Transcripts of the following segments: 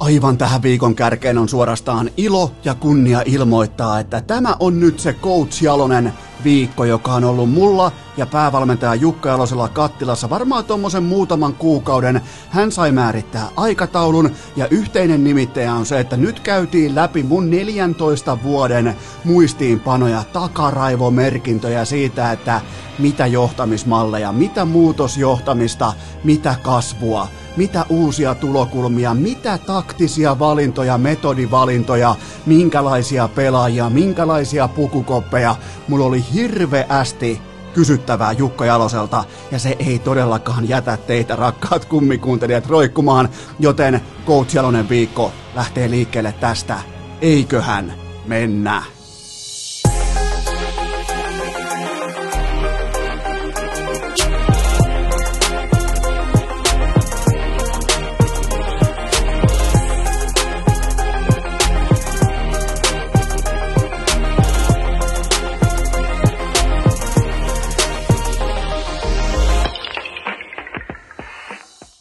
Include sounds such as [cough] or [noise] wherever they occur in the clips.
Aivan tähän viikon kärkeen on suorastaan ilo ja kunnia ilmoittaa, että tämä on nyt se Coach Jalonen viikko, joka on ollut mulla ja päävalmentaja Jukka Jalosella kattilassa varmaan tuommoisen muutaman kuukauden. Hän sai määrittää aikataulun ja yhteinen nimittäjä on se, että nyt käytiin läpi mun 14 vuoden muistiinpanoja, takaraivomerkintöjä siitä, että mitä johtamismalleja, mitä muutosjohtamista, mitä kasvua – mitä uusia tulokulmia, mitä taktisia valintoja, metodivalintoja, minkälaisia pelaajia, minkälaisia pukukoppeja. Mulla oli hirveästi kysyttävää Jukka Jaloselta, ja se ei todellakaan jätä teitä, rakkaat kummikuuntelijat, roikkumaan, joten Coach Jalonen viikko lähtee liikkeelle tästä. Eiköhän mennä.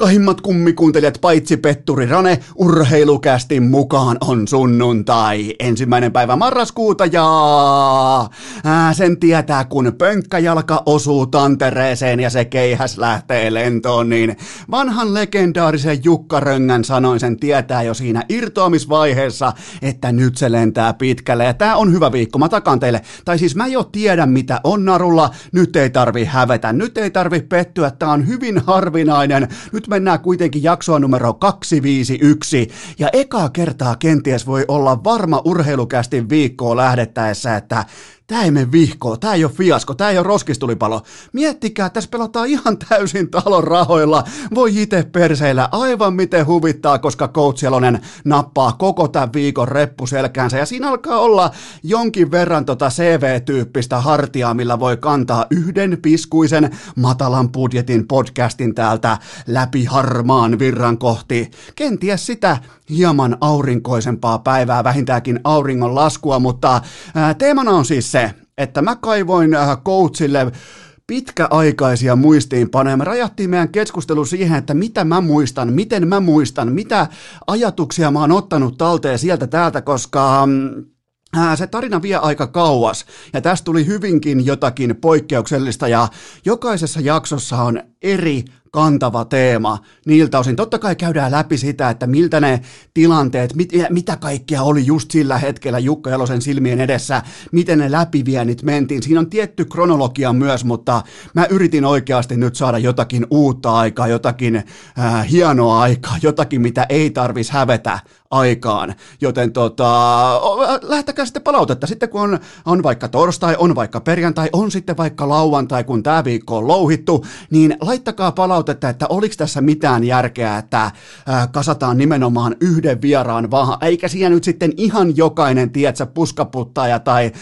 Rakkahimmat kummikuuntelijat, paitsi Petturi Rane, urheilukästin mukaan on sunnuntai. Ensimmäinen päivä marraskuuta ja ää, sen tietää, kun pönkkäjalka osuu tantereeseen ja se keihäs lähtee lentoon, niin vanhan legendaarisen Jukka Röngän sanoin sen tietää jo siinä irtoamisvaiheessa, että nyt se lentää pitkälle. Ja tää on hyvä viikko, mä takan teille. Tai siis mä jo tiedän, mitä on narulla, nyt ei tarvi hävetä, nyt ei tarvi pettyä, tää on hyvin harvinainen. Nyt mennään kuitenkin jaksoa numero 251 ja ekaa kertaa kenties voi olla varma urheilukästin viikkoa lähdettäessä, että Tämä ei mene vihkoon, tämä ei ole fiasko, tämä ei ole roskistulipalo. Miettikää, tässä pelataan ihan täysin talon rahoilla. Voi itse perseillä aivan miten huvittaa, koska Coach Jalonen nappaa koko tämän viikon reppu selkäänsä. Ja siinä alkaa olla jonkin verran tota CV-tyyppistä hartiaa, millä voi kantaa yhden piskuisen matalan budjetin podcastin täältä läpi harmaan virran kohti. Kenties sitä hieman aurinkoisempaa päivää, vähintäänkin auringon laskua, mutta teemana on siis se, että mä kaivoin coachille pitkäaikaisia muistiinpanoja. Me rajattiin meidän keskustelu siihen, että mitä mä muistan, miten mä muistan, mitä ajatuksia mä oon ottanut talteen sieltä täältä, koska mm, se tarina vie aika kauas ja tästä tuli hyvinkin jotakin poikkeuksellista ja jokaisessa jaksossa on eri kantava teema niiltä osin. Totta kai käydään läpi sitä, että miltä ne tilanteet, mit, mitä kaikkea oli just sillä hetkellä Jukka Jalosen silmien edessä, miten ne läpivienit mentiin. Siinä on tietty kronologia myös, mutta mä yritin oikeasti nyt saada jotakin uutta aikaa, jotakin äh, hienoa aikaa, jotakin mitä ei tarvis hävetä aikaan. Joten tota, lähtäkää sitten palautetta. Sitten kun on, on vaikka torstai, on vaikka perjantai, on sitten vaikka lauantai, kun tämä viikko on louhittu, niin laittakaa palautetta, että oliko tässä mitään järkeä, että kasataan nimenomaan yhden vieraan vaan, eikä siinä nyt sitten ihan jokainen, tiedätkö, puskaputtaja tai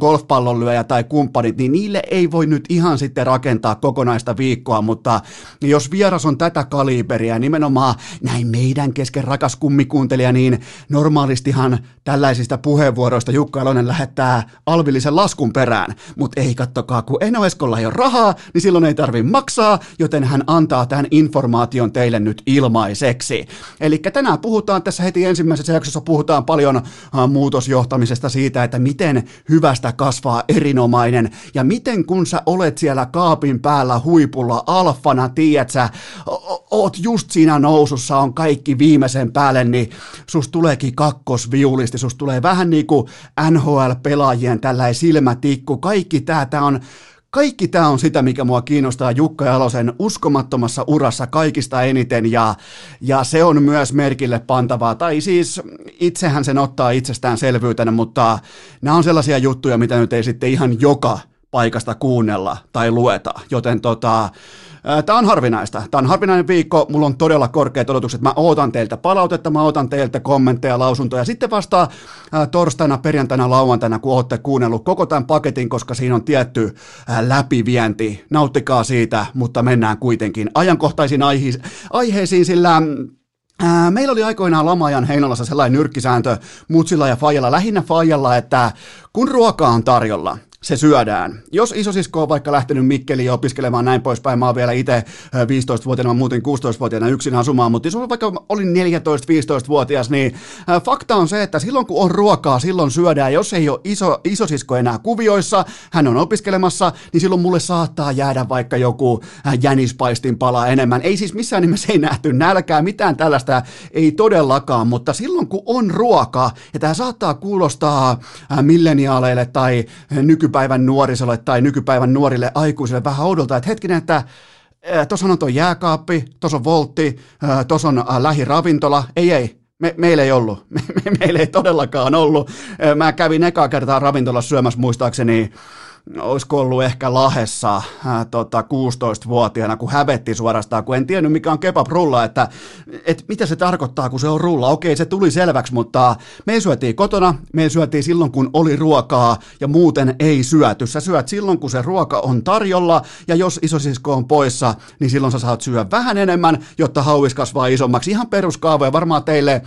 golfpallonlyöjä tai kumppanit, niin niille ei voi nyt ihan sitten rakentaa kokonaista viikkoa, mutta jos vieras on tätä kaliberia, nimenomaan näin meidän kesken rakas kummikuuntelija, niin normaalistihan tällaisista puheenvuoroista Jukka Alonen lähettää alvillisen laskun perään, mutta ei kattokaa, kun Eno Eskolla ei ole rahaa, niin silloin ei tarvi maksaa, joten hän antaa tämän informaation teille nyt ilmaiseksi. Eli tänään puhutaan tässä heti ensimmäisessä jaksossa puhutaan paljon äh, muutosjohtamisesta siitä, että miten hyvästä kasvaa erinomainen. Ja miten kun sä olet siellä kaapin päällä huipulla alfana, tiedät sä, oot just siinä nousussa, on kaikki viimeisen päälle, niin sus tuleekin kakkosviulisti, sus tulee vähän niin kuin NHL-pelaajien tällainen silmätikku, kaikki tää, tää on kaikki tämä on sitä, mikä mua kiinnostaa Jukka Jalosen uskomattomassa urassa kaikista eniten ja, ja se on myös merkille pantavaa. Tai siis itsehän sen ottaa itsestäänselvyytenä, mutta nämä on sellaisia juttuja, mitä nyt ei sitten ihan joka paikasta kuunnella tai lueta. Joten tota, Tämä on harvinaista. Tämä on harvinainen viikko. Mulla on todella korkeat odotukset. Mä ootan teiltä palautetta, mä ootan teiltä kommentteja, lausuntoja. Sitten vasta torstaina, perjantaina, lauantaina, kun ootte kuunnellut koko tämän paketin, koska siinä on tietty läpivienti. Nauttikaa siitä, mutta mennään kuitenkin ajankohtaisiin aiheisiin, sillä meillä oli aikoinaan lamajan Heinolassa sellainen nyrkkisääntö Mutsilla ja Fajalla, lähinnä Fajalla, että kun ruokaa on tarjolla, se syödään. Jos isosisko on vaikka lähtenyt Mikkeliin opiskelemaan näin poispäin, mä oon vielä itse 15-vuotiaana, mä muutin 16-vuotiaana yksin asumaan, mutta jos vaikka olin 14-15-vuotias, niin fakta on se, että silloin kun on ruokaa, silloin syödään. Jos ei ole iso, isosisko enää kuvioissa, hän on opiskelemassa, niin silloin mulle saattaa jäädä vaikka joku jänispaistin pala enemmän. Ei siis missään nimessä ei nähty nälkää, mitään tällaista ei todellakaan, mutta silloin kun on ruokaa, ja tämä saattaa kuulostaa milleniaaleille tai nyky nykypäivän nuorisolle tai nykypäivän nuorille aikuisille vähän oudolta, että hetkinen, että tuossa on tuo jääkaappi, tuossa on voltti, tuossa on lähiravintola. Ei, ei, me, meillä ei ollut. [laughs] Me, me, meillä ei todellakaan ollut. Mä kävin ekaa kertaa ravintolassa syömässä muistaakseni olisiko ollut ehkä Lahessa ää, tota, 16-vuotiaana, kun hävetti suorastaan, kun en tiennyt mikä on kebab-rulla, että et mitä se tarkoittaa, kun se on rulla. Okei, se tuli selväksi, mutta me syötiin kotona, me syötiin silloin, kun oli ruokaa ja muuten ei syöty. Sä syöt silloin, kun se ruoka on tarjolla ja jos isosisko on poissa, niin silloin sä saat syödä vähän enemmän, jotta hauis kasvaa isommaksi. Ihan peruskaavoja varmaan teille,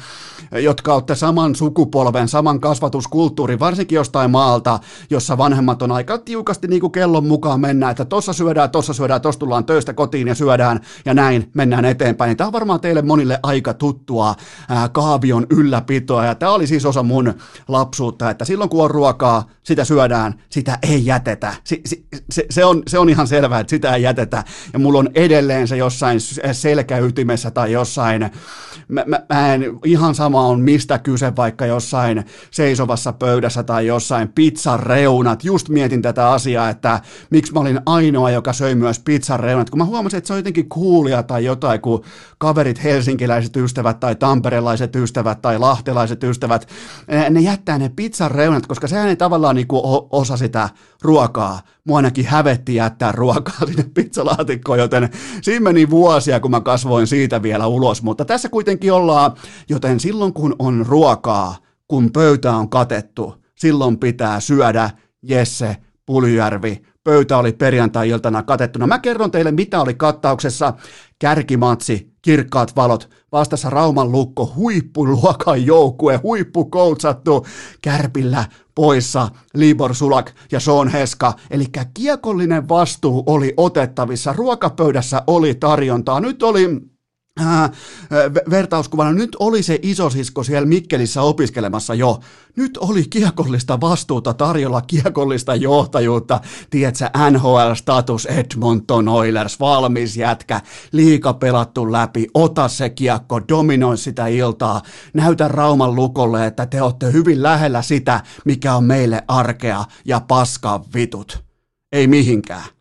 jotka olette saman sukupolven, saman kasvatuskulttuurin, varsinkin jostain maalta, jossa vanhemmat on aika tiukasti niin kuin kellon mukaan mennään, että tossa syödään, tossa syödään, tossa tullaan töistä kotiin ja syödään ja näin mennään eteenpäin. Tämä on varmaan teille monille aika tuttua ää, kaavion ylläpitoa ja tämä oli siis osa mun lapsuutta, että silloin kun on ruokaa, sitä syödään, sitä ei jätetä. Si, si, se, se, on, se on ihan selvää, että sitä ei jätetä ja mulla on edelleen se jossain selkäytimessä tai jossain, mä, mä, mä en, ihan sama on mistä kyse vaikka jossain seisovassa pöydässä tai jossain pizzan reunat, just mietin tätä tätä asiaa, että miksi mä olin ainoa, joka söi myös pizzan reunat, kun mä huomasin, että se on jotenkin kuulia tai jotain, kun kaverit, helsinkiläiset ystävät tai tamperelaiset ystävät tai lahtelaiset ystävät, ne jättää ne pizzan reunat, koska sehän ei tavallaan niin kuin osa sitä ruokaa. Mua ainakin hävetti jättää ruokaa [laughs] sinne pizzalaatikkoon, joten siinä meni vuosia, kun mä kasvoin siitä vielä ulos, mutta tässä kuitenkin ollaan, joten silloin kun on ruokaa, kun pöytä on katettu, silloin pitää syödä, Jesse, Puljärvi. Pöytä oli perjantai-iltana katettuna. Mä kerron teille, mitä oli kattauksessa. Kärkimatsi, kirkkaat valot, vastassa Rauman lukko, huippuluokan joukkue, huippukoutsattu, Kärpillä poissa Libor Sulak ja Sean Heska. Eli kiekollinen vastuu oli otettavissa, ruokapöydässä oli tarjontaa. Nyt oli äh, vertauskuvana, nyt oli se isosisko siellä Mikkelissä opiskelemassa jo. Nyt oli kiekollista vastuuta tarjolla, kiekollista johtajuutta. Tiedätkö, NHL-status Edmonton Oilers, valmis jätkä, liika pelattu läpi, ota se kiekko, dominoi sitä iltaa, näytä Rauman lukolle, että te olette hyvin lähellä sitä, mikä on meille arkea ja paskaa vitut. Ei mihinkään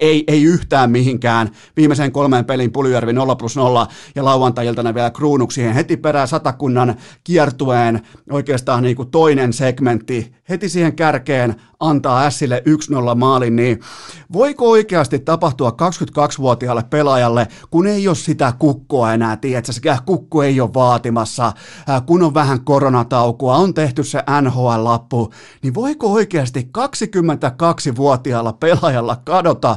ei, ei yhtään mihinkään. Viimeisen kolmeen pelin Puljärvi 0 plus 0 ja lauantai-iltana vielä kruunuksi heti perään satakunnan kiertueen oikeastaan niin kuin toinen segmentti heti siihen kärkeen antaa Sille 1-0 maalin, niin voiko oikeasti tapahtua 22-vuotiaalle pelaajalle, kun ei ole sitä kukkoa enää, tiedätkö, se kukku ei ole vaatimassa, kun on vähän koronataukoa, on tehty se NHL-lappu, niin voiko oikeasti 22-vuotiaalla pelaajalla kadota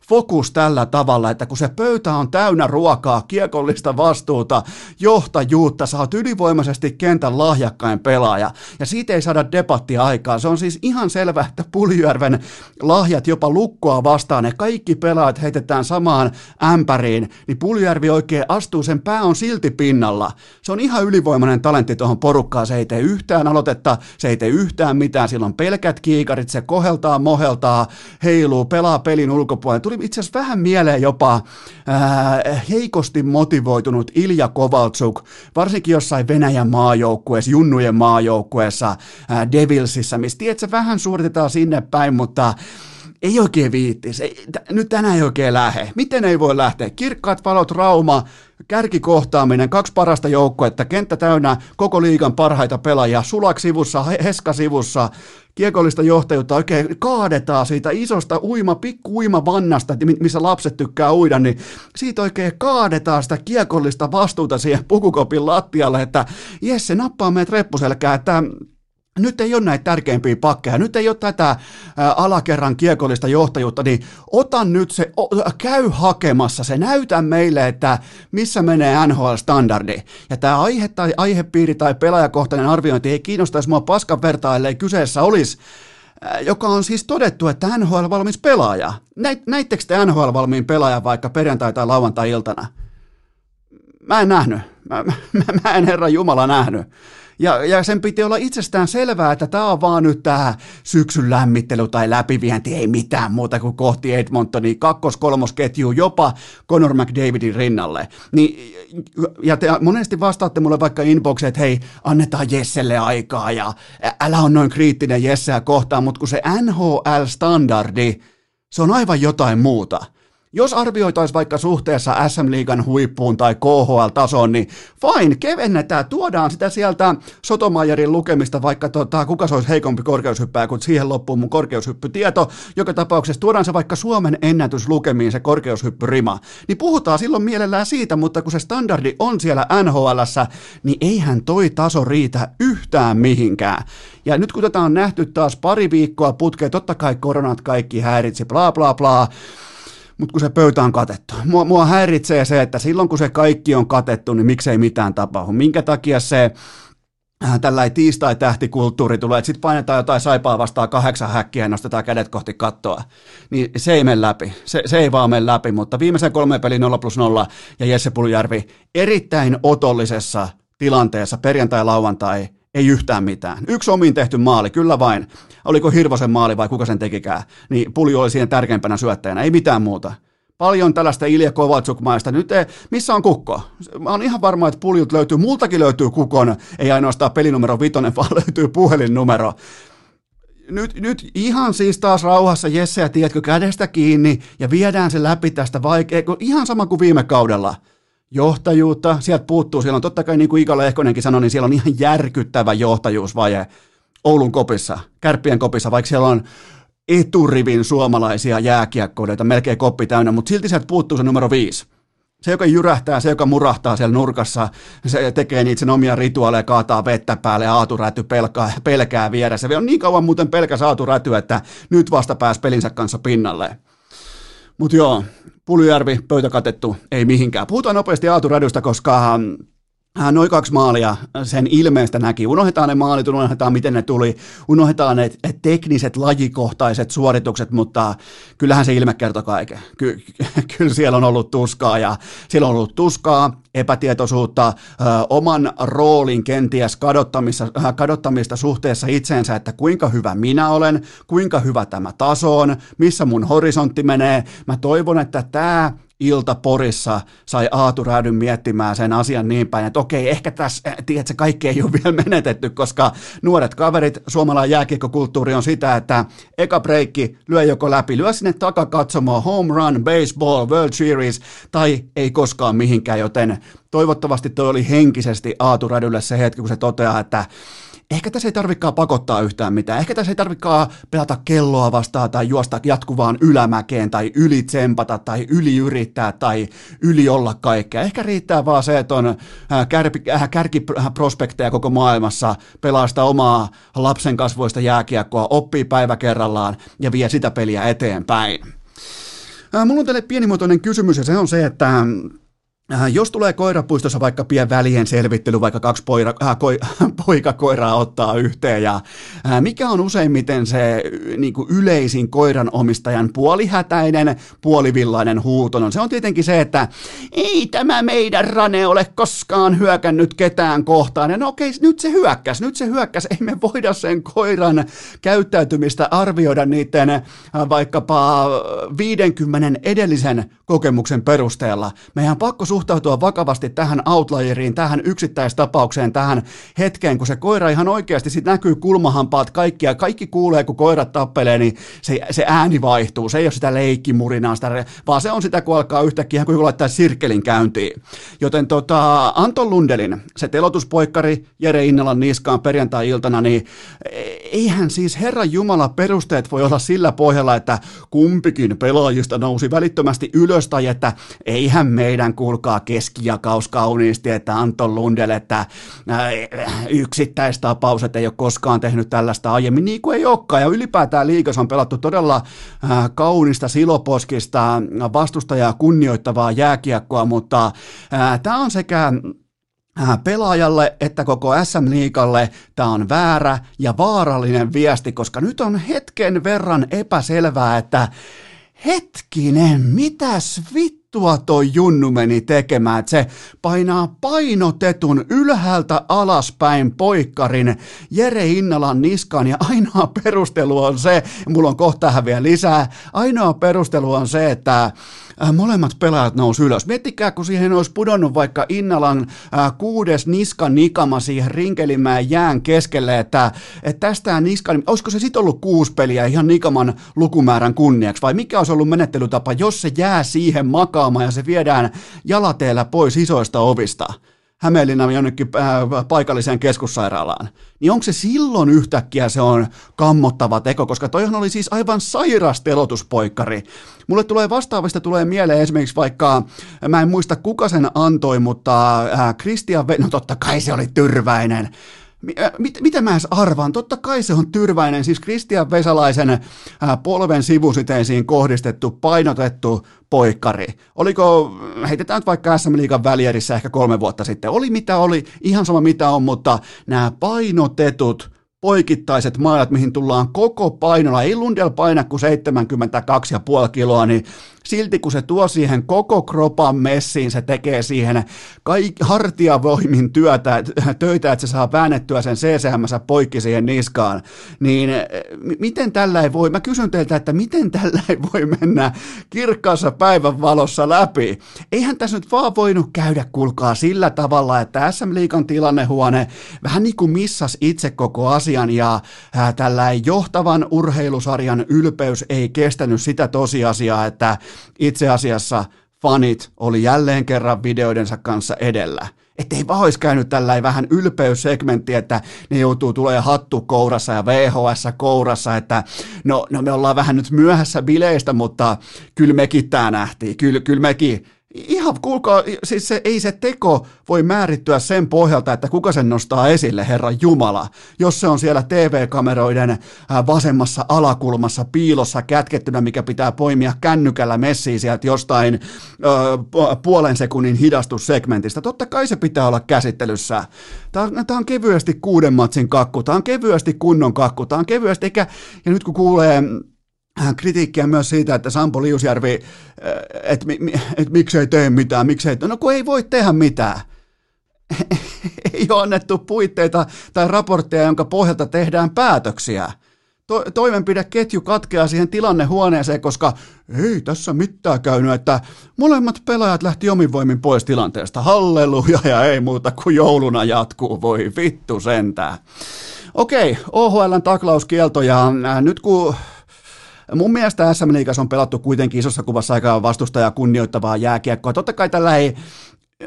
fokus tällä tavalla, että kun se pöytä on täynnä ruokaa, kiekollista vastuuta, johtajuutta, sä oot ylivoimaisesti kentän lahjakkain pelaaja, ja siitä ei saada debattia aikaa. Se on siis ihan selvä, että Puljärven lahjat jopa lukkoa vastaan, ne kaikki pelaajat heitetään samaan ämpäriin, niin Puljärvi oikein astuu, sen pää on silti pinnalla. Se on ihan ylivoimainen talentti tuohon porukkaan, se ei tee yhtään aloitetta, se ei tee yhtään mitään, silloin pelkät kiikarit, se koheltaa, moheltaa, heiluu, pelaa pelin ulkopuolella. Tuli itse asiassa vähän mieleen jopa ää, heikosti motivoitunut Ilja Kovaltsuk, varsinkin jossain Venäjän maajoukkueessa, Junnujen maajoukkueessa, ää, Devilsissä, missä tiedätkö, vähän suoritetaan sinne päin, mutta ei oikein viittis. Ei, t- nyt tänään ei oikein lähe. Miten ei voi lähteä? Kirkkaat valot, Rauma, kärkikohtaaminen, kaksi parasta joukkuetta, kenttä täynnä koko liigan parhaita pelaajia, Sulak sivussa, Heska sivussa, kiekollista johtajuutta oikein kaadetaan siitä isosta uima, pikku uima vannasta, missä lapset tykkää uida, niin siitä oikein kaadetaan sitä kiekollista vastuuta siihen pukukopin lattialle, että jes, se nappaa meidät reppuselkää, että nyt ei ole näitä tärkeimpiä pakkeja, nyt ei ole tätä alakerran kiekollista johtajuutta, niin ota nyt se, o, käy hakemassa se, näytä meille, että missä menee NHL-standardi. Ja tämä aihe tai aihepiiri tai pelaajakohtainen arviointi ei kiinnostaisi mua paskan vertaa, ellei kyseessä olisi joka on siis todettu, että NHL-valmis pelaaja. Näittekö te NHL-valmiin pelaajan vaikka perjantai- tai lauantai-iltana? Mä en nähnyt. Mä, mä, mä en herra Jumala nähnyt. Ja, ja sen piti olla itsestään selvää, että tämä on vaan nyt tämä syksyn lämmittely tai läpivienti, ei mitään muuta kuin kohti Edmontonia, kakkos-kolmosketju jopa Conor McDavidin rinnalle. Niin, ja te monesti vastaatte mulle vaikka inboxeen, että hei, annetaan Jesselle aikaa ja älä on noin kriittinen Jesseä kohtaan, mutta kun se NHL-standardi, se on aivan jotain muuta. Jos arvioitaisiin vaikka suhteessa SM-liigan huippuun tai KHL-tasoon, niin fine, kevennetään, tuodaan sitä sieltä Sotomajerin lukemista, vaikka tota, kuka se olisi heikompi korkeushyppää, kun siihen loppuu mun korkeushyppytieto. Joka tapauksessa tuodaan se vaikka Suomen ennätyslukemiin se korkeushyppyrima. Niin puhutaan silloin mielellään siitä, mutta kun se standardi on siellä NHLssä, niin eihän toi taso riitä yhtään mihinkään. Ja nyt kun tätä on nähty taas pari viikkoa putkeen, totta kai koronat kaikki häiritsi, bla bla bla, mutta kun se pöytä on katettu. Mua, mua häiritsee se, että silloin kun se kaikki on katettu, niin miksei mitään tapahdu. Minkä takia se äh, tällainen tiistai-tähtikulttuuri tulee, että sitten painetaan jotain saipaa vastaan kahdeksan häkkiä ja nostetaan kädet kohti kattoa, niin se ei mene läpi. Se, se ei vaan mene läpi, mutta viimeisen kolme peli 0 plus 0 ja Jesse Puljärvi erittäin otollisessa tilanteessa perjantai-lauantai ei yhtään mitään. Yksi omiin tehty maali, kyllä vain. Oliko Hirvosen maali vai kuka sen tekikään, niin Pulju oli siihen tärkeimpänä syöttäjänä, ei mitään muuta. Paljon tällaista Ilja Kovatsuk-maista. Nyt ei, missä on kukko? Mä oon ihan varma, että puljut löytyy, multakin löytyy kukon, ei ainoastaan pelinumero vitonen, [laughs] vaan löytyy puhelinnumero. Nyt, nyt ihan siis taas rauhassa Jesse ja tiedätkö, kädestä kiinni ja viedään se läpi tästä vaikea, ihan sama kuin viime kaudella – johtajuutta, sieltä puuttuu, siellä on totta kai niin kuin Ika Lehkonenkin sanoi, niin siellä on ihan järkyttävä johtajuusvaje Oulun kopissa, Kärppien kopissa, vaikka siellä on eturivin suomalaisia jääkiekkoilijoita, melkein koppi täynnä, mutta silti sieltä puuttuu se numero viisi. Se, joka jyrähtää, se, joka murahtaa siellä nurkassa, se tekee niitä sen omia rituaaleja, kaataa vettä päälle ja aaturäty pelkää, pelkää vieressä. Se on niin kauan muuten pelkä saatu räty, että nyt vasta pääsi pelinsä kanssa pinnalle. Mutta joo, Puljärvi, pöytä katettu, ei mihinkään. Puhutaan nopeasti Aatu Radusta, koska Äh, noin kaksi maalia sen ilmeestä näki. Unohdetaan ne maalit, unohdetaan miten ne tuli, unohdetaan ne tekniset lajikohtaiset suoritukset, mutta kyllähän se ilme kertoi kaiken. Ky- [laughs] kyllä siellä on ollut tuskaa ja siellä on ollut tuskaa, epätietoisuutta, oman roolin kenties kadottamista, kadottamista suhteessa itseensä, että kuinka hyvä minä olen, kuinka hyvä tämä taso on, missä mun horisontti menee. Mä toivon, että tämä ilta Porissa sai Aatu Räädyn miettimään sen asian niin päin, että okei, ehkä tässä, eh, tiedätkö, kaikki ei ole vielä menetetty, koska nuoret kaverit, suomalainen jääkiekkokulttuuri on sitä, että eka breikki, lyö joko läpi, lyö sinne takakatsomaan, home run, baseball, World Series, tai ei koskaan mihinkään, joten toivottavasti toi oli henkisesti Aatu Rädylle se hetki, kun se toteaa, että ehkä tässä ei tarvikaan pakottaa yhtään mitään. Ehkä tässä ei tarvikaan pelata kelloa vastaan tai juosta jatkuvaan ylämäkeen tai ylitsempata tai yliyrittää tai yli olla kaikkea. Ehkä riittää vaan se, että on äh, äh, kärkiprospekteja koko maailmassa, pelaa sitä omaa lapsen kasvoista jääkiekkoa, oppii päivä kerrallaan ja vie sitä peliä eteenpäin. Äh, mulla on teille pienimuotoinen kysymys ja se on se, että jos tulee koirapuistossa vaikka pien välien selvittely, vaikka kaksi poira, äh, koi, [laughs] poikakoiraa ottaa yhteen, ja äh, mikä on useimmiten se niin kuin yleisin koiranomistajan puolihätäinen, puolivillainen huuto? No, se on tietenkin se, että ei tämä meidän rane ole koskaan hyökännyt ketään kohtaan. Ja no okei, nyt se hyökkäs, nyt se hyökkäs. Ei me voida sen koiran käyttäytymistä arvioida niiden äh, vaikkapa 50 edellisen kokemuksen perusteella. Meidän pakko suhtautua vakavasti tähän outlieriin, tähän yksittäistapaukseen, tähän hetkeen, kun se koira ihan oikeasti sit näkyy kulmahampaat kaikki ja kaikki kuulee, kun koirat tappelee, niin se, se ääni vaihtuu. Se ei ole sitä leikkimurinaa, sitä, vaan se on sitä, kun alkaa yhtäkkiä kun laittaa sirkelin käyntiin. Joten tota, Anton Lundelin, se telotuspoikkari Jere Innalan niskaan perjantai-iltana, niin eihän siis Herran Jumala perusteet voi olla sillä pohjalla, että kumpikin pelaajista nousi välittömästi ylös tai että eihän meidän kuulkaa alkaa keskijakaus kauniisti, että Anton Lundel, että yksittäistapaus, että ei ole koskaan tehnyt tällaista aiemmin, niin kuin ei olekaan. Ja ylipäätään liikas on pelattu todella kaunista siloposkista vastustajaa kunnioittavaa jääkiekkoa, mutta tämä on sekä pelaajalle että koko SM-liikalle tämä on väärä ja vaarallinen viesti, koska nyt on hetken verran epäselvää, että hetkinen, mitäs vittua toi Junnu meni tekemään, että se painaa painotetun ylhäältä alaspäin poikkarin Jere Innalan niskaan ja ainoa perustelu on se, mulla on kohta vielä lisää, ainoa perustelu on se, että molemmat pelaajat nousi ylös. Miettikää, kun siihen olisi pudonnut vaikka Innalan äh, kuudes niskan nikama siihen rinkelimään jään keskelle, että, että tästä niskan, olisiko se sitten ollut kuusi peliä ihan nikaman lukumäärän kunniaksi, vai mikä olisi ollut menettelytapa, jos se jää siihen makaamaan ja se viedään jalateellä pois isoista ovista? Hämeenlinnan jonnekin äh, paikalliseen keskussairaalaan, niin onko se silloin yhtäkkiä se on kammottava teko, koska toihan oli siis aivan sairas telotuspoikkari. Mulle tulee vastaavista tulee mieleen esimerkiksi vaikka, mä en muista kuka sen antoi, mutta Kristian, äh, no totta kai se oli Tyrväinen, mit, mitä mä edes arvaan? Totta kai se on tyrväinen, siis Kristian Vesalaisen äh, polven sivusiteisiin kohdistettu, painotettu poikkari. Oliko, heitetään nyt vaikka SM Liigan välierissä ehkä kolme vuotta sitten, oli mitä oli, ihan sama mitä on, mutta nämä painotetut poikittaiset mailat, mihin tullaan koko painolla, ei Lundell paina kuin 72,5 kiloa, niin silti kun se tuo siihen koko kropan messiin, se tekee siihen kaik- hartiavoimin työtä, töitä, että se saa väännettyä sen CCM poikki siihen niskaan, niin m- miten tällä ei voi, mä kysyn teiltä, että miten tällä ei voi mennä kirkkaassa päivän valossa läpi? Eihän tässä nyt vaan voinut käydä, kulkaa sillä tavalla, että SM Liikan tilannehuone vähän niin kuin missas itse koko asian ja tällä johtavan urheilusarjan ylpeys ei kestänyt sitä tosiasiaa, että itse asiassa fanit oli jälleen kerran videoidensa kanssa edellä. Että ei vaan olisi käynyt tällä vähän ylpeyssegmentti, että ne joutuu tulee hattu kourassa ja VHS kourassa, että no, no me ollaan vähän nyt myöhässä bileistä, mutta kyllä mekin tämä nähtiin, kyllä, kyllä mekin Ihan, kuulkaa, siis se, ei se teko voi määrittyä sen pohjalta, että kuka sen nostaa esille, Herra Jumala. Jos se on siellä TV-kameroiden vasemmassa alakulmassa piilossa kätkettynä, mikä pitää poimia kännykällä messiin sieltä jostain ö, puolen sekunnin hidastussegmentistä. Totta kai se pitää olla käsittelyssä. Tämä tämä on kevyesti kuuden matsin kakku, tämä on kevyesti kunnon kakku, tämä on kevyesti, eikä, ja nyt kun kuulee kritiikkiä myös siitä, että Sampo Liusjärvi, että äh, mi, et miksei tee mitään, miksei, no kun ei voi tehdä mitään. [laughs] ei ole annettu puitteita tai raportteja, jonka pohjalta tehdään päätöksiä. To, toimenpideketju katkeaa siihen tilannehuoneeseen, koska ei tässä mitään käynyt, että molemmat pelaajat lähti omin voimin pois tilanteesta. Halleluja ja ei muuta kuin jouluna jatkuu, voi vittu sentään. Okei, OHLn taklauskielto ja äh, nyt kun Mun mielestä SM Liigassa on pelattu kuitenkin isossa kuvassa aika vastustajaa kunnioittavaa jääkiekkoa. Totta kai tällä ei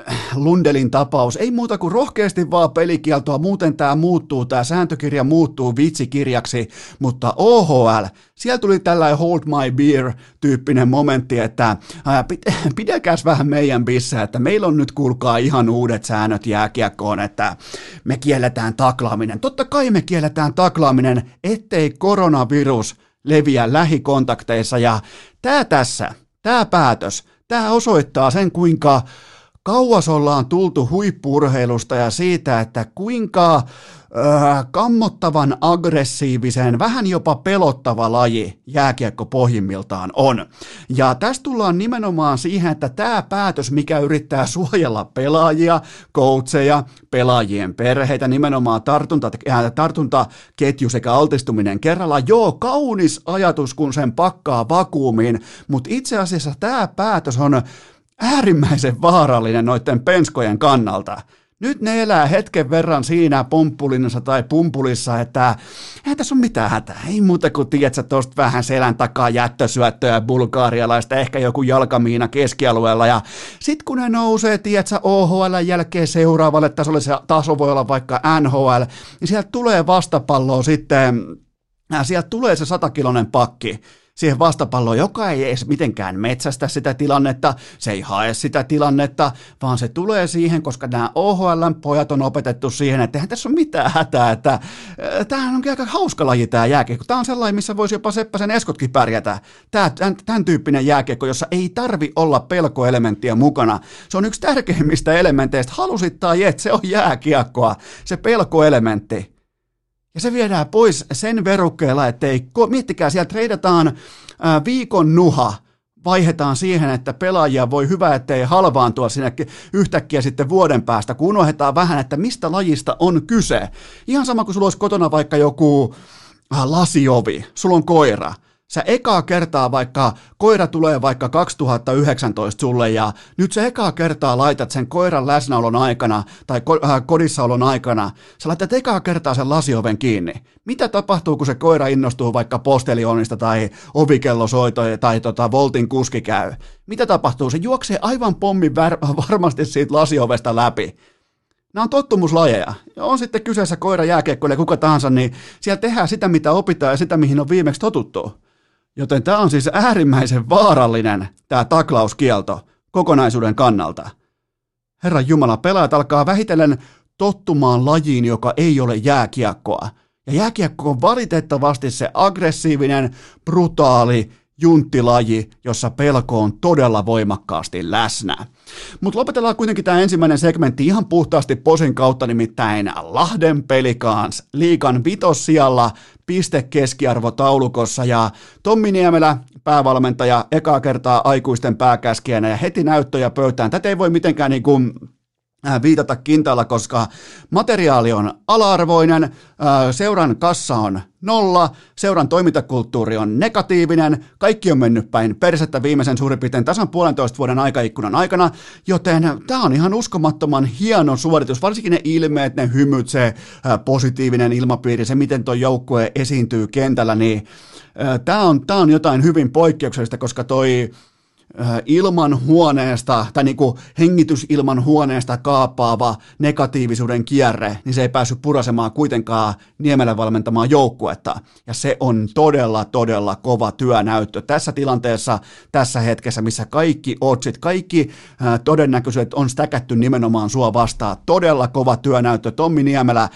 äh, Lundelin tapaus, ei muuta kuin rohkeasti vaan pelikieltoa, muuten tämä muuttuu, tämä sääntökirja muuttuu vitsikirjaksi, mutta OHL, siellä tuli tällainen hold my beer-tyyppinen momentti, että ää, [laughs] pidekäs vähän meidän bissä, että meillä on nyt kuulkaa ihan uudet säännöt jääkiekkoon, että me kielletään taklaaminen. Totta kai me kielletään taklaaminen, ettei koronavirus leviä lähikontakteissa. Ja tämä tässä, tämä päätös, tämä osoittaa sen kuinka kauas ollaan tultu huippurheilusta ja siitä, että kuinka äh, kammottavan aggressiivisen, vähän jopa pelottava laji jääkiekko pohjimmiltaan on. Ja tästä tullaan nimenomaan siihen, että tämä päätös, mikä yrittää suojella pelaajia, coacheja, pelaajien perheitä, nimenomaan tartunta, äh, tartuntaketju sekä altistuminen kerralla, joo, kaunis ajatus, kun sen pakkaa vakuumiin, mutta itse asiassa tämä päätös on äärimmäisen vaarallinen noiden penskojen kannalta. Nyt ne elää hetken verran siinä pomppulinnassa tai pumpulissa, että ei tässä ole mitään hätää. Ei muuta kuin, tiedätkö, tuosta vähän selän takaa jättösyöttöä bulgaarialaista, ehkä joku jalkamiina keskialueella. Ja sit kun ne nousee, tiedätkö, OHL jälkeen seuraavalle tasolle, se taso voi olla vaikka NHL, niin sieltä tulee vastapalloa sitten, sieltä tulee se satakilonen pakki siihen vastapalloon, joka ei edes mitenkään metsästä sitä tilannetta, se ei hae sitä tilannetta, vaan se tulee siihen, koska nämä OHL-pojat on opetettu siihen, että eihän tässä ole mitään hätää, että äh, tämähän on aika hauska laji tämä jääkiekko. Tämä on sellainen, missä voisi jopa Seppäsen Eskotkin pärjätä. Tämä, tämän, tämän tyyppinen jääkiekko, jossa ei tarvi olla pelkoelementtiä mukana. Se on yksi tärkeimmistä elementeistä. Halusit tai et, se on jääkiekkoa, se pelkoelementti. Ja se viedään pois sen verukkeella, ei, miettikää, siellä treidataan viikon nuha, vaihetaan siihen, että pelaajia voi hyvä, ettei halvaantua sinne yhtäkkiä sitten vuoden päästä, kun unohdetaan vähän, että mistä lajista on kyse. Ihan sama kuin sulla olisi kotona vaikka joku lasiovi, sulla on koira, sä ekaa kertaa vaikka, koira tulee vaikka 2019 sulle ja nyt sä ekaa kertaa laitat sen koiran läsnäolon aikana tai ko- äh, kodissaolon aikana, sä laitat ekaa kertaa sen lasioven kiinni. Mitä tapahtuu, kun se koira innostuu vaikka postelionista tai ovikellosoito tai tota, Voltin kuski käy? Mitä tapahtuu? Se juoksee aivan pommin vär- [laughs] varmasti siitä lasiovesta läpi. Nämä on tottumuslajeja. Ja on sitten kyseessä koira, jääkiekkoille, kuka tahansa, niin siellä tehdään sitä, mitä opitaan ja sitä, mihin on viimeksi totuttu. Joten tämä on siis äärimmäisen vaarallinen, tämä taklauskielto kokonaisuuden kannalta. Herran Jumala, pelaajat alkaa vähitellen tottumaan lajiin, joka ei ole jääkiekkoa. Ja jääkiekko on valitettavasti se aggressiivinen, brutaali, junttilaji, jossa pelko on todella voimakkaasti läsnä. Mutta lopetellaan kuitenkin tämä ensimmäinen segmentti ihan puhtaasti posin kautta, nimittäin Lahden pelikaans liikan vitossijalla piste keskiarvotaulukossa ja Tommi Niemelä, päävalmentaja, ekaa kertaa aikuisten pääkäskijänä ja heti näyttöjä pöytään. Tätä ei voi mitenkään niin kuin viitata kintaalla, koska materiaali on ala-arvoinen, äh, seuran kassa on nolla, seuran toimintakulttuuri on negatiivinen, kaikki on mennyt päin persettä viimeisen suurin piirtein tasan puolentoista vuoden aikaikkunan aikana, joten tämä on ihan uskomattoman hieno suoritus, varsinkin ne ilmeet, ne hymyt, se äh, positiivinen ilmapiiri, se miten tuo joukkue esiintyy kentällä, niin tämä on, tämä on jotain hyvin poikkeuksellista, koska toi Äh, ilman huoneesta tai niin kuin hengitysilman huoneesta kaapaava negatiivisuuden kierre, niin se ei päässyt purasemaan kuitenkaan Niemelän valmentamaan joukkuetta. Ja se on todella, todella kova työnäyttö tässä tilanteessa, tässä hetkessä, missä kaikki otsit, kaikki todennäköisyydet on stäkätty nimenomaan sua vastaan. Todella kova työnäyttö. Tommi Niemelä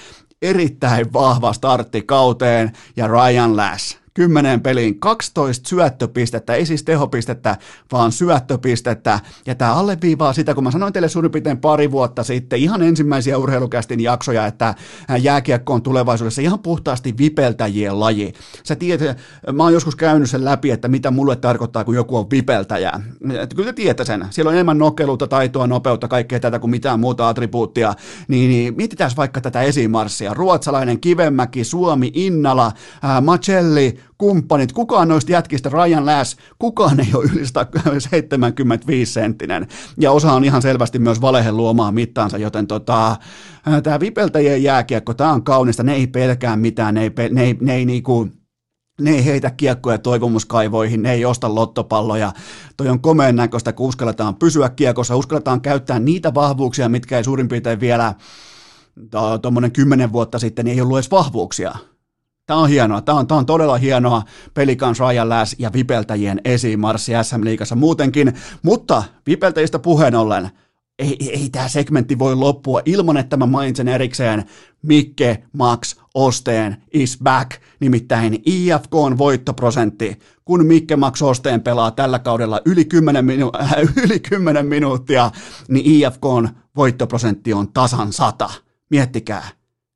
erittäin vahva startti kauteen ja Ryan Lass 10 peliin 12 syöttöpistettä, ei siis tehopistettä, vaan syöttöpistettä. Ja tämä alleviivaa sitä, kun mä sanoin teille suurin piirtein pari vuotta sitten, ihan ensimmäisiä urheilukästin jaksoja, että jääkiekko on tulevaisuudessa ihan puhtaasti vipeltäjien laji. Sä tiedät, mä oon joskus käynyt sen läpi, että mitä mulle tarkoittaa, kun joku on vipeltäjä. Et kyllä te tiedätte sen. Siellä on enemmän nokeluutta, taitoa, nopeutta, kaikkea tätä kuin mitään muuta attribuuttia. Niin, niin mietitään vaikka tätä esimarssia. Ruotsalainen Kivemäki, Suomi, Innala, ää, Macelli, kumppanit, kukaan noista jätkistä, Ryan Lass, kukaan ei ole yli 75 senttinen. Ja osa on ihan selvästi myös valehen luomaan mittaansa, joten tota, tämä vipeltäjien jääkiekko, tämä on kaunista, ne ei pelkää mitään, ne ei, ne ei, ne ei niinku, ne ei heitä kiekkoja toivomuskaivoihin, ne ei osta lottopalloja. Toi on komeen näköistä, kun uskalletaan pysyä kiekossa, uskalletaan käyttää niitä vahvuuksia, mitkä ei suurin piirtein vielä tuommoinen kymmenen vuotta sitten niin ei ollut edes vahvuuksia. Tämä on hienoa. Tämä on, tämä on todella hienoa pelikans Ryan Lass ja vipeltäjien esimarssi SM-liigassa muutenkin. Mutta vipeltäjistä puheen ollen, ei, ei, ei tämä segmentti voi loppua ilman, että mä mainitsen erikseen Mikke Max Osteen is back, nimittäin IFK on voittoprosentti. Kun Mikke Max Osteen pelaa tällä kaudella yli 10, minu- äh, [laughs] yli 10 minuuttia, niin IFK on voittoprosentti on tasan sata. Miettikää,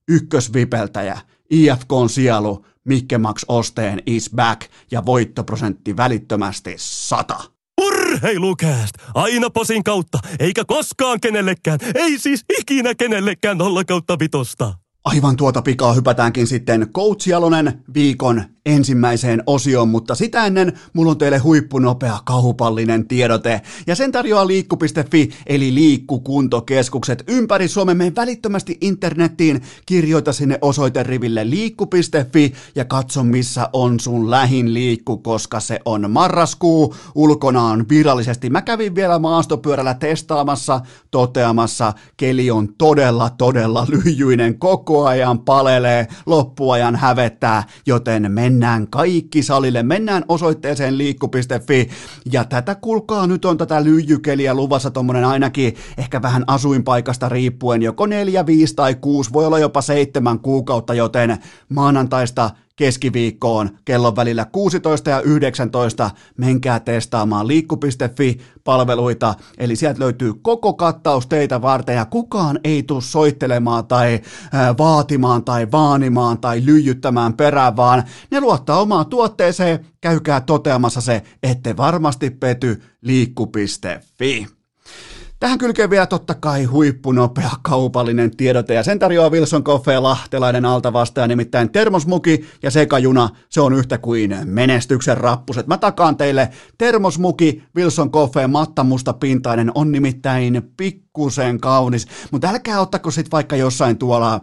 ykkösvipeltäjä – IFK on sielu, Mikke Max Osteen is back ja voittoprosentti välittömästi 100. Urheilukääst! Aina posin kautta, eikä koskaan kenellekään, ei siis ikinä kenellekään nolla kautta vitosta. Aivan tuota pikaa hypätäänkin sitten Coach Jalonen viikon ensimmäiseen osioon, mutta sitä ennen mulla on teille huippunopea kahupallinen tiedote. Ja sen tarjoaa liikku.fi eli liikkukuntokeskukset ympäri Suomen. Mene välittömästi internettiin, kirjoita sinne osoiteriville liikku.fi ja katso missä on sun lähin liikku, koska se on marraskuu. Ulkona on virallisesti. Mä kävin vielä maastopyörällä testaamassa, toteamassa, keli on todella, todella lyijyinen, koko ajan palelee, loppuajan hävettää, joten mene mennään kaikki salille, mennään osoitteeseen liikku.fi ja tätä kulkaa nyt on tätä lyijykeliä luvassa tuommoinen ainakin ehkä vähän asuinpaikasta riippuen, joko neljä, viisi tai kuusi, voi olla jopa seitsemän kuukautta, joten maanantaista keskiviikkoon kellon välillä 16 ja 19. Menkää testaamaan liikku.fi-palveluita, eli sieltä löytyy koko kattaus teitä varten ja kukaan ei tule soittelemaan tai ää, vaatimaan tai vaanimaan tai lyijyttämään perään, vaan ne luottaa omaan tuotteeseen, käykää toteamassa se, ette varmasti pety liikku.fi. Tähän kylkee vielä totta kai huippunopea kaupallinen tiedote ja sen tarjoaa Wilson Coffee lahtelainen alta vastaaja, nimittäin termosmuki ja sekajuna, se on yhtä kuin menestyksen rappuset. Mä takaan teille termosmuki Wilson Coffee mattamusta pintainen on nimittäin pikkusen kaunis, mutta älkää ottako sit vaikka jossain tuolla,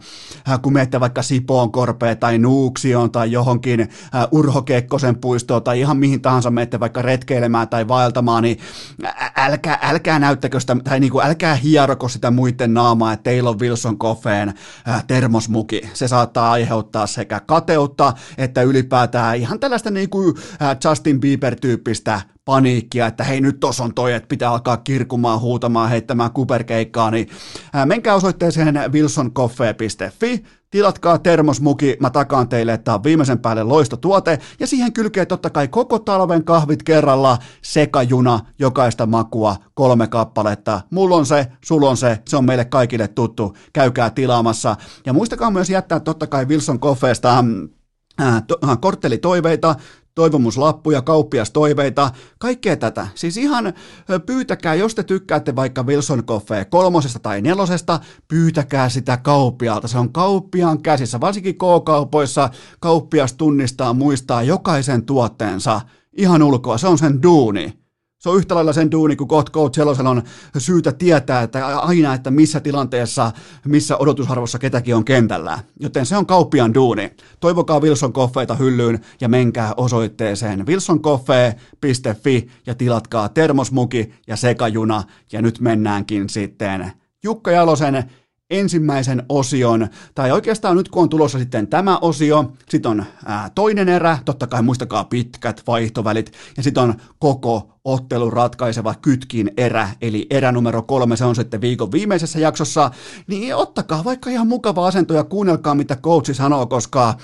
äh, kun menette vaikka Sipoon korpeen tai Nuuksioon tai johonkin äh, Urho Kekkosen puistoon tai ihan mihin tahansa menette vaikka retkeilemään tai vaeltamaan, niin älkää, älkää näyttäkö sitä tai niin kuin älkää hieroko sitä muiden naamaa, että teillä on Wilson Coffeen äh, termosmuki. Se saattaa aiheuttaa sekä kateutta että ylipäätään ihan tällaista niin kuin Justin Bieber-tyyppistä paniikkia, että hei nyt tos on toi, että pitää alkaa kirkumaan, huutamaan, heittämään kuperkeikkaa, niin ää, menkää osoitteeseen wilsoncoffee.fi, tilatkaa termosmuki, mä takaan teille, että on viimeisen päälle loistotuote, ja siihen kylkee totta kai koko talven kahvit kerralla, sekajuna, jokaista makua, kolme kappaletta. Mulla on se, sulla on se, se on meille kaikille tuttu, käykää tilaamassa. Ja muistakaa myös jättää totta kai Wilson Coffeesta to, korttelitoiveita, toivomuslappuja, kauppiastoiveita, kaikkea tätä. Siis ihan pyytäkää, jos te tykkäätte vaikka Wilson Coffee kolmosesta tai nelosesta, pyytäkää sitä kauppialta. Se on kauppiaan käsissä, varsinkin K-kaupoissa kauppias tunnistaa, muistaa jokaisen tuotteensa ihan ulkoa. Se on sen duuni. Se on yhtä lailla sen duuni, kun Coach Coach on syytä tietää, että aina, että missä tilanteessa, missä odotusarvossa ketäkin on kentällä. Joten se on kauppian duuni. Toivokaa Wilson Coffeita hyllyyn ja menkää osoitteeseen wilsoncoffee.fi ja tilatkaa termosmuki ja sekajuna. Ja nyt mennäänkin sitten Jukka Jalosen ensimmäisen osion, tai oikeastaan nyt kun on tulossa sitten tämä osio, sitten on ää, toinen erä, totta kai muistakaa pitkät vaihtovälit, ja sitten on koko ottelun ratkaiseva kytkin erä, eli erä numero kolme, se on sitten viikon viimeisessä jaksossa, niin ottakaa vaikka ihan mukava asento ja kuunnelkaa mitä coachi sanoo, koska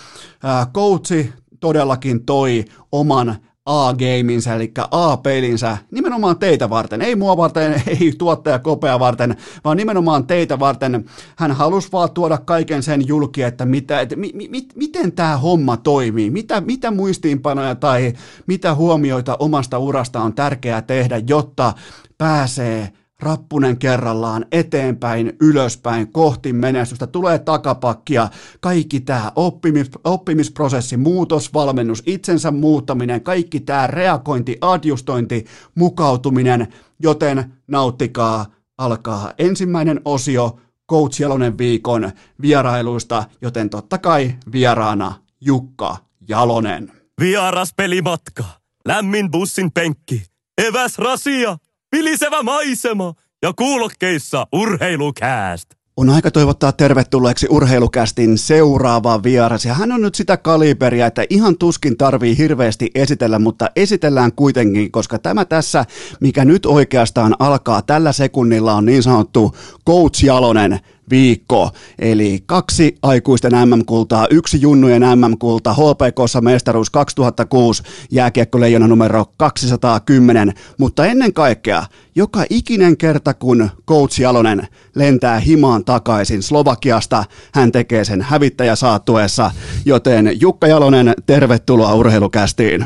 ää, coachi todellakin toi oman A-gameinsa, eli A-pelinsä, nimenomaan teitä varten, ei mua varten, [laughs] ei tuottaja kopea varten, vaan nimenomaan teitä varten. Hän halusi vaan tuoda kaiken sen julki, että, mitä, että mi, mi, miten tämä homma toimii, mitä, mitä muistiinpanoja tai mitä huomioita omasta urasta on tärkeää tehdä, jotta pääsee rappunen kerrallaan eteenpäin, ylöspäin, kohti menestystä, tulee takapakkia, kaikki tämä oppimis, oppimisprosessi, muutosvalmennus, itsensä muuttaminen, kaikki tämä reagointi, adjustointi, mukautuminen, joten nauttikaa, alkaa ensimmäinen osio Coach Jalonen viikon vierailuista, joten totta kai vieraana Jukka Jalonen. Vieras pelimatka, lämmin bussin penkki, eväs rasia vilisevä maisema ja kuulokkeissa urheilukääst. On aika toivottaa tervetulleeksi urheilukästin seuraava vieras. Ja hän on nyt sitä kaliberia, että ihan tuskin tarvii hirveästi esitellä, mutta esitellään kuitenkin, koska tämä tässä, mikä nyt oikeastaan alkaa tällä sekunnilla, on niin sanottu Coach Jalonen viikko. Eli kaksi aikuisten MM-kultaa, yksi junnujen MM-kulta, HPKssa mestaruus 2006, jääkiekkoleijona numero 210, mutta ennen kaikkea joka ikinen kerta, kun Coach Jalonen lentää himaan takaisin Slovakiasta, hän tekee sen hävittäjä saattuessa, joten Jukka Jalonen, tervetuloa urheilukästiin.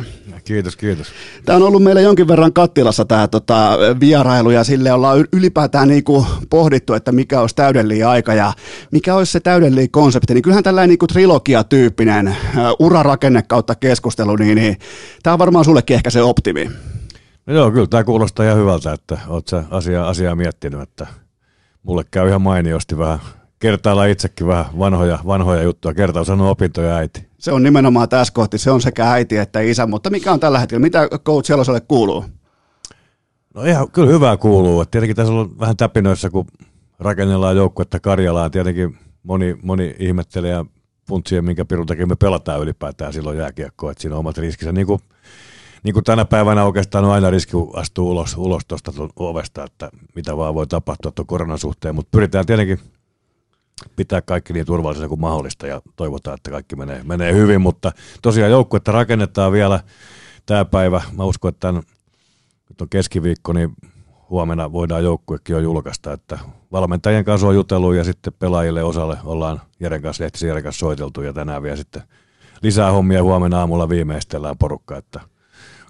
Kiitos, kiitos. Tämä on ollut meillä jonkin verran kattilassa tämä tota, vierailu ja sille ollaan ylipäätään niin kuin pohdittu, että mikä olisi täydellinen aika ja mikä olisi se täydellinen konsepti. Niin kyllähän tällainen niin trilogia-tyyppinen uh, urarakenne kautta keskustelu, niin, niin tämä on varmaan sullekin ehkä se optimi. No joo, kyllä tämä kuulostaa ihan hyvältä, että olet se asiaa, asiaa miettinyt, että mulle käy ihan mainiosti vähän kertailla itsekin vähän vanhoja, vanhoja juttuja. Kertaa sanoo opintoja äiti. Se on nimenomaan tässä kohti. Se on sekä äiti että isä. Mutta mikä on tällä hetkellä? Mitä Coach Jeloselle kuuluu? No ihan kyllä hyvää kuuluu. Et tietenkin tässä on vähän täpinöissä, kun rakennellaan joukkuetta Karjalaan. Tietenkin moni, moni ihmettelee ja funtsien, minkä pirun takia me pelataan ylipäätään silloin jääkiekkoa, että siinä on omat riskinsä. Niin kuin, niin kuin tänä päivänä oikeastaan on aina riski astua ulos, ulos tuosta ovesta, että mitä vaan voi tapahtua tuon koronan suhteen, mutta pyritään tietenkin pitää kaikki niin turvallisena kuin mahdollista ja toivotaan, että kaikki menee, menee hyvin, mutta tosiaan joukkuetta rakennetaan vielä tämä päivä. Mä uskon, että tämän, nyt on keskiviikko, niin huomenna voidaan joukkuekin jo julkaista, että valmentajien kanssa on jutellut ja sitten pelaajille osalle ollaan Jeren kanssa, Lehtisen Jeren kanssa soiteltu ja tänään vielä sitten lisää hommia huomenna aamulla viimeistellään porukka, että –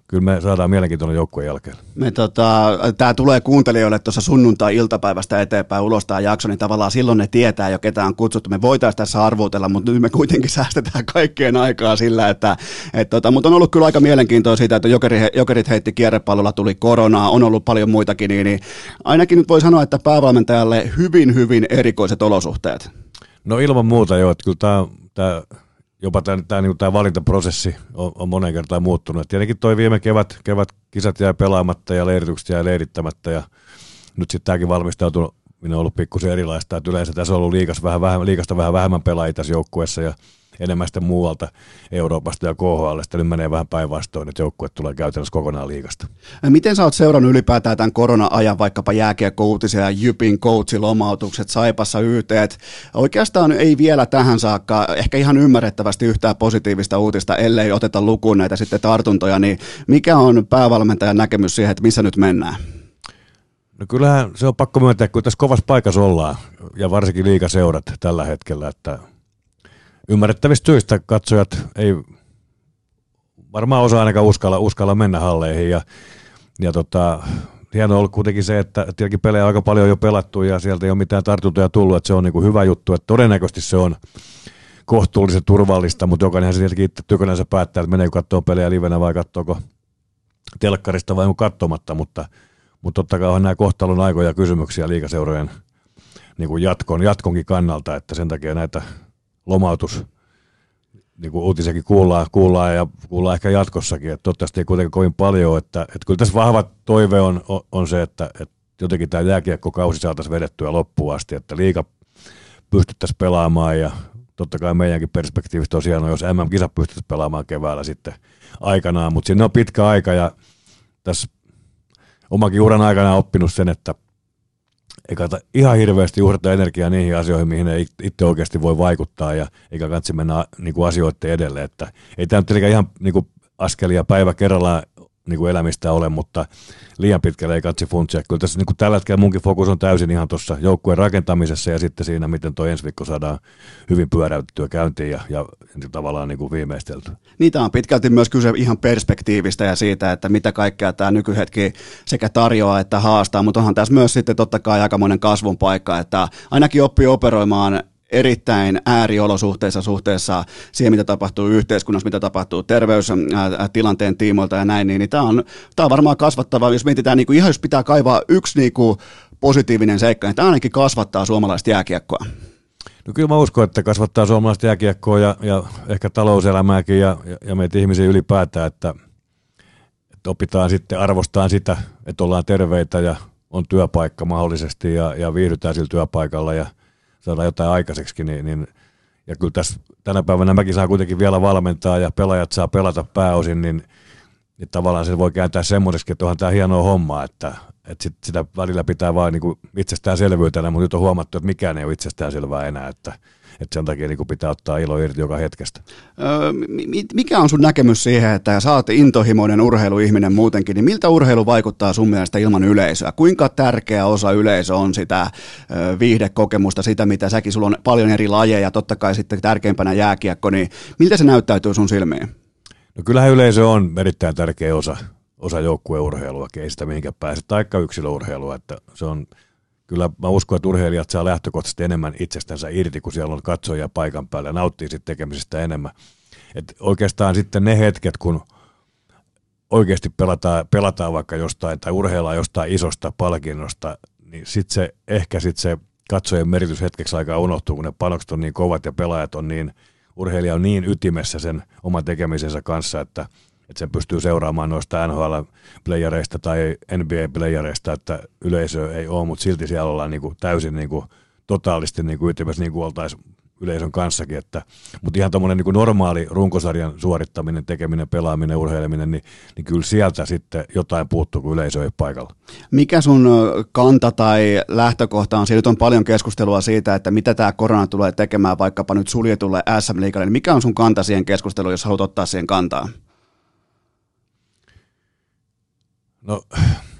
kyllä me saadaan mielenkiintoinen joukkueen jälkeen. Me, tota, tämä tulee kuuntelijoille tuossa sunnuntai-iltapäivästä eteenpäin ulos tämä jakso, niin tavallaan silloin ne tietää jo ketä on kutsuttu. Me voitaisiin tässä arvuutella, mutta nyt me kuitenkin [laughs] säästetään kaikkien aikaa sillä, että et, tota, mutta on ollut kyllä aika mielenkiintoista siitä, että jokeri, jokerit heitti kierrepallolla, tuli koronaa, on ollut paljon muitakin, niin, niin ainakin nyt voi sanoa, että päävalmentajalle hyvin, hyvin erikoiset olosuhteet. No ilman muuta joo, että kyllä tämä, tämä jopa tämä, tämä, niin tämä valintaprosessi on, on monen kertaan muuttunut. Et tietenkin toi viime kevät, kevät kisat jäi pelaamatta ja leiritykset jäi leirittämättä ja nyt sitten tämäkin valmistautunut minä on ollut pikkusen erilaista, että yleensä tässä on ollut liikas vähän, vähän, liikasta vähän vähemmän pelaajia tässä joukkueessa ja enemmän sitten muualta Euroopasta ja KHL. Nyt menee vähän päinvastoin, että joukkue tulee käytännössä kokonaan liikasta. Miten sä oot seurannut ylipäätään tämän korona-ajan vaikkapa jääkiekko-uutisia ja Jypin coachilomautukset, Saipassa YT? Oikeastaan ei vielä tähän saakka ehkä ihan ymmärrettävästi yhtään positiivista uutista, ellei oteta lukuun näitä sitten tartuntoja, niin mikä on päävalmentajan näkemys siihen, että missä nyt mennään? No kyllähän se on pakko myöntää, kun tässä kovassa paikassa ollaan, ja varsinkin liikaseurat tällä hetkellä, että ymmärrettävistä syistä katsojat ei varmaan osaa ainakaan uskalla, uskalla mennä halleihin. Ja, ja tota, hienoa on ollut kuitenkin se, että tietenkin pelejä aika paljon on jo pelattu ja sieltä ei ole mitään tartuntoja tullut, että se on niin kuin hyvä juttu, että todennäköisesti se on kohtuullisen turvallista, mutta jokainen se tietenkin itse tykönänsä päättää, että meneekö katsoa pelejä livenä vai katsoako telkkarista vai katsomatta, mutta, mutta totta kai on nämä kohtalon aikoja kysymyksiä liikaseurojen niin kuin jatkon, jatkonkin kannalta, että sen takia näitä lomautus, niin kuin uutisekin kuullaan, kuullaan ja kuullaan ehkä jatkossakin, että toivottavasti ei kuitenkaan kovin paljon, että, että kyllä tässä vahva toive on, on se, että, että jotenkin tämä jääkiekkokausi saataisiin vedettyä loppuun asti, että liika pystyttäisiin pelaamaan ja totta kai meidänkin perspektiivistä tosiaan jos MM-kisa pystyttäisiin pelaamaan keväällä sitten aikanaan, mutta sinne on pitkä aika ja tässä omakin uran aikana oppinut sen, että – ei kannata ihan hirveästi uhrata energiaa niihin asioihin, mihin ei itse oikeasti voi vaikuttaa ja eikä kansi mennä niin kuin asioiden edelle. Että ei tämä nyt ihan niin kuin askelia päivä kerrallaan niin kuin elämistä ole, mutta liian pitkälle ei katsi funtsia. Kyllä tässä niin kuin tällä hetkellä munkin fokus on täysin ihan tuossa joukkueen rakentamisessa ja sitten siinä, miten tuo ensi viikko saadaan hyvin pyöräytettyä käyntiin ja, ja tavallaan niin kuin viimeistelty. Niitä on pitkälti myös kyse ihan perspektiivistä ja siitä, että mitä kaikkea tämä nykyhetki sekä tarjoaa että haastaa, mutta onhan tässä myös sitten totta kai aikamoinen kasvun paikka, että ainakin oppii operoimaan erittäin ääriolosuhteissa suhteessa siihen, mitä tapahtuu yhteiskunnassa, mitä tapahtuu terveystilanteen tiimoilta ja näin, niin, niin tämä on, tämä on varmaan kasvattava, jos mietitään, niin kuin, ihan jos pitää kaivaa yksi niin kuin, positiivinen seikka, niin tämä ainakin kasvattaa suomalaista jääkiekkoa. No kyllä mä uskon, että kasvattaa suomalaista jääkiekkoa ja, ja ehkä talouselämääkin ja, ja, ja meitä ihmisiä ylipäätään, että, että opitaan sitten arvostaa sitä, että ollaan terveitä ja on työpaikka mahdollisesti ja, ja viihdytään sillä työpaikalla ja – saada jotain aikaiseksi, niin, niin ja kyllä tässä tänä päivänä mäkin saa kuitenkin vielä valmentaa ja pelaajat saa pelata pääosin, niin, niin tavallaan se voi kääntää semmoiseksi, että onhan tämä hienoa homma, että, että sit sitä välillä pitää vain niin itsestäänselvyytenä, mutta nyt on huomattu, että mikään ei ole itsestäänselvää enää, että, että sen takia niin pitää ottaa ilo irti joka hetkestä. Öö, mikä on sun näkemys siihen, että sä oot intohimoinen urheiluihminen muutenkin, niin miltä urheilu vaikuttaa sun mielestä ilman yleisöä? Kuinka tärkeä osa yleisö on sitä öö, viihdekokemusta, sitä mitä säkin, sulla on paljon eri lajeja, totta kai sitten tärkeimpänä jääkiekko, niin miltä se näyttäytyy sun silmiin? No kyllähän yleisö on erittäin tärkeä osa, osa joukkueurheilua, ei sitä mihinkään pääse, taikka yksilöurheilua, että se on kyllä mä uskon, että urheilijat saa lähtökohtaisesti enemmän itsestänsä irti, kun siellä on katsojia paikan päällä ja nauttii sitten tekemisestä enemmän. Et oikeastaan sitten ne hetket, kun oikeasti pelataan, pelataan vaikka jostain tai urheillaan jostain isosta palkinnosta, niin sitten se, ehkä sitten se katsojen merkitys hetkeksi aikaa unohtuu, kun ne panokset on niin kovat ja pelaajat on niin, urheilija on niin ytimessä sen oman tekemisensä kanssa, että – että sen pystyy seuraamaan noista NHL-playereista tai NBA-playereista, että yleisö ei ole, mutta silti siellä ollaan niin kuin täysin niin kuin, totaalisti niin kuin ytimessä, niin kuin oltaisiin yleisön kanssakin. Että, mutta ihan tuommoinen niin normaali runkosarjan suorittaminen, tekeminen, pelaaminen, urheileminen, niin, niin kyllä sieltä sitten jotain puuttuu, kun yleisö ei paikalla. Mikä sun kanta tai lähtökohta on? Siinä nyt on paljon keskustelua siitä, että mitä tämä korona tulee tekemään vaikkapa nyt suljetulle SM Liikalle. Niin mikä on sun kanta siihen keskusteluun, jos haluat ottaa siihen kantaa? No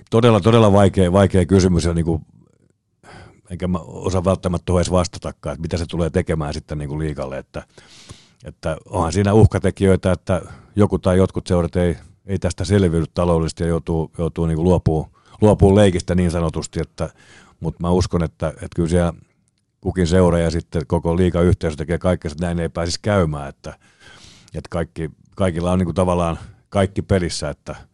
todella, todella vaikea, vaikea kysymys ja niin kuin, enkä mä osaa välttämättä edes vastatakaan, että mitä se tulee tekemään sitten niin kuin liikalle, että, että onhan siinä uhkatekijöitä, että joku tai jotkut seurat ei, ei tästä selviydy taloudellisesti ja joutuu, joutuu niin luopuun, luopuun leikistä niin sanotusti, että, mutta mä uskon, että, että kyllä siellä kukin seura ja sitten koko liikayhteisö tekee kaikkea, että näin ei pääsisi käymään, että, että kaikki, kaikilla on niin kuin tavallaan kaikki pelissä, että –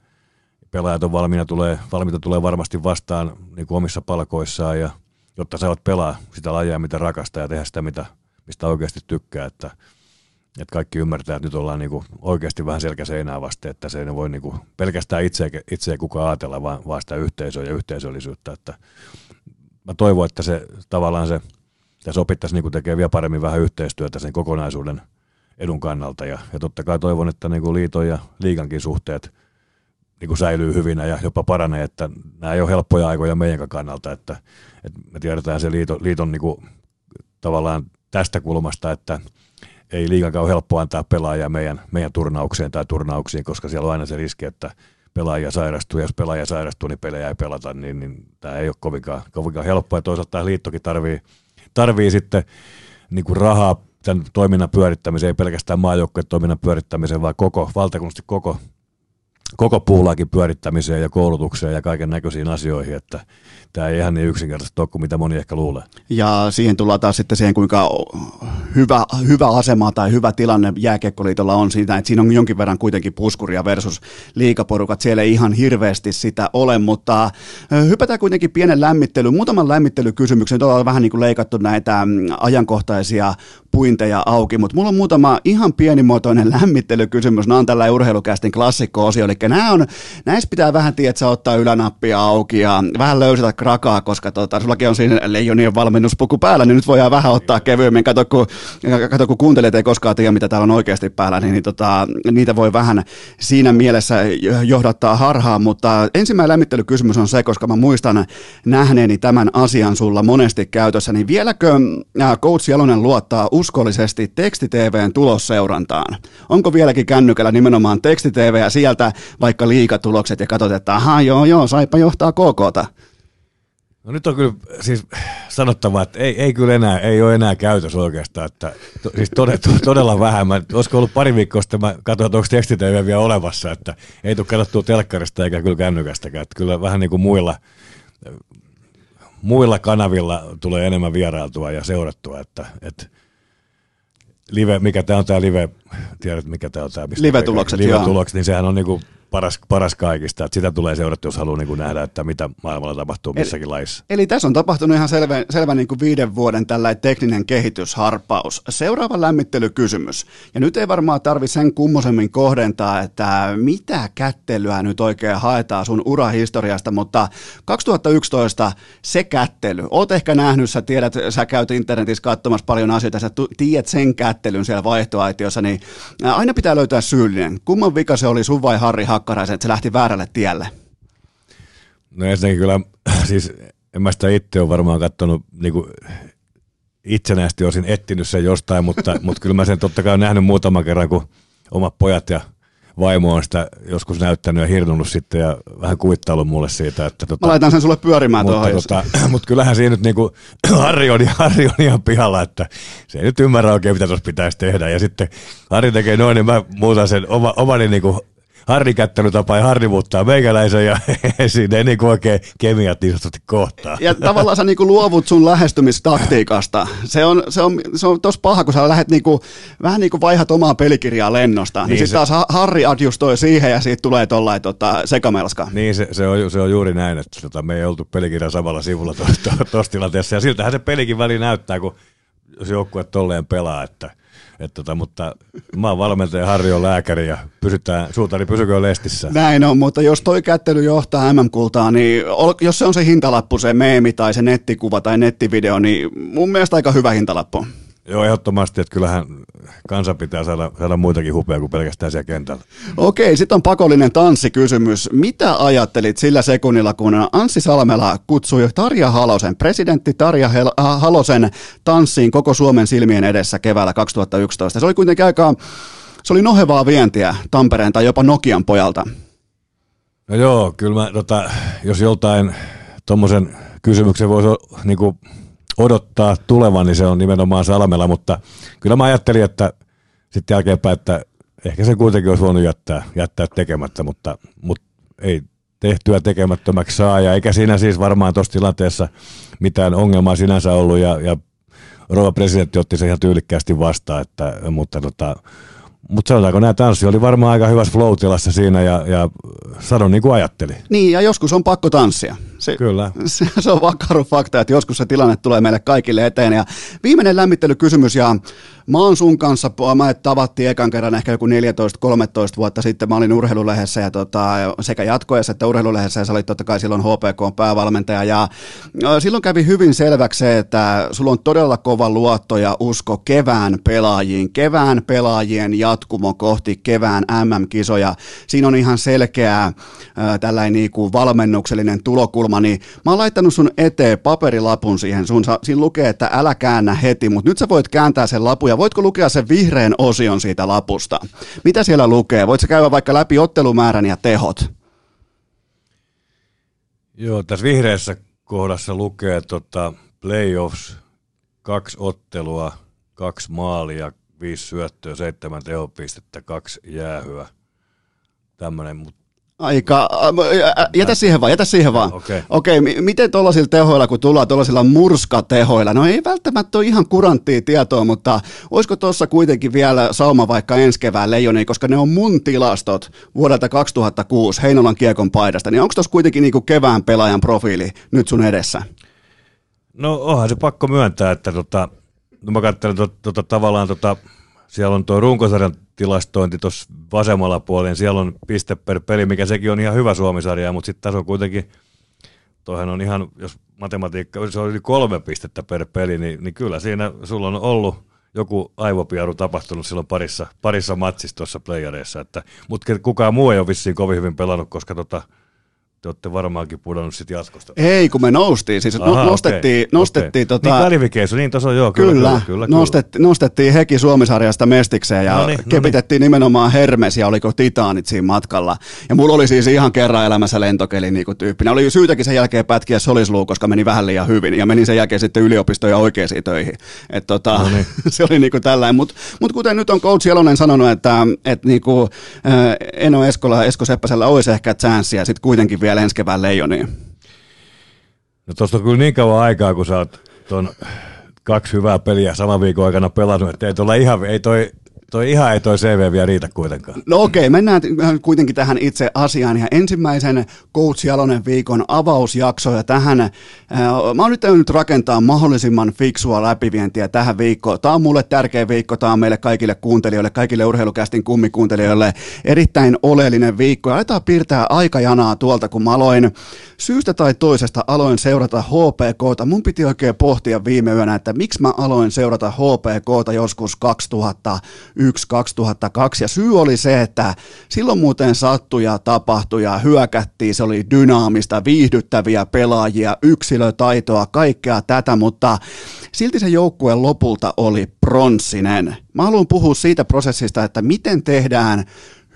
pelaajat on valmiina tulee, valmiita tulee varmasti vastaan niin kuin omissa palkoissaan, ja, jotta saavat pelaa sitä lajia, mitä rakastaa ja tehdä sitä, mitä, mistä oikeasti tykkää. Että, että kaikki ymmärtää, että nyt ollaan niin kuin oikeasti vähän selkäseinää vasten, että se ei voi niin kuin pelkästään itse, itse kukaan ajatella, vaan, vaan sitä yhteisöä ja yhteisöllisyyttä. Että mä toivon, että se tavallaan se, tässä opittaisiin niin tekee vielä paremmin vähän yhteistyötä sen kokonaisuuden edun kannalta. Ja, ja totta kai toivon, että niin liiton ja liigankin suhteet – niin kuin säilyy hyvinä ja jopa paranee, että nämä ei ole helppoja aikoja meidän kannalta, että, että me tiedetään se liiton, liiton niin kuin, tavallaan tästä kulmasta, että ei liikaa ole helppo antaa pelaajia meidän, meidän turnaukseen tai turnauksiin, koska siellä on aina se riski, että pelaajia sairastuu, ja jos pelaajia sairastuu, niin pelejä ei pelata, niin, niin tämä ei ole kovinkaan, kovinkaan helppoa, ja toisaalta tämä liittokin tarvii, tarvii sitten niin kuin rahaa tämän toiminnan pyörittämiseen, ei pelkästään maajoukkojen toiminnan pyörittämiseen, vaan koko, valtakunnallisesti koko koko puulaakin pyörittämiseen ja koulutukseen ja kaiken näköisiin asioihin, että tämä ei ihan niin yksinkertaisesti ole kuin mitä moni ehkä luulee. Ja siihen tullaan taas sitten siihen, kuinka hyvä, hyvä asema tai hyvä tilanne jääkiekkoliitolla on siinä, että siinä on jonkin verran kuitenkin puskuria versus liikaporukat. Siellä ei ihan hirveästi sitä ole, mutta hypätään kuitenkin pienen lämmittely, muutaman lämmittelykysymyksen. Nyt ollaan vähän niin kuin leikattu näitä mm, ajankohtaisia puinteja auki, mutta mulla on muutama ihan pienimuotoinen lämmittelykysymys. Nämä on tällä urheilukästin klassikko-osio, eli nämä on, näissä pitää vähän tietää, ottaa ylänappia auki ja vähän löysätä krakaa, koska tota, sullakin on siinä leijonien valmennuspuku päällä, niin nyt voidaan vähän ottaa kevyemmin. Kato, kun, kato, kun kuuntelijat ei koskaan tiedä, mitä täällä on oikeasti päällä, niin, niin tota, niitä voi vähän siinä mielessä johdattaa harhaan, mutta ensimmäinen lämmittelykysymys on se, koska mä muistan nähneeni tämän asian sulla monesti käytössä, niin vieläkö Coach Jalonen luottaa uskollisesti tekstitvn tulosseurantaan? Onko vieläkin kännykällä nimenomaan tekstitv ja sieltä vaikka liikatulokset ja katsot, että aha joo joo, saipa johtaa KKta? No nyt on kyllä siis sanottava, että ei, ei kyllä enää, ei ole enää käytös oikeastaan, että to, siis todella, [laughs] todella vähän. Mä, olisiko ollut pari viikkoa sitten, mä katsoin, että onko tekstitv vielä olemassa, että ei tule katsottua telkkarista eikä kyllä kännykästäkään, että kyllä vähän niin kuin muilla, muilla kanavilla tulee enemmän vierailtua ja seurattua, että, että live, mikä tämä on tämä live, tiedät mikä tämä on tämä? Live-tulokset, Live-tulokset, niin sehän on niinku paras, paras kaikista. Että sitä tulee seurata, jos haluaa niin kuin nähdä, että mitä maailmalla tapahtuu missäkin eli, lajissa. Eli tässä on tapahtunut ihan selvä, selvä niin kuin viiden vuoden tällainen tekninen kehitysharppaus. Seuraava lämmittelykysymys. Ja nyt ei varmaan tarvi sen kummosemmin kohdentaa, että mitä kättelyä nyt oikein haetaan sun urahistoriasta, mutta 2011 se kättely. Oot ehkä nähnyt, sä tiedät, sä käyt internetissä katsomassa paljon asioita, sä tiedät sen kättelyn siellä vaihtoaitiossa, niin aina pitää löytää syyllinen. Kumman vika se oli sun vai Harri Hakkaraisen, että se lähti väärälle tielle? No ensinnäkin kyllä, [clears throat] siis en mä sitä itse ole varmaan katsonut niin kuin itsenäisesti olisin etsinyt sen jostain, mutta, [laughs] mutta kyllä mä sen totta kai olen nähnyt muutaman kerran, kun omat pojat ja vaimo on sitä joskus näyttänyt ja hirnunut sitten ja vähän kuittaillut mulle siitä. Että tota, Mä laitan sen sulle pyörimään mutta, tuohon. Tota, [clears throat] mutta kyllähän siinä nyt niinku, [clears throat] Harri, on, Harri on ihan pihalla, että se ei nyt ymmärrä oikein, mitä tuossa pitäisi tehdä. Ja sitten Harri tekee noin, niin mä muutan sen oma, omani niinku harrikättelytapa ja harri muuttaa meikäläisen ja [laughs] siinä ei niin oikein kemiat niin sanotusti kohtaa. Ja tavallaan sä niin kuin luovut sun lähestymistaktiikasta. Se on, se on, se on tos paha, kun sä lähdet niin kuin, vähän niin kuin vaihat omaa pelikirjaa lennosta. Niin, niin sitten taas Harri adjustoi siihen ja siitä tulee tollain tota, sekamelska. Niin se, se, on, se on juuri näin, että tota, me ei oltu pelikirjan samalla sivulla tuossa to, to, tilanteessa. Ja siltähän se pelikin väli näyttää, kun jos joukkue tolleen pelaa, että – et tota, mutta mä oon valmentaja, Harri on lääkäri ja pysytään, suutari pysykö lestissä. Näin on, mutta jos toi kättely johtaa MM-kultaa, niin jos se on se hintalappu, se meemi tai se nettikuva tai nettivideo, niin mun mielestä aika hyvä hintalappu. Joo, ehdottomasti, että kyllähän kansa pitää saada, saada muitakin hupeja kuin pelkästään siellä kentällä. Okei, sitten on pakollinen tanssikysymys. Mitä ajattelit sillä sekunnilla, kun Anssi Salmela kutsui Tarja Halosen, presidentti Tarja Hel- äh, Halosen tanssiin koko Suomen silmien edessä keväällä 2011? Se oli kuitenkin aika, se oli nohevaa vientiä Tampereen tai jopa Nokian pojalta. No joo, kyllä mä, tota, jos joltain tuommoisen kysymyksen voisi niin kuin odottaa tulevan, niin se on nimenomaan Salmela, mutta kyllä mä ajattelin, että sitten jälkeenpäin, että ehkä se kuitenkin olisi voinut jättää, jättää tekemättä, mutta, mutta ei tehtyä tekemättömäksi saa, ja eikä siinä siis varmaan tuossa tilanteessa mitään ongelmaa sinänsä ollut, ja, ja rouva presidentti otti sen ihan tyylikkäästi vastaan, että, mutta tota, mutta sanotaanko nämä tanssi oli varmaan aika hyvässä flow siinä ja, ja sanon niin kuin ajatteli. Niin ja joskus on pakko tanssia. Se, Kyllä. Se, se on vakaru fakta, että joskus se tilanne tulee meille kaikille eteen. Ja viimeinen lämmittelykysymys ja Mä oon sun kanssa, mä tavattiin ekan kerran ehkä joku 14-13 vuotta sitten, mä olin urheilulehdessä ja tota, sekä jatkoessa että urheilulehdessä. Ja sä olit totta kai silloin HPK päävalmentaja. Ja silloin kävi hyvin selväksi se, että sulla on todella kova luotto ja usko kevään pelaajiin, kevään pelaajien jatkumo kohti kevään MM-kisoja. Siinä on ihan selkeä tällainen niin kuin valmennuksellinen tulokulma, niin mä oon laittanut sun eteen paperilapun siihen, sun, siinä lukee, että älä käännä heti, mutta nyt sä voit kääntää sen lapun ja Voitko lukea sen vihreän osion siitä lapusta? Mitä siellä lukee? Voitko käydä vaikka läpi ottelumäärän ja tehot? Joo, tässä vihreässä kohdassa lukee tota, playoffs, kaksi ottelua, kaksi maalia, viisi syöttöä, seitsemän tehopistettä, kaksi jäähyä. Tämmöinen, mutta Aika, jätä siihen vaan, jätä siihen vaan. Okei, okay. okay, miten tuollaisilla tehoilla, kun tullaan tuollaisilla murskatehoilla, no ei välttämättä ole ihan kuranttia tietoa, mutta olisiko tuossa kuitenkin vielä sauma vaikka ensi kevään leijoni, koska ne on mun tilastot vuodelta 2006 Heinolan kiekon paidasta, niin onko tuossa kuitenkin niinku kevään pelaajan profiili nyt sun edessä? No onhan se pakko myöntää, että tota, no mä katselen tota, tota, tavallaan tota, siellä on tuo runkosarjan tilastointi tuossa vasemmalla puolella, siellä on piste per peli, mikä sekin on ihan hyvä Suomisarja, mutta sitten tässä on kuitenkin, toihan on ihan, jos matematiikka, se on yli kolme pistettä per peli, niin, niin kyllä siinä sulla on ollut joku aivopiaru tapahtunut silloin parissa, parissa matsissa tuossa playareissa, mutta kukaan muu ei ole vissiin kovin hyvin pelannut, koska tota, te olette varmaankin pudonnut sitten jatkosta. Ei, kun me noustiin. Siis Aha, nostettiin, okay, nostettiin okay. tota... Niin kvalifikeissu, niin tuossa on joo. Kyllä, kyllä, kyllä, kyllä, nostettiin, nostettiin Heki Suomisarjasta mestikseen ja no niin, kepitettiin no niin. nimenomaan Hermes ja oliko Titaanit siinä matkalla. Ja mulla oli siis ihan kerran elämässä lentokeli niin kuin tyyppinen. Oli syytäkin sen jälkeen pätkiä solisluu, koska meni vähän liian hyvin ja menin sen jälkeen sitten yliopistoon ja oikeisiin töihin. Et tota, no niin. [laughs] se oli niin kuin tällainen. Mutta mut kuten nyt on coach Jelonen sanonut, että et niin kuin, äh, Eno Eskola, Esko Seppäsellä olisi ehkä chanssiä sitten kuitenkin vielä vielä ensi kevään leijoniin? No tuosta on kyllä niin kauan aikaa, kun sä oot ton kaksi hyvää peliä saman viikon aikana pelannut, että ei, ihan, ei toi Toi ihan ei toi CV vielä riitä kuitenkaan. No okei, okay, mennään kuitenkin tähän itse asiaan ja ensimmäisen Coach Jalonen viikon avausjakso ja tähän, äh, mä oon nyt nyt rakentaa mahdollisimman fiksua läpivientiä tähän viikkoon. Tämä on mulle tärkeä viikko, tämä on meille kaikille kuuntelijoille, kaikille urheilukästin kummikuuntelijoille erittäin oleellinen viikko ja aletaan piirtää aikajanaa tuolta, kun mä aloin syystä tai toisesta aloin seurata HPKta. Mun piti oikein pohtia viime yönä, että miksi mä aloin seurata HPKta joskus 2000 2001-2002 ja syy oli se, että silloin muuten sattui ja tapahtui ja hyökättiin, se oli dynaamista, viihdyttäviä pelaajia, yksilötaitoa, kaikkea tätä, mutta silti se joukkue lopulta oli pronssinen. Mä haluan puhua siitä prosessista, että miten tehdään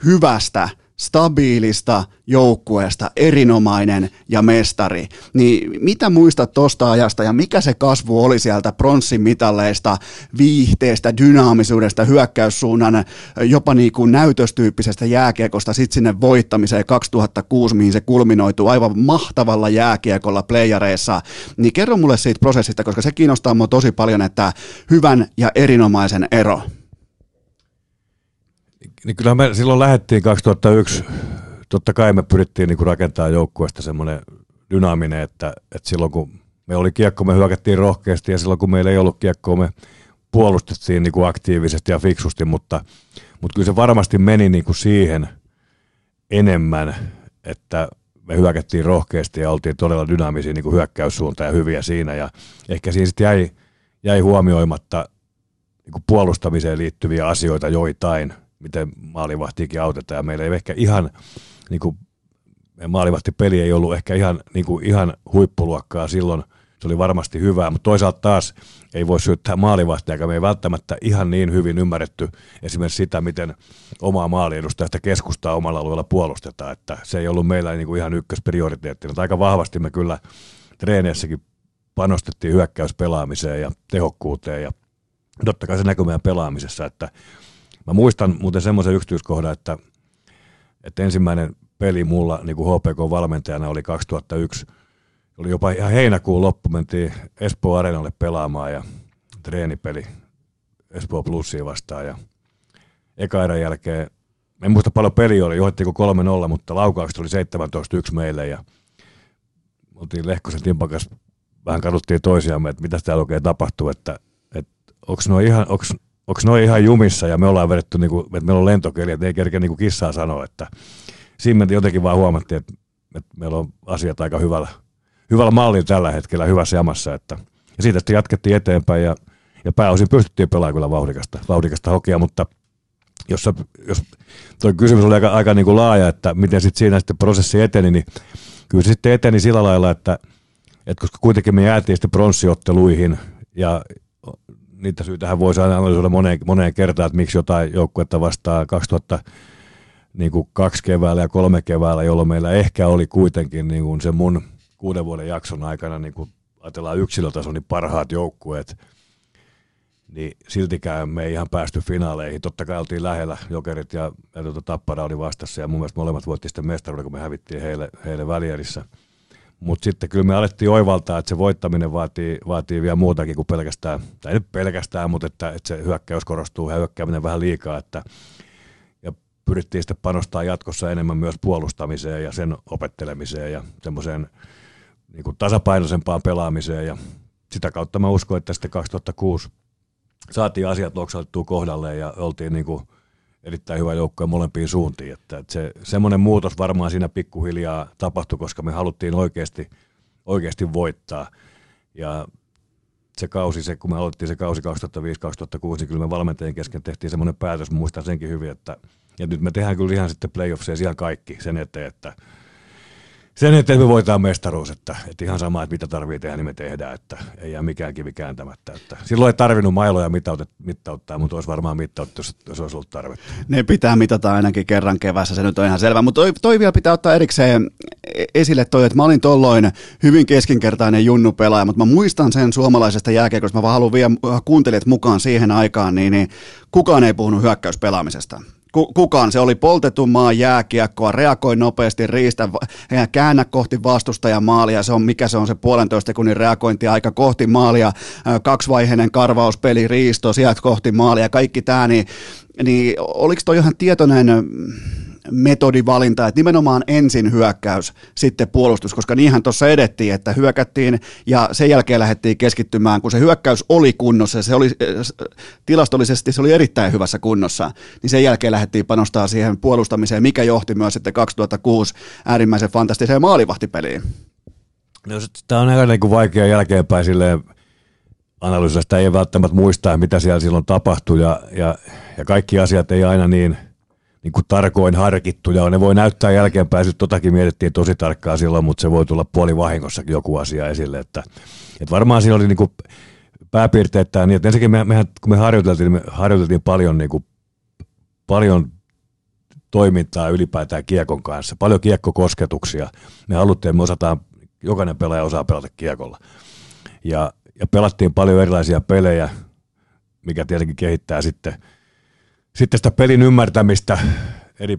hyvästä stabiilista joukkueesta, erinomainen ja mestari. Niin mitä muistat tuosta ajasta ja mikä se kasvu oli sieltä pronssimitalleista, viihteestä, dynaamisuudesta, hyökkäyssuunnan, jopa niin kuin näytöstyyppisestä jääkiekosta sitten sinne voittamiseen 2006, mihin se kulminoituu aivan mahtavalla jääkiekolla playareissa. Niin kerro mulle siitä prosessista, koska se kiinnostaa mua tosi paljon, että hyvän ja erinomaisen ero niin kyllä me silloin lähdettiin 2001, totta kai me pyrittiin niin rakentaa joukkueesta semmoinen dynaaminen, että, että silloin kun me oli kiekko, me hyökättiin rohkeasti ja silloin kun meillä ei ollut kiekkoa, me puolustettiin niin kuin aktiivisesti ja fiksusti, mutta, mutta kyllä se varmasti meni niin kuin siihen enemmän, että me hyökättiin rohkeasti ja oltiin todella dynaamisia niin kuin hyökkäyssuunta ja hyviä siinä. Ja ehkä siinä sitten jäi, jäi huomioimatta niin kuin puolustamiseen liittyviä asioita joitain, miten maalivahtiikin autetaan. Meillä ei ehkä ihan, niin kuin, maalivahtipeli ei ollut ehkä ihan, niin kuin, ihan huippuluokkaa silloin. Se oli varmasti hyvää, mutta toisaalta taas ei voi syyttää maalivahtia, me ei välttämättä ihan niin hyvin ymmärretty esimerkiksi sitä, miten omaa maaliedustajasta keskustaa omalla alueella puolustetaan, että se ei ollut meillä niin kuin ihan ykkösprioriteettina. Aika vahvasti me kyllä treeneissäkin panostettiin hyökkäyspelaamiseen ja tehokkuuteen ja totta kai se näkyy meidän pelaamisessa, että mä muistan muuten semmoisen yksityiskohdan, että, että ensimmäinen peli mulla niin kuin HPK-valmentajana oli 2001, oli jopa ihan heinäkuun loppu, mentiin Espoo Areenalle pelaamaan ja treenipeli Espoo Plussiin vastaan ja eka erän jälkeen, en muista paljon peli oli, johdettiinko 3-0, mutta laukaukset oli 17-1 meille ja oltiin Lehkosen Timpan kanssa vähän kaduttiin toisiamme, että mitä täällä oikein tapahtuu, että, että onko ihan, onks, onks noi ihan jumissa ja me ollaan vedetty, niin kuin, että meillä on lentokeli, että ei kerkeä niin kuin kissaa sanoa, että siinä me jotenkin vaan huomattiin, että, että meillä on asiat aika hyvällä, hyvällä mallilla tällä hetkellä, hyvässä jamassa, että, ja siitä sitten jatkettiin eteenpäin ja, ja pääosin pystyttiin pelaamaan kyllä vauhdikasta, vauhdikasta hokia, mutta jos, jos tuo kysymys oli aika, aika niin kuin laaja, että miten sitten siinä sitten prosessi eteni, niin kyllä se sitten eteni sillä lailla, että, että koska kuitenkin me jäätiin sitten pronssiotteluihin ja niitä syytähän voisi analysoida moneen, moneen kertaan, että miksi jotain joukkuetta vastaa 2000 niin kuin kaksi keväällä ja kolme keväällä, jolloin meillä ehkä oli kuitenkin niin kuin se mun kuuden vuoden jakson aikana, niin kuin ajatellaan yksilötason, niin parhaat joukkueet, niin siltikään me ei ihan päästy finaaleihin. Totta kai oltiin lähellä, Jokerit ja, ja tuota, Tappara oli vastassa ja mun mielestä molemmat voitti sitten mestaruuden, kun me hävittiin heille, heille välierissä – mutta sitten kyllä me alettiin oivaltaa, että se voittaminen vaatii, vaatii vielä muutakin kuin pelkästään, tai ei pelkästään, mutta että, että se hyökkäys korostuu, hyökkääminen vähän liikaa, että, ja pyrittiin sitten panostaa jatkossa enemmän myös puolustamiseen ja sen opettelemiseen ja semmoiseen niin kuin tasapainoisempaan pelaamiseen ja sitä kautta mä uskon, että sitten 2006 saatiin asiat loksalittua kohdalleen ja oltiin niin kuin erittäin hyvä joukkue molempiin suuntiin. Että, että se, semmoinen muutos varmaan siinä pikkuhiljaa tapahtui, koska me haluttiin oikeasti, oikeasti voittaa. Ja se kausi, se, kun me aloitettiin se kausi 2005-2006, niin kyllä me valmentajien kesken tehtiin semmoinen päätös, muistan senkin hyvin, että ja nyt me tehdään kyllä ihan sitten playoffseja ihan kaikki sen eteen, että sen eteen me voitaan mestaruus, että, että ihan sama, että mitä tarvii tehdä, niin me tehdään, että ei jää mikään kivi kääntämättä. Että silloin ei tarvinnut mailoja mittauttaa, mutta olisi varmaan mittauttu, jos olisi ollut tarvetta. Ne pitää mitata ainakin kerran kevässä, se nyt on ihan selvä, mutta toi, toi vielä pitää ottaa erikseen esille toi, että mä olin tolloin hyvin keskinkertainen junnu pelaaja, mutta mä muistan sen suomalaisesta jääkiekosta, mä vaan haluan vielä kuuntelijat mukaan siihen aikaan, niin, niin kukaan ei puhunut hyökkäyspelaamisesta kukaan. Se oli poltettu maa jääkiekkoa, reagoi nopeasti, riistä, käännä kohti vastustajan maalia. Se on, mikä se on se puolentoista sekunnin reagointiaika kohti maalia, kaksivaiheinen karvauspeli, riisto, sieltä kohti maalia, kaikki tämä, niin, niin oliko toi ihan tietoinen metodivalinta, että nimenomaan ensin hyökkäys, sitten puolustus, koska niinhän tuossa edettiin, että hyökättiin ja sen jälkeen lähdettiin keskittymään, kun se hyökkäys oli kunnossa, se oli tilastollisesti se oli erittäin hyvässä kunnossa, niin sen jälkeen lähdettiin panostaa siihen puolustamiseen, mikä johti myös sitten 2006 äärimmäisen fantastiseen maalivahtipeliin. No, tämä on aika niin kuin vaikea jälkeenpäin silleen analyysistä ei välttämättä muistaa, mitä siellä silloin tapahtui ja, ja, ja kaikki asiat ei aina niin – niin kuin tarkoin harkittuja. Ne voi näyttää jälkeenpäin, että totakin mietittiin tosi tarkkaan silloin, mutta se voi tulla puoli vahingossakin joku asia esille. Että, että varmaan siinä oli niin kuin pääpiirteittäin niin, että ensinnäkin me, mehän, kun me harjoiteltiin, me harjoiteltiin paljon, niin kuin, paljon toimintaa ylipäätään kiekon kanssa, paljon kiekkokosketuksia. Me haluttiin, me osataan, jokainen pelaaja osaa pelata kiekolla. Ja, ja pelattiin paljon erilaisia pelejä, mikä tietenkin kehittää sitten – sitten sitä pelin ymmärtämistä eri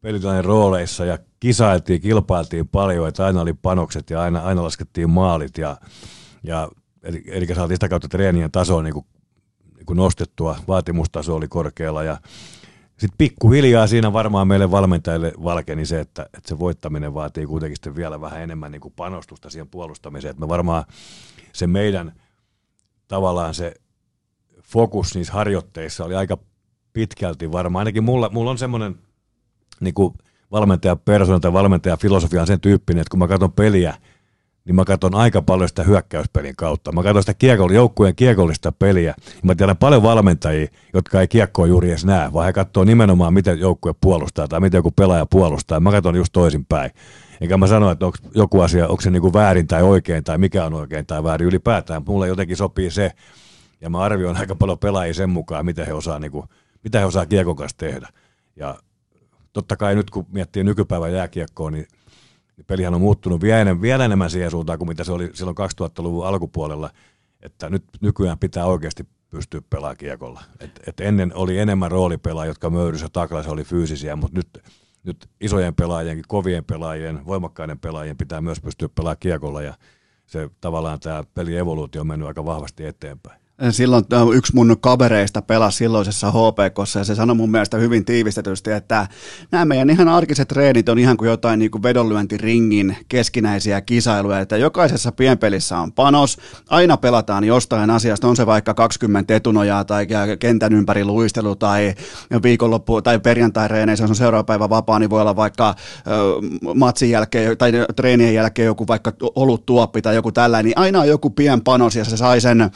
pelitilanne rooleissa ja kisailtiin, kilpailtiin paljon, että aina oli panokset ja aina, aina laskettiin maalit ja, ja eli, eli saatiin sitä kautta treenien tasoa niin kuin, niin kuin nostettua, vaatimustaso oli korkealla ja sitten pikkuhiljaa siinä varmaan meille valmentajille valkeni se, että, että se voittaminen vaatii kuitenkin sitten vielä vähän enemmän niin kuin panostusta siihen puolustamiseen, että me varmaan se meidän tavallaan se fokus niissä harjoitteissa oli aika pitkälti varmaan. Ainakin mulla, mulla on semmoinen niin valmentaja persona tai valmentaja filosofia on sen tyyppinen, että kun mä katson peliä, niin mä katson aika paljon sitä hyökkäyspelin kautta. Mä katson sitä kiekon, joukkueen kiekollista peliä. Mä tiedän paljon valmentajia, jotka ei kiekkoa juuri edes näe, vaan he katsoo nimenomaan, miten joukkue puolustaa tai miten joku pelaaja puolustaa. Mä katson just toisinpäin. Enkä mä sano, että onko joku asia, onko se niinku väärin tai oikein tai mikä on oikein tai väärin ylipäätään. Mulle jotenkin sopii se, ja mä arvioin aika paljon pelaajia sen mukaan, mitä he osaa, niinku, mitä he osaa kiekon kanssa tehdä. Ja totta kai nyt kun miettii nykypäivän jääkiekkoa, niin niin pelihän on muuttunut vielä, enemmän, vielä enemmän siihen suuntaan kuin mitä se oli silloin 2000-luvun alkupuolella, että nyt nykyään pitää oikeasti pystyä pelaamaan kiekolla. Et, et ennen oli enemmän roolipelaajia, jotka möyryssä taklassa oli fyysisiä, mutta nyt, nyt isojen pelaajien, kovien pelaajien, voimakkaiden pelaajien pitää myös pystyä pelaamaan kiekolla ja se tavallaan tämä pelievoluutio on mennyt aika vahvasti eteenpäin silloin yksi mun kavereista pelasi silloisessa HPKssa ja se sanoi mun mielestä hyvin tiivistetysti, että nämä meidän ihan arkiset treenit on ihan kuin jotain niin kuin vedonlyöntiringin keskinäisiä kisailuja, että jokaisessa pienpelissä on panos, aina pelataan jostain asiasta, on se vaikka 20 etunojaa tai kentän ympäri luistelu tai viikonloppu tai perjantai-reeneissä, on seuraava päivä vapaa, niin voi olla vaikka matsin jälkeen tai treenien jälkeen joku vaikka olut tuoppi tai joku tällainen, niin aina on joku pien panos ja se sai sen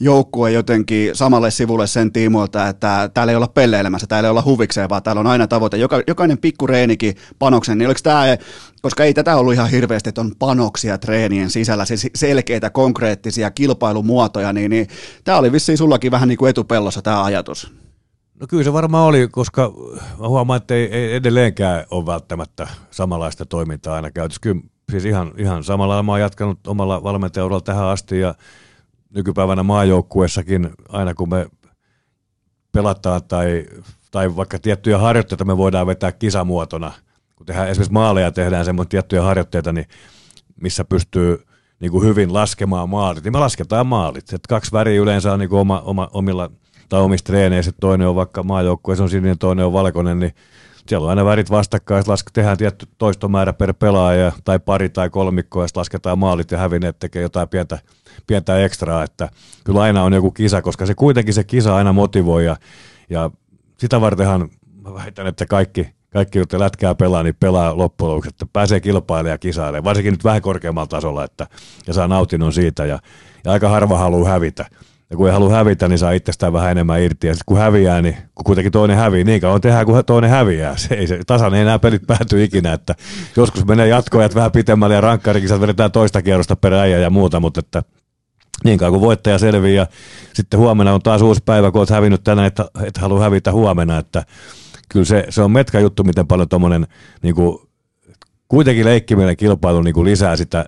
joukkue jotenkin samalle sivulle sen tiimoilta, että täällä ei olla pelleilemässä, täällä ei olla huvikseen, vaan täällä on aina tavoite. Joka, jokainen pikku reenikin panoksen, niin oliko tämä, koska ei tätä ollut ihan hirveästi, että on panoksia treenien sisällä, siis selkeitä, konkreettisia kilpailumuotoja, niin, niin tämä oli vissiin sullakin vähän niin kuin etupellossa tämä ajatus. No kyllä se varmaan oli, koska mä huomaan, että ei, ei edelleenkään ole välttämättä samanlaista toimintaa aina käytössä. Kyllä siis ihan, ihan samalla mä oon jatkanut omalla valmentajaudella tähän asti ja nykypäivänä maajoukkuessakin, aina kun me pelataan tai, tai vaikka tiettyjä harjoitteita me voidaan vetää kisamuotona, kun tehdään esimerkiksi maaleja tehdään semmoisia tiettyjä harjoitteita, niin missä pystyy niin kuin hyvin laskemaan maalit, niin me lasketaan maalit. Et kaksi väriä yleensä on niin kuin oma, oma, omilla tai omissa treeneissä, toinen on vaikka maajoukkueessa on sininen, toinen on valkoinen, niin siellä on aina värit vastakkain, laske, tehdään tietty toistomäärä per pelaaja tai pari tai kolmikko, ja lasketaan maalit ja hävinneet tekee jotain pientä, pientä ekstraa, että kyllä aina on joku kisa, koska se kuitenkin se kisa aina motivoi ja, ja sitä vartenhan mä väitän, että kaikki, kaikki, jotka lätkää pelaa, niin pelaa loppujen lopuksi, että pääsee kilpailemaan ja kisailemaan, varsinkin nyt vähän korkeammalla tasolla, että, ja saa nautinnon siitä, ja, ja aika harva haluaa hävitä. Ja kun ei halua hävitä, niin saa itsestään vähän enemmän irti. Ja sitten kun häviää, niin kun kuitenkin toinen hävii, niin kauan tehdään, kun toinen häviää. Se ei, se, tasan ei enää pelit pääty ikinä. Että joskus menee jatkoajat vähän pitemmälle ja rankkarikin, vedetään toista kierrosta peräjä ja muuta, mutta että niin kauan kuin voittaja selviää ja sitten huomenna on taas uusi päivä, kun olet hävinnyt tänään, että et halua hävitä huomenna, että kyllä se, se on metka juttu, miten paljon tuommoinen niin kuitenkin leikkiminen kilpailu niin kuin lisää sitä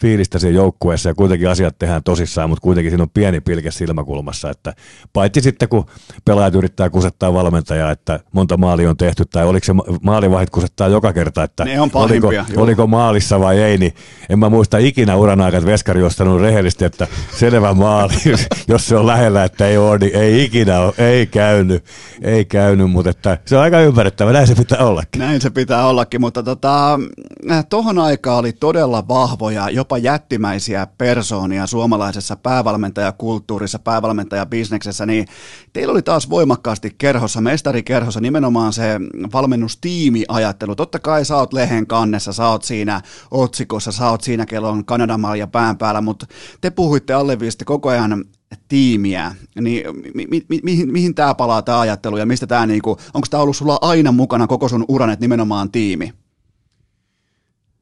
fiilistä siinä joukkueessa ja kuitenkin asiat tehdään tosissaan, mutta kuitenkin siinä on pieni pilke silmäkulmassa, että paitsi sitten kun pelaajat yrittää kusettaa valmentajaa, että monta maali on tehty tai oliko se maalivahit kusettaa joka kerta, että ne on oliko, oliko, maalissa vai ei, niin en mä muista ikinä uran aikana, että Veskari on sanonut rehellisesti, että selvä maali, [laughs] jos se on lähellä, että ei ole, niin ei ikinä ole, ei käynyt, ei käynyt, mutta että se on aika ymmärrettävä, näin se pitää ollakin. Näin se pitää ollakin, mutta tota, tohon aikaan oli todella vahvoja, jopa jättimäisiä persoonia suomalaisessa päävalmentajakulttuurissa, päävalmentajabisneksessä, niin teillä oli taas voimakkaasti kerhossa, mestarikerhossa nimenomaan se valmennustiimiajattelu. Totta kai sä oot lehen kannessa, sä oot siinä otsikossa, sä oot siinä, kello on Kanadan malja pään päällä, mutta te puhuitte alleviisti koko ajan tiimiä, niin mi- mi- mi- mihin, mihin tämä palaa tämä ajattelu ja mistä tämä, niinku, onko tämä ollut sulla aina mukana koko sun uran, että nimenomaan tiimi?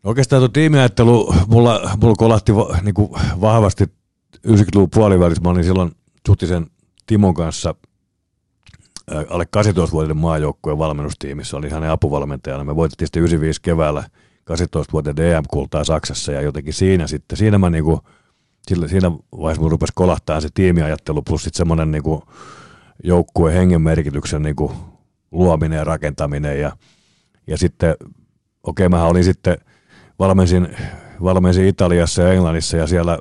Oikeastaan tuo tiimiajattelu mulla, mulla kolahti va, niin kuin vahvasti 90-luvun puolivälissä. Mä olin silloin Suttisen Timon kanssa alle 18-vuotiaiden maajoukkueen valmennustiimissä. Oli hänen apuvalmentajana. Me voitettiin sitten 95 keväällä 18-vuotiaiden EM-kultaa Saksassa ja jotenkin siinä sitten, siinä mä niin kuin, sillä, siinä vaiheessa mun rupesi kolahtaa se tiimiajattelu plus sitten semmoinen niin joukkueen hengen merkityksen niin kuin luominen ja rakentaminen ja, ja sitten okei, okay, mä olin sitten – valmensin, valmensin Italiassa ja Englannissa ja siellä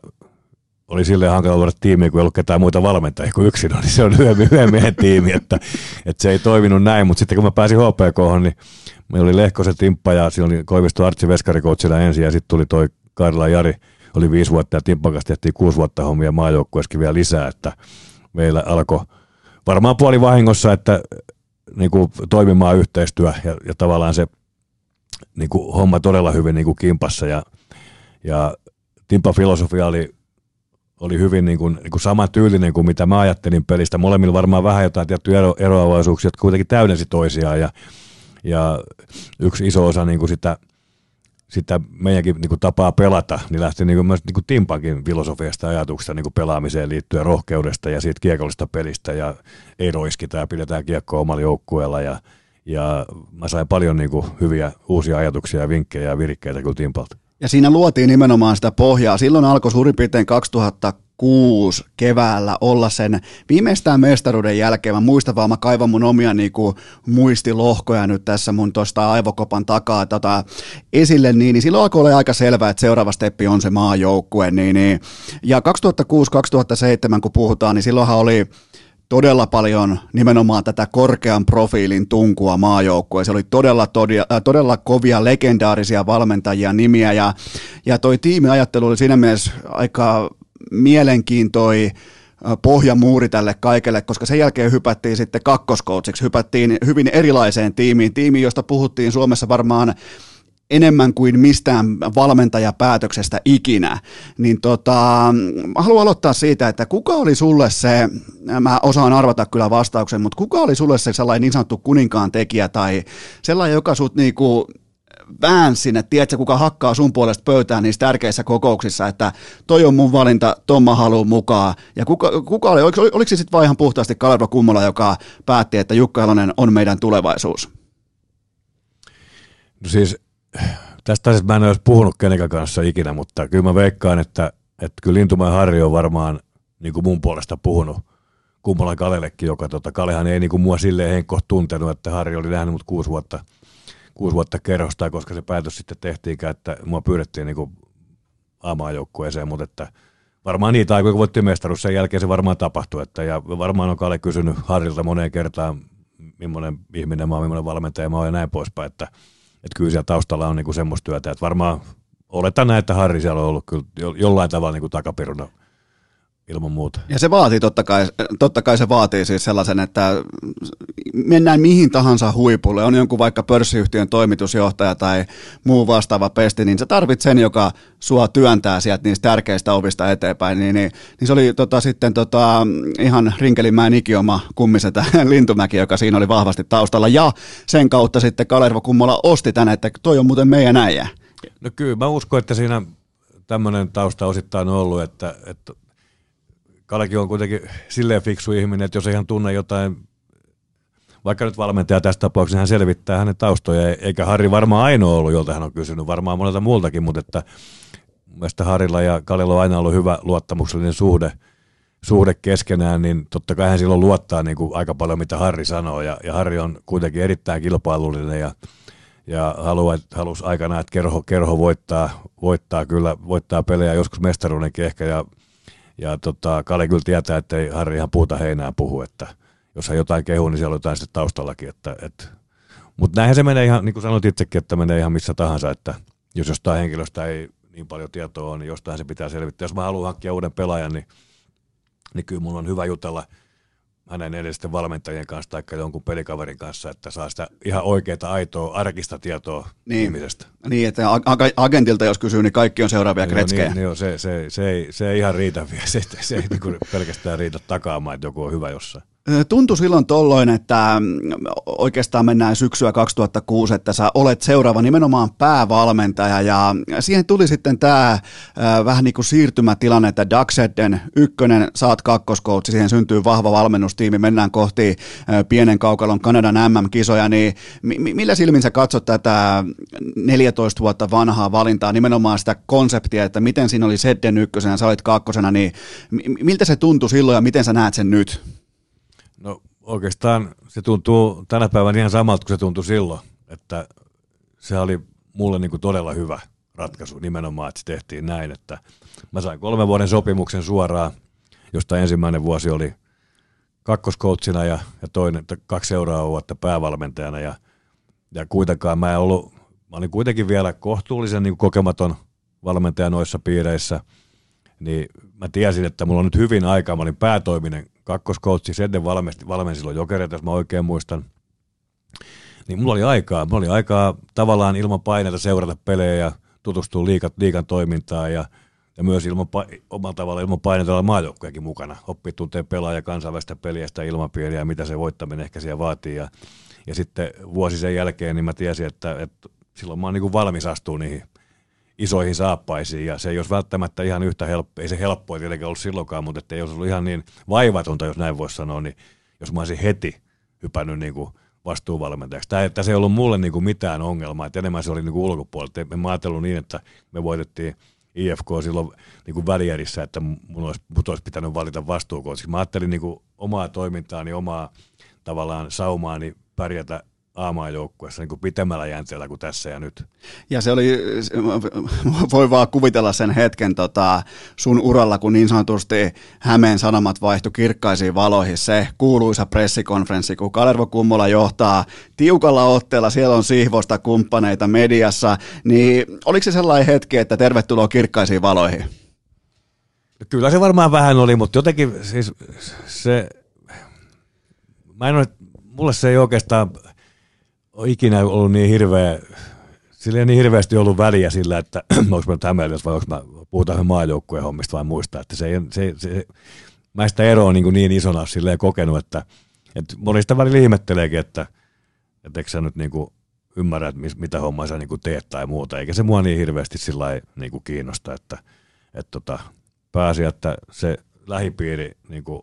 oli silleen hankala luoda tiimiä, kun ei ollut ketään muita valmentajia kuin yksin, [laughs] niin se on yhden, yhden miehen tiimi, että, että, se ei toiminut näin, mutta sitten kun mä pääsin HPK, niin meillä oli Lehkosen Timppa ja siinä oli Koivisto Artsi Veskarikoutsilla ensin ja sitten tuli toi Karla Jari, oli viisi vuotta ja Timppan kanssa tehtiin kuusi vuotta hommia maajoukkueessakin vielä lisää, että meillä alkoi varmaan puoli vahingossa, että niin kuin toimimaan yhteistyö ja, ja tavallaan se niin kuin homma todella hyvin niin kuin kimpassa ja, ja Timpa filosofia oli, oli hyvin niin kuin, niin kuin samantyylinen kuin mitä mä ajattelin pelistä. Molemmilla varmaan vähän jotain tiettyjä ero, eroavaisuuksia, jotka kuitenkin täydensi toisiaan ja, ja yksi iso osa niin kuin sitä, sitä meidänkin niin kuin tapaa pelata, niin lähti niin kuin myös niin kuin Timpankin filosofiasta ja ajatuksesta niin kuin pelaamiseen liittyen rohkeudesta ja siitä kiekollisesta pelistä ja ei roiskita ja pidetään kiekkoa omalla joukkueella ja, ja mä sain paljon niin kuin hyviä uusia ajatuksia ja vinkkejä ja virikkeitä kyllä Timpalta. Ja siinä luotiin nimenomaan sitä pohjaa. Silloin alkoi suurin piirtein 2006 keväällä olla sen viimeistään mestaruuden jälkeen. Mä muistan vaan, mä kaivan mun omia niinku, muistilohkoja nyt tässä mun tuosta aivokopan takaa tota, esille, niin, niin silloin alkoi olla aika selvää, että seuraava steppi on se maajoukkue. Niin, niin. Ja 2006-2007, kun puhutaan, niin silloinhan oli todella paljon nimenomaan tätä korkean profiilin tunkua maajoukkueen. Se oli todella, todella, äh, todella kovia legendaarisia valmentajia nimiä ja, ja toi tiimiajattelu oli siinä mielessä aika mielenkiintoi äh, pohjamuuri tälle kaikelle, koska sen jälkeen hypättiin sitten kakkoskoutsiksi, hypättiin hyvin erilaiseen tiimiin, tiimiin, josta puhuttiin Suomessa varmaan enemmän kuin mistään valmentajapäätöksestä ikinä, niin tota, haluan aloittaa siitä, että kuka oli sulle se, mä osaan arvata kyllä vastauksen, mutta kuka oli sulle se sellainen niin sanottu kuninkaan tekijä tai sellainen, joka sut niinku väänsi sinne, tiedätkö, kuka hakkaa sun puolesta pöytään niissä tärkeissä kokouksissa, että toi on mun valinta, ton mä haluan mukaan. Ja kuka, kuka oli, oliko, oliko se sitten vaan ihan puhtaasti Kalerva Kummola, joka päätti, että Jukka Helonen on meidän tulevaisuus? No siis tästä asiasta mä en olisi puhunut kenenkään kanssa ikinä, mutta kyllä mä veikkaan, että, että kyllä Lintumäen Harri on varmaan niin kuin mun puolesta puhunut Kummolan Kalellekin, joka tota, Kalehan ei niin kuin mua silleen henkko tuntenut, että Harri oli nähnyt mut kuusi vuotta, kuusi vuotta kerrosta, koska se päätös sitten tehtiinkään, että mua pyydettiin niin kuin mutta että varmaan niitä aikoja, kun voitti mestaruus, sen jälkeen se varmaan tapahtui, että, ja varmaan on Kale kysynyt Harrilta moneen kertaan, millainen ihminen mä oon, millainen valmentaja mä oon ja näin poispäin, että että kyllä siellä taustalla on niinku semmoista työtä, että varmaan oletan näin, että Harri siellä on ollut kyllä jollain tavalla niinku takapiruna ilman muuta. Ja se vaatii, totta kai, totta kai se vaatii siis sellaisen, että mennään mihin tahansa huipulle, on jonkun vaikka pörssiyhtiön toimitusjohtaja tai muu vastaava pesti, niin sä tarvit sen, joka sua työntää sieltä niistä tärkeistä ovista eteenpäin, niin, niin, niin se oli tota, sitten tota, ihan Rinkelinmäen ikioma kummisetä [laughs] Lintumäki, joka siinä oli vahvasti taustalla, ja sen kautta sitten Kalervo Kummola osti tänne, että toi on muuten meidän äijä. No kyllä, mä uskon, että siinä tämmöinen tausta osittain on ollut, että, että Kalekin on kuitenkin silleen fiksu ihminen, että jos ei hän tunne jotain, vaikka nyt valmentaja tässä tapauksessa, hän selvittää hänen taustoja, eikä Harri varmaan ainoa ollut, jolta hän on kysynyt, varmaan monelta muultakin, mutta että mielestäni Harilla ja Kalilla on aina ollut hyvä luottamuksellinen suhde, suhde keskenään, niin totta kai hän silloin luottaa niin kuin aika paljon, mitä Harri sanoo, ja, ja Harri on kuitenkin erittäin kilpailullinen, ja, ja haluaa, halusi aikana, että kerho, kerho voittaa, voittaa kyllä, voittaa pelejä, joskus mestaruudenkin ehkä, ja ja tota, Kale kyllä tietää, että ei Harri ihan puuta heinää puhu, että jos hän jotain kehuu, niin siellä on jotain sitten taustallakin. Että, että. Mutta näinhän se menee ihan, niin kuin sanoit itsekin, että menee ihan missä tahansa, että jos jostain henkilöstä ei niin paljon tietoa ole, niin jostain se pitää selvittää. Jos mä haluan hankkia uuden pelaajan, niin, niin kyllä mun on hyvä jutella – hänen edellisten valmentajien kanssa tai jonkun pelikaverin kanssa, että saa sitä ihan oikeaa, aitoa, arkista tietoa niin. ihmisestä. Niin, että agentilta jos kysyy, niin kaikki on seuraavia niin, kretskejä. Niin, niin se, se, se, ei, se ei ihan riitä vielä, [laughs] se, se ei niin pelkästään riitä takaamaan, että joku on hyvä jossain. Tuntui silloin tolloin, että mm, oikeastaan mennään syksyä 2006, että sä olet seuraava nimenomaan päävalmentaja. Ja siihen tuli sitten tämä vähän niin kuin siirtymätilanne, että Ducksedden ykkönen, saat kakkoskoutsi, siihen syntyy vahva valmennustiimi, mennään kohti pienen kaukalon Kanadan MM-kisoja, niin millä silmin sä katsot tätä 14 vuotta vanhaa valintaa, nimenomaan sitä konseptia, että miten siinä oli Sedden ykkösenä, sä olit kakkosena, niin miltä se tuntui silloin ja miten sä näet sen nyt? Oikeastaan se tuntuu tänä päivänä ihan samalta kuin se tuntui silloin, että se oli mulle niin kuin todella hyvä ratkaisu nimenomaan, että se tehtiin näin, että mä sain kolmen vuoden sopimuksen suoraan, josta ensimmäinen vuosi oli kakkoskoutsina ja, ja toinen, kaksi seuraavaa vuotta päävalmentajana. Ja, ja kuitenkaan mä en ollut, mä olin kuitenkin vielä kohtuullisen niin kokematon valmentaja noissa piireissä, niin mä tiesin, että mulla on nyt hyvin aikaa, mä olin päätoiminen kakkoskoutsi, Sedden valmensi, valmensi silloin jokereita, jos mä oikein muistan. Niin mulla oli aikaa, mulla oli aikaa tavallaan ilman paineita seurata pelejä ja tutustua liikan, liikan toimintaan ja, ja myös ilman, omalla tavalla ilman paineella maajoukkujakin mukana. Oppii tuntee pelaaja kansainvälistä peliä, sitä ilmapiiriä ja mitä se voittaminen ehkä siellä vaatii. Ja, ja sitten vuosi sen jälkeen niin mä tiesin, että, että silloin mä oon niin valmis astua niihin isoihin saappaisiin ja se ei olisi välttämättä ihan yhtä helppoa, ei se helppoa tietenkään ollut silloinkaan, mutta että ei olisi ollut ihan niin vaivatonta, jos näin voisi sanoa, niin jos mä olisin heti hypännyt niin kuin vastuuvalmentajaksi. Tämä, tässä ei ollut mulle niin kuin mitään ongelmaa, että enemmän se oli niin kuin ulkopuolelta. Mä ajatellut niin, että me voitettiin IFK silloin niin kuin välierissä, että mun olisi, mun olisi pitänyt valita vastuukootiksi. Mä ajattelin niin kuin omaa toimintaani, omaa tavallaan saumaani pärjätä A-maajoukkuessa niin pitemmällä jänteellä kuin tässä ja nyt. Ja se oli, voi vaan kuvitella sen hetken tota, sun uralla, kun niin sanotusti Hämeen sanomat vaihtui kirkkaisiin valoihin. Se kuuluisa pressikonferenssi, kun Kalervo Kummola johtaa tiukalla otteella, siellä on siihvosta kumppaneita mediassa, niin oliko se sellainen hetki, että tervetuloa kirkkaisiin valoihin? Kyllä se varmaan vähän oli, mutta jotenkin siis se, mä en ole, mulle se ei oikeastaan ole ikinä ollut niin hirveä, sillä ei niin hirveästi ollut väliä sillä, että [clears throat] onko mä Hämeenlinnassa vai onko mä, puhutaan maajoukkueen hommista vai muista, että se, se, se mä sitä eroa niin, niin isona silleen kokenut, että, että moni sitä välillä ihmetteleekin, että, että eikö sä nyt niin kuin ymmärrä, että mitä hommaa sä niin kuin teet tai muuta, eikä se mua niin hirveästi sillä niin kuin kiinnosta, että, että tota, pääsi, että se lähipiiri, niin kuin,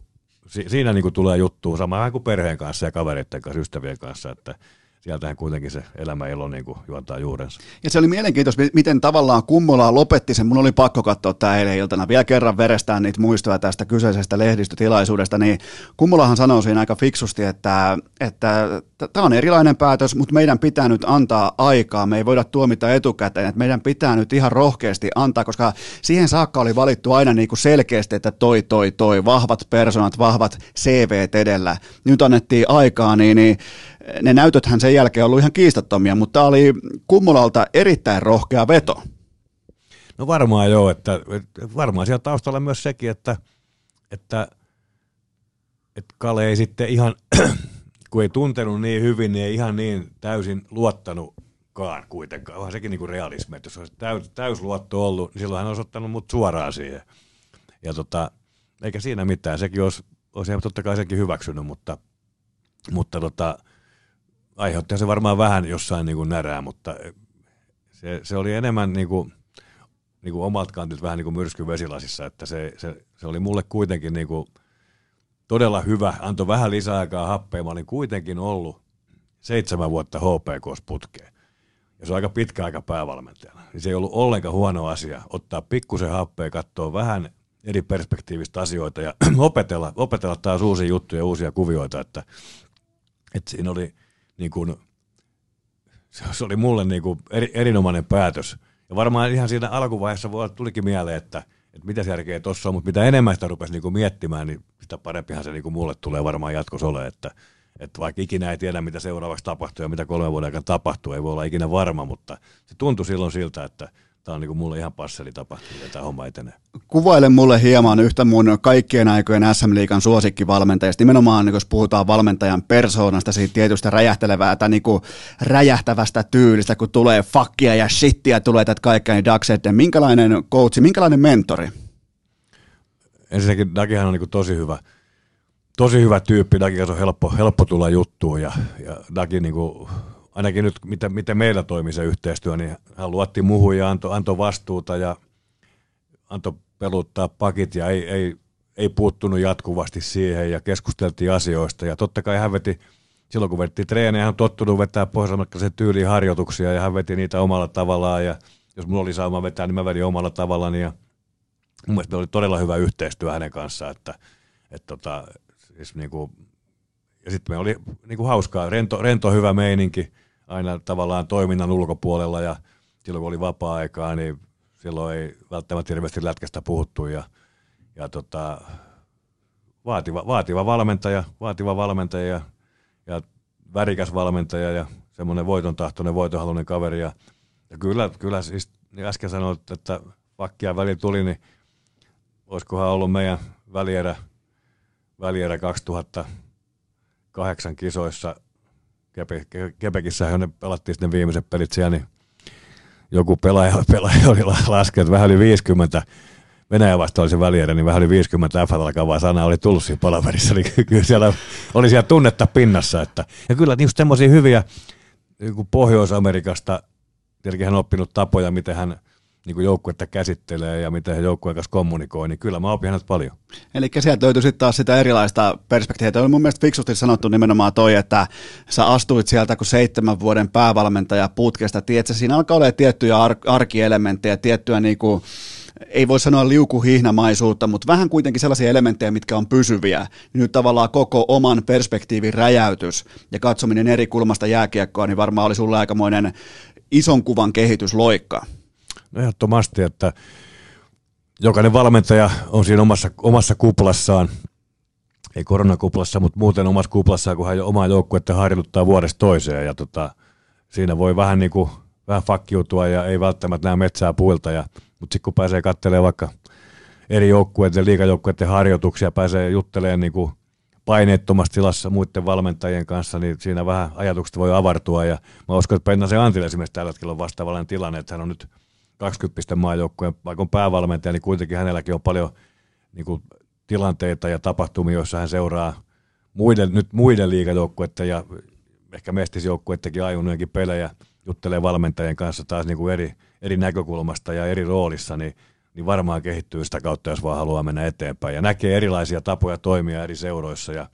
siinä niin kuin tulee juttu samaan kuin perheen kanssa ja kavereiden kanssa, ystävien kanssa, että sieltähän kuitenkin se elämä ilo niin kuin juontaa juurensa. Ja se oli mielenkiintoista, miten tavallaan Kummola lopetti sen. Mun oli pakko katsoa tämä eilen iltana. Vielä kerran verestään niitä muistoja tästä kyseisestä lehdistötilaisuudesta. Niin Kummolahan sanoi siinä aika fiksusti, että että tämä on erilainen päätös, mutta meidän pitää nyt antaa aikaa. Me ei voida tuomita etukäteen, että meidän pitää nyt ihan rohkeasti antaa, koska siihen saakka oli valittu aina niin kuin selkeästi, että toi, toi, toi, vahvat personat, vahvat CV edellä. Nyt annettiin aikaa, niin, niin ne näytöthän sen jälkeen ollut ihan kiistattomia, mutta oli Kummolalta erittäin rohkea veto. No varmaan joo, että varmaan siellä taustalla myös sekin, että, että, että Kale ei sitten ihan, [clears throat] kun ei tuntenut niin hyvin, niin ei ihan niin täysin luottanutkaan kuitenkaan. Onhan sekin niin kuin realismi, että jos olisi täys, täysluotto ollut, niin silloin hän olisi ottanut mut suoraan siihen. Ja tota, eikä siinä mitään, sekin olisi, olisi totta kai sekin hyväksynyt, mutta, mutta tota, aiheutti se varmaan vähän jossain niin kuin närää, mutta se, se oli enemmän niin kuin, niin kuin omalta kantilta vähän niin kuin myrsky vesilasissa, että se, se, se oli mulle kuitenkin niin kuin todella hyvä, antoi vähän lisäaikaa happea, mä olin kuitenkin ollut seitsemän vuotta HPKs putkeen. Ja se on aika pitkä aika päävalmentajana. Niin se ei ollut ollenkaan huono asia ottaa pikkusen happea, katsoa vähän eri perspektiivistä asioita ja [clears throat] opetella, opetella taas uusia juttuja, uusia kuvioita, että, että siinä oli – niin kuin, se oli mulle niin kuin eri, erinomainen päätös. Ja varmaan ihan siinä alkuvaiheessa tulikin mieleen, että, että mitä järkeä tuossa on, mutta mitä enemmän sitä rupesi niin kuin miettimään, niin sitä parempihan se niin kuin mulle tulee varmaan jatkossa ole, että, että vaikka ikinä ei tiedä, mitä seuraavaksi tapahtuu ja mitä kolmen vuoden aikana tapahtuu, ei voi olla ikinä varma, mutta se tuntui silloin siltä, että tämä on niin kuin mulle ihan passeli ja tämä homma etenee. Kuvaile mulle hieman yhtä mun kaikkien aikojen SM-liigan suosikkivalmentajasta. Nimenomaan niin jos puhutaan valmentajan persoonasta, siitä tietystä räjähtelevää tai niin kuin räjähtävästä tyylistä, kun tulee fakkia ja shittiä, tulee tätä kaikkea, niin Doug Sedden. Minkälainen coachi, minkälainen mentori? Ensinnäkin Dagihan on niin tosi hyvä, tosi hyvä tyyppi. Dagin on helppo, helppo tulla juttuun ja, ja Dagi niin kuin ainakin nyt miten, miten meillä toimi se yhteistyö, niin hän luotti muuhun ja antoi, antoi vastuuta ja antoi peluttaa pakit ja ei, ei, ei puuttunut jatkuvasti siihen ja keskusteltiin asioista. Ja totta kai hän veti, silloin kun vedettiin treenejä, hän on tottunut vetää pohjois tyyliin harjoituksia ja hän veti niitä omalla tavallaan. Ja jos mulla oli saama vetää, niin mä vedin omalla tavallaan. Ja mun mielestä oli todella hyvä yhteistyö hänen kanssaan, että, että tota, siis niin kuin, ja sitten me oli niin kuin hauskaa, rento, rento hyvä meininki, aina tavallaan toiminnan ulkopuolella ja silloin kun oli vapaa-aikaa, niin silloin ei välttämättä hirveästi lätkästä puhuttu ja, ja tota, vaativa, vaativa valmentaja, vaativa valmentaja ja, ja värikäs valmentaja ja semmoinen voiton tahtoinen, voitonhaluinen kaveri ja, ja kyllä, kyllä siis niin äsken sanoit, että vakkia väli tuli, niin olisikohan ollut meidän välierä, välierä 2008 kisoissa – Kepe, Kepekissä, jonne pelattiin sitten viimeiset pelit siellä, niin joku pelaaja, [laughs] pelaaja oli laskenut vähän yli 50 Venäjä vasta oli se välierä, niin vähän yli 50 f alkavaa sanaa oli tullut siinä palaverissa, niin kyllä siellä oli siellä tunnetta pinnassa. Että, ja kyllä just semmoisia hyviä niin Pohjois-Amerikasta, tietenkin hän on oppinut tapoja, miten hän niin joukkuetta käsittelee ja miten hän joukkueen kanssa kommunikoi, niin kyllä mä opin paljon. Eli sieltä löytyi sitten taas sitä erilaista perspektiiviä. Oli mun mielestä fiksusti sanottu nimenomaan toi, että sä astuit sieltä kun seitsemän vuoden päävalmentaja putkesta. Tiedätkö, siinä alkaa olla tiettyjä ar- arkielementtejä, tiettyä niinku, ei voi sanoa liukuhihnamaisuutta, mutta vähän kuitenkin sellaisia elementtejä, mitkä on pysyviä. Niin nyt tavallaan koko oman perspektiivin räjäytys ja katsominen eri kulmasta jääkiekkoa, niin varmaan oli sulle aikamoinen ison kuvan kehitysloikka. No ehdottomasti, että jokainen valmentaja on siinä omassa, omassa kuplassaan, ei koronakuplassa, mutta muuten omassa kuplassaan, kun hän omaa joukkuetta harjoittaa vuodesta toiseen. Ja tota, siinä voi vähän niin kuin, vähän fakkiutua ja ei välttämättä näe metsää puilta, ja, mutta sitten kun pääsee katselemaan vaikka eri joukkueiden, liikajoukkueiden harjoituksia, pääsee juttelemaan niin kuin paineettomassa tilassa muiden valmentajien kanssa, niin siinä vähän ajatukset voi avartua. Ja mä uskon, että Pennasen Antille esimerkiksi tällä hetkellä on vastaavallinen tilanne, että hän on nyt 20 maajoukkueen, vaikka on päävalmentaja, niin kuitenkin hänelläkin on paljon niin kuin, tilanteita ja tapahtumia, joissa hän seuraa muiden, nyt muiden liigajoukkueiden ja ehkä mestisjoukkueidenkin ajunojenkin pelejä, juttelee valmentajien kanssa taas niin kuin eri, eri näkökulmasta ja eri roolissa, niin, niin varmaan kehittyy sitä kautta, jos vaan haluaa mennä eteenpäin. Ja näkee erilaisia tapoja toimia eri seuroissa ja,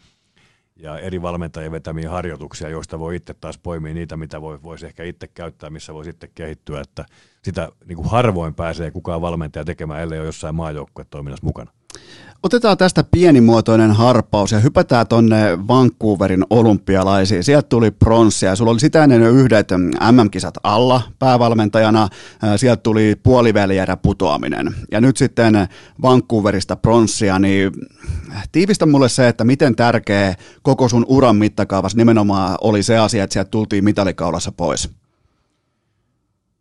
ja eri valmentajien vetämiä harjoituksia, joista voi itse taas poimia niitä, mitä voi, voisi ehkä itse käyttää, missä voi sitten kehittyä. Että sitä niin kuin harvoin pääsee kukaan valmentaja tekemään, ellei ole jossain maajoukkuetoiminnassa mukana. Otetaan tästä pienimuotoinen harppaus ja hypätään tonne Vancouverin olympialaisiin. Sieltä tuli pronssia. Sulla oli sitä ennen yhdet MM-kisat alla päävalmentajana. Sieltä tuli puolivälierä putoaminen. Ja nyt sitten Vancouverista pronssia, niin tiivistä mulle se, että miten tärkeä koko sun uran mittakaavassa nimenomaan oli se asia, että sieltä tultiin mitalikaulassa pois.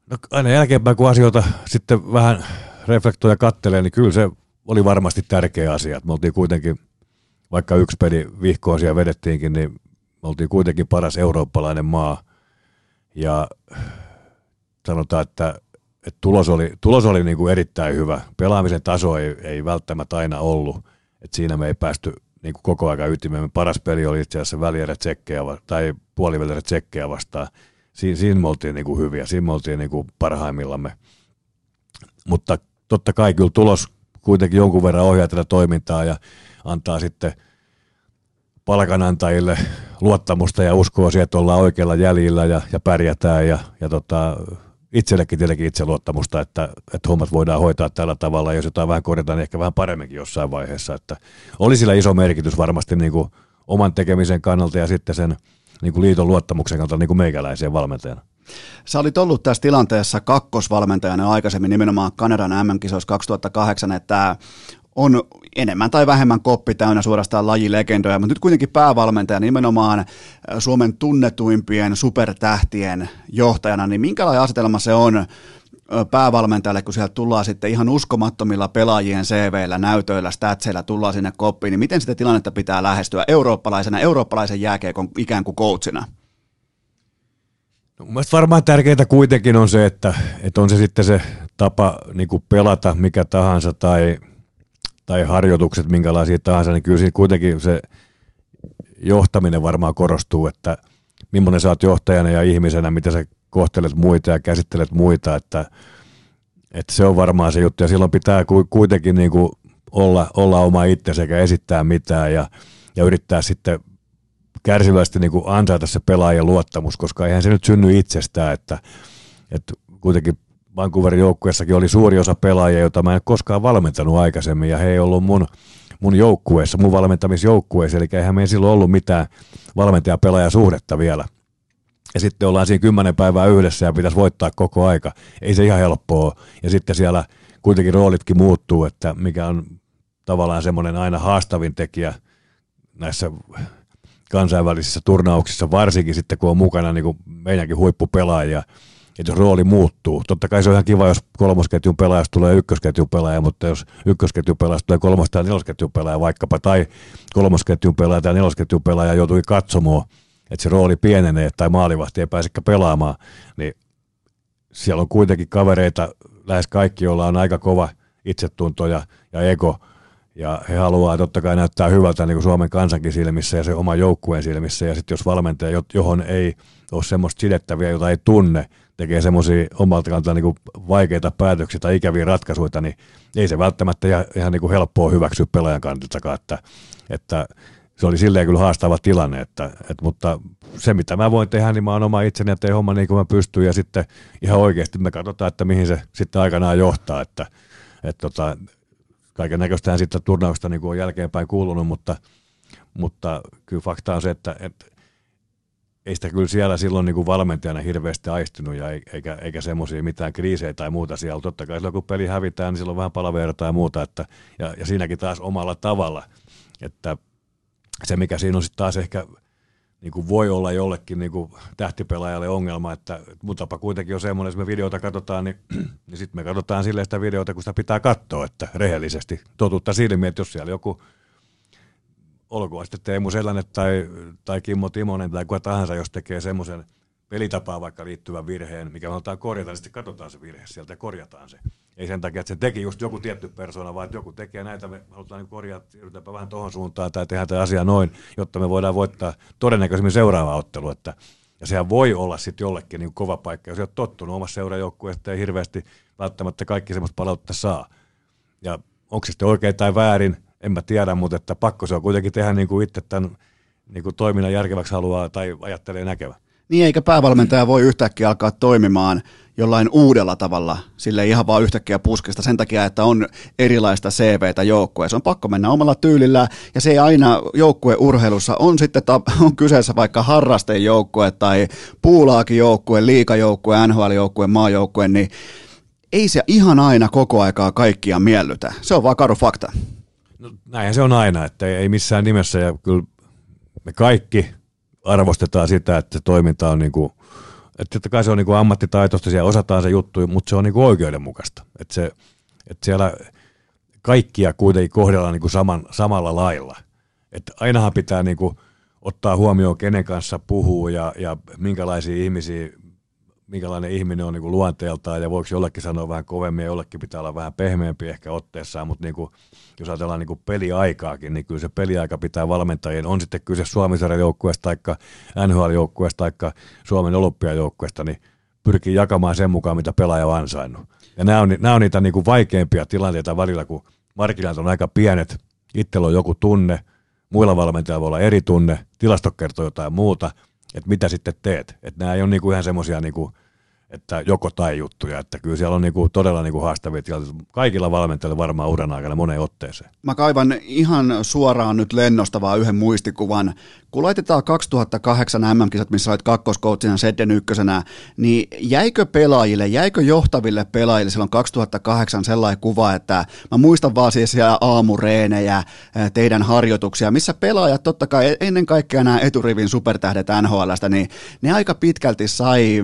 No aina jälkeenpäin, kun asioita sitten vähän reflektoja kattelee, niin kyllä se oli varmasti tärkeä asia. Me oltiin kuitenkin, vaikka yksi peli vihkoa siellä vedettiinkin, niin me oltiin kuitenkin paras eurooppalainen maa. Ja sanotaan, että, että tulos oli, tulos oli niin kuin erittäin hyvä. Pelaamisen taso ei, ei välttämättä aina ollut. että siinä me ei päästy niin kuin koko ajan ytimeen. Paras peli oli itse asiassa välierä tsekkejä, tai puolivälierä tsekkejä vastaan. Siin, siinä me oltiin niin kuin hyviä, siinä me oltiin niin kuin parhaimmillamme. Mutta totta kai kyllä tulos kuitenkin jonkun verran ohjaa tätä toimintaa ja antaa sitten palkanantajille luottamusta ja uskoa siihen, että ollaan oikealla jäljillä ja, ja pärjätään ja, ja tota, itsellekin tietenkin itseluottamusta, että, että hommat voidaan hoitaa tällä tavalla, jos jotain vähän korjataan, niin ehkä vähän paremminkin jossain vaiheessa. Että oli sillä iso merkitys varmasti niin kuin oman tekemisen kannalta ja sitten sen niin kuin liiton luottamuksen kannalta niin kuin meikäläiseen valmentajana. Sä olit ollut tässä tilanteessa kakkosvalmentajana aikaisemmin nimenomaan Kanadan MM-kisoissa 2008, että on enemmän tai vähemmän koppi täynnä suorastaan lajilegendoja, mutta nyt kuitenkin päävalmentaja nimenomaan Suomen tunnetuimpien supertähtien johtajana, niin minkälainen asetelma se on päävalmentajalle, kun sieltä tullaan sitten ihan uskomattomilla pelaajien CV-llä, näytöillä, statseilla, tullaan sinne koppiin, niin miten sitä tilannetta pitää lähestyä eurooppalaisena, eurooppalaisen jääkeekon ikään kuin coachina? No, mun varmaan tärkeintä kuitenkin on se, että, että on se sitten se tapa niin kuin pelata mikä tahansa tai, tai harjoitukset minkälaisia tahansa, niin kyllä siinä kuitenkin se johtaminen varmaan korostuu, että millainen sä oot johtajana ja ihmisenä, mitä sä kohtelet muita ja käsittelet muita, että, että se on varmaan se juttu ja silloin pitää kuitenkin niin kuin olla, olla oma itse sekä esittää mitään ja, ja yrittää sitten kärsivästi niin kuin ansaita se pelaajan luottamus, koska eihän se nyt synny itsestään, että, että kuitenkin Vancouverin joukkueessakin oli suuri osa pelaajia, joita mä en koskaan valmentanut aikaisemmin, ja he ei ollut mun, mun joukkueessa, mun valmentamisjoukkueessa, eli eihän meillä silloin ollut mitään valmentaja-pelaaja-suhdetta vielä. Ja sitten ollaan siinä kymmenen päivää yhdessä ja pitäisi voittaa koko aika. Ei se ihan helppoa. Ja sitten siellä kuitenkin roolitkin muuttuu, että mikä on tavallaan semmoinen aina haastavin tekijä näissä kansainvälisissä turnauksissa, varsinkin sitten kun on mukana niin kuin meidänkin huippupelaajia, että jos rooli muuttuu. Totta kai se on ihan kiva, jos kolmosketjun pelaajasta tulee ykkösketjun pelaaja, mutta jos ykkösketjun pelaajasta tulee kolmos- tai nelosketjun pelaaja vaikkapa, tai kolmosketjun pelaaja tai nelosketjun pelaaja joutui katsomaan, että se rooli pienenee tai maalivahti ei pääsekään pelaamaan, niin siellä on kuitenkin kavereita, lähes kaikki, joilla on aika kova itsetunto ja, ja ego. Ja he haluaa totta kai näyttää hyvältä niin kuin Suomen kansankin silmissä ja se oma joukkueen silmissä. Ja sitten jos valmentaja, johon ei ole semmoista sidettäviä, jota ei tunne, tekee semmoisia omalta kantaa niin vaikeita päätöksiä tai ikäviä ratkaisuja, niin ei se välttämättä ihan, niin kuin helppoa hyväksyä pelaajan kantiltakaan, että, että se oli silleen kyllä haastava tilanne, että, että, mutta se mitä mä voin tehdä, niin mä oon oma itseni ja teen homma niin kuin mä pystyn ja sitten ihan oikeasti me katsotaan, että mihin se sitten aikanaan johtaa, että, että tota, kaiken näköistähän sitten turnauksesta niin kuin on jälkeenpäin kuulunut, mutta, mutta kyllä fakta on se, että, että ei sitä kyllä siellä silloin niin kuin valmentajana hirveästi aistunut ja eikä, eikä semmoisia mitään kriisejä tai muuta siellä. Totta kai silloin kun peli hävitään, niin silloin vähän palavertaa ja muuta. Että, ja, ja siinäkin taas omalla tavalla. Että se mikä siinä on sitten taas ehkä niin kuin voi olla jollekin niin kuin tähtipelaajalle ongelma, että mun tapa kuitenkin on semmoinen, jos me videota katsotaan, niin, [clears throat] niin sitten me katsotaan silleen sitä videota, kun sitä pitää katsoa, että rehellisesti totuutta silmiin, että jos siellä joku olkoon sitten Teemu Selänne tai, tai Kimmo Timonen tai kuka tahansa, jos tekee semmoisen pelitapaan vaikka liittyvän virheen, mikä halutaan korjata, niin sitten katsotaan se virhe sieltä ja korjataan se. Ei sen takia, että se teki just joku tietty persona, vaan että joku tekee näitä, me halutaan niin korjata, yritetäänpä vähän tuohon suuntaan tai tehdään tämä asia noin, jotta me voidaan voittaa todennäköisemmin seuraava ottelu. Että, ja sehän voi olla sitten jollekin niin kova paikka, jos olet tottunut omassa seurajoukkueesta ei hirveästi välttämättä kaikki semmoista palautetta saa. Ja onko se sitten oikein tai väärin, en mä tiedä, mutta että pakko se on kuitenkin tehdä niin kuin itse tämän niin kuin toiminnan järkeväksi haluaa tai ajattelee näkevä. Niin, eikä päävalmentaja voi yhtäkkiä alkaa toimimaan jollain uudella tavalla, sille ihan vaan yhtäkkiä puskesta sen takia, että on erilaista CVtä joukkueessa. On pakko mennä omalla tyylillä, ja se ei aina joukkueurheilussa on sitten ta- [laughs] on kyseessä vaikka harrastejoukkue tai puulaakin joukkue, liikajoukkue, NHL-joukkue, maajoukkue, niin ei se ihan aina koko aikaa kaikkia miellytä. Se on vaan karu fakta. No, näinhän se on aina, että ei missään nimessä, ja kyllä me kaikki arvostetaan sitä, että toiminta on niin kuin, että totta kai se on niin kuin ammattitaitoista, siellä osataan se juttu, mutta se on niin kuin oikeudenmukaista. Että, se, että siellä kaikkia kuitenkin kohdellaan niin kuin saman, samalla lailla. Että ainahan pitää niin kuin ottaa huomioon, kenen kanssa puhuu ja, ja minkälaisia ihmisiä minkälainen ihminen on niin kuin luonteeltaan ja voiko jollekin sanoa vähän kovemmin ja jollekin pitää olla vähän pehmeämpi ehkä otteessaan, mutta niin kuin, jos ajatellaan niin kuin peliaikaakin, niin kyllä se peliaika pitää valmentajien, on sitten kyse suomi joukkueesta tai NHL-joukkueesta tai Suomen olympiajoukkueesta, niin pyrkii jakamaan sen mukaan, mitä pelaaja on ansainnut. Ja nämä on, nämä on niitä niin kuin vaikeimpia tilanteita välillä, kun markkinat on aika pienet, itsellä on joku tunne, muilla valmentajilla voi olla eri tunne, tilasto kertoo jotain muuta, että mitä sitten teet. Että nämä ei ole niin kuin ihan semmoisia niin kuin että joko tai juttuja, että kyllä siellä on niinku todella niinku haastavia tilanteita. Kaikilla valmentajilla varmaan uran aikana moneen otteeseen. Mä kaivan ihan suoraan nyt lennosta vaan yhden muistikuvan. Kun laitetaan 2008 MM-kisat, missä olet kakkoskoutsina Sedden ykkösenä, niin jäikö pelaajille, jäikö johtaville pelaajille silloin 2008 sellainen kuva, että mä muistan vaan siis siellä aamureenejä, teidän harjoituksia, missä pelaajat totta kai ennen kaikkea nämä eturivin supertähdet NHLstä, niin ne aika pitkälti sai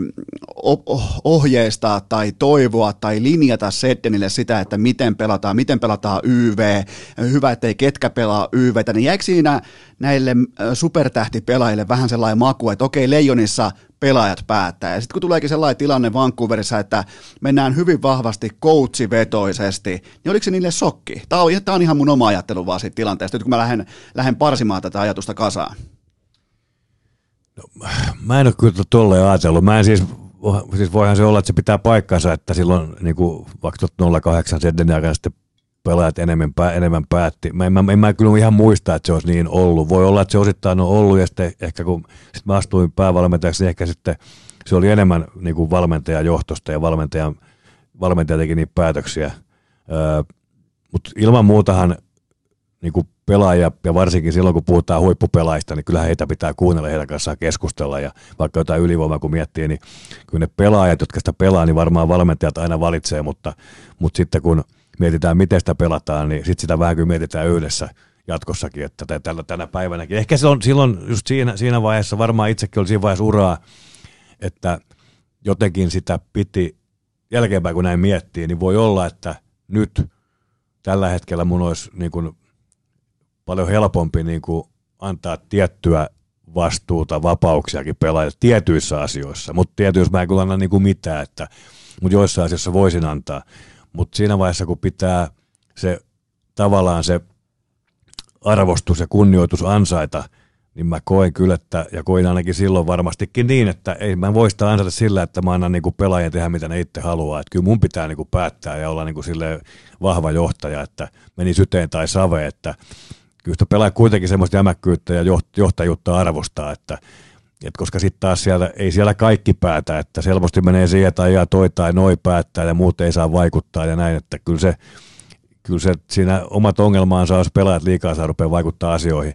ohjeistaa tai toivoa tai linjata Seddenille sitä, että miten pelataan, miten pelataan YV, hyvä, ettei ketkä pelaa YVtä, niin jäikö siinä näille supertähtipelaajille vähän sellainen maku, että okei, Leijonissa pelaajat päättää. Ja sitten kun tuleekin sellainen tilanne Vancouverissa, että mennään hyvin vahvasti coachivetoisesti, niin oliko se niille sokki? Tämä on, tämä on ihan mun oma ajattelu vaan siitä tilanteesta, nyt kun mä lähden, lähden parsimaan tätä ajatusta kasaan. No, mä en ole kyllä tolleen ajatellut. Mä en siis siis voihan se olla, että se pitää paikkansa, että silloin niin kuin 2008 Seddenin aikana sitten pelaajat enemmän, enemmän päätti. Mä en, mä, en mä kyllä ihan muista, että se olisi niin ollut. Voi olla, että se osittain on ollut ja sitten ehkä kun sit mä astuin päävalmentajaksi, niin ehkä sitten se oli enemmän niin kuin valmentajan johtosta ja valmentajan, valmentaja teki niitä päätöksiä. Mutta ilman muutahan niin kuin pelaajia, ja varsinkin silloin kun puhutaan huippupelaajista, niin kyllä heitä pitää kuunnella heidän kanssaan keskustella, ja vaikka jotain ylivoimaa kun miettii, niin kyllä ne pelaajat, jotka sitä pelaa, niin varmaan valmentajat aina valitsee, mutta, mutta sitten kun mietitään, miten sitä pelataan, niin sitten sitä vähän kyllä mietitään yhdessä jatkossakin, että tällä, tänä päivänäkin. Ehkä silloin, silloin just siinä, siinä vaiheessa, varmaan itsekin oli siinä vaiheessa uraa, että jotenkin sitä piti jälkeenpäin, kun näin miettii, niin voi olla, että nyt tällä hetkellä mun olisi niin kuin paljon helpompi niin kuin antaa tiettyä vastuuta, vapauksiakin pelaajille tietyissä asioissa, mutta tietyissä mä en kyllä anna niin kuin mitään, että, mutta joissain asioissa voisin antaa. Mutta siinä vaiheessa, kun pitää se tavallaan se arvostus ja kunnioitus ansaita, niin mä koen kyllä, että, ja koin ainakin silloin varmastikin niin, että ei mä voi sitä ansaita sillä, että mä annan niinku pelaajien tehdä mitä ne itse haluaa. Että kyllä mun pitää niinku päättää ja olla niinku vahva johtaja, että meni syteen tai save, että kyllä sitä pelaa kuitenkin semmoista jämäkkyyttä ja johtajuutta arvostaa, että et koska sitten taas siellä, ei siellä kaikki päätä, että selvästi menee siihen tai ja toi tai noi päättää ja muut ei saa vaikuttaa ja näin, että kyllä se, kyllä se siinä omat ongelmaansa, jos pelaajat liikaa saa rupeaa vaikuttaa asioihin.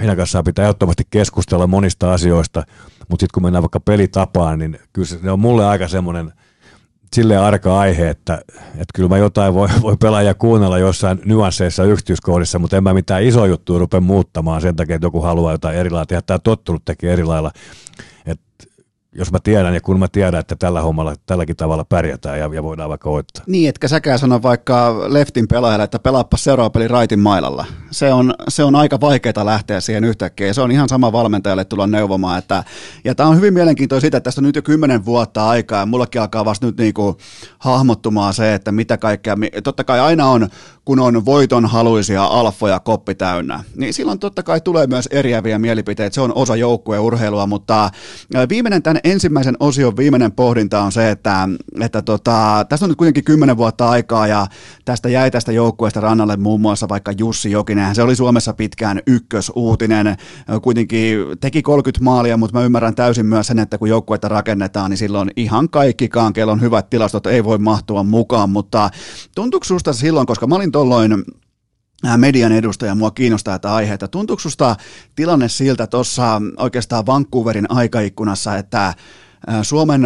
Heidän kanssaan pitää ehdottomasti keskustella monista asioista, mutta sitten kun mennään vaikka pelitapaan, niin kyllä se on mulle aika semmoinen – silleen arka aihe, että, että kyllä mä jotain voi, voi pelaaja kuunnella jossain nyansseissa yksityiskohdissa, mutta en mä mitään iso juttua rupea muuttamaan sen takia, että joku haluaa jotain eri tehdä. Tämä tottunut tekee eri lailla. Jos mä tiedän ja kun mä tiedän, että tällä hommalla tälläkin tavalla pärjätään ja, ja voidaan vaikka voittaa. Niin, etkä säkään sano vaikka leftin pelaajalle, että pelaappa seuraava peli raitin mailalla. Se on, se on aika vaikeaa lähteä siihen yhtäkkiä. Se on ihan sama valmentajalle tulla neuvomaan. Että, ja tämä on hyvin mielenkiintoista sitä, että tästä on nyt jo kymmenen vuotta aikaa ja mullakin alkaa vasta nyt niinku hahmottumaan se, että mitä kaikkea. Totta kai aina on kun on voiton haluisia alfoja koppi täynnä, niin silloin totta kai tulee myös eriäviä mielipiteitä. Se on osa urheilua, mutta viimeinen tämän ensimmäisen osion viimeinen pohdinta on se, että, että tota, tässä on nyt kuitenkin kymmenen vuotta aikaa ja tästä jäi tästä joukkueesta rannalle muun muassa vaikka Jussi Jokinen. Se oli Suomessa pitkään ykkösuutinen, kuitenkin teki 30 maalia, mutta mä ymmärrän täysin myös sen, että kun joukkuetta rakennetaan, niin silloin ihan kaikkikaan, kello on hyvät tilastot, ei voi mahtua mukaan, mutta tuntuuko susta silloin, koska mä olin tuolloin median edustaja, mua kiinnostaa tätä aihetta. Tuntuuko susta tilanne siltä tuossa oikeastaan Vancouverin aikaikkunassa, että Suomen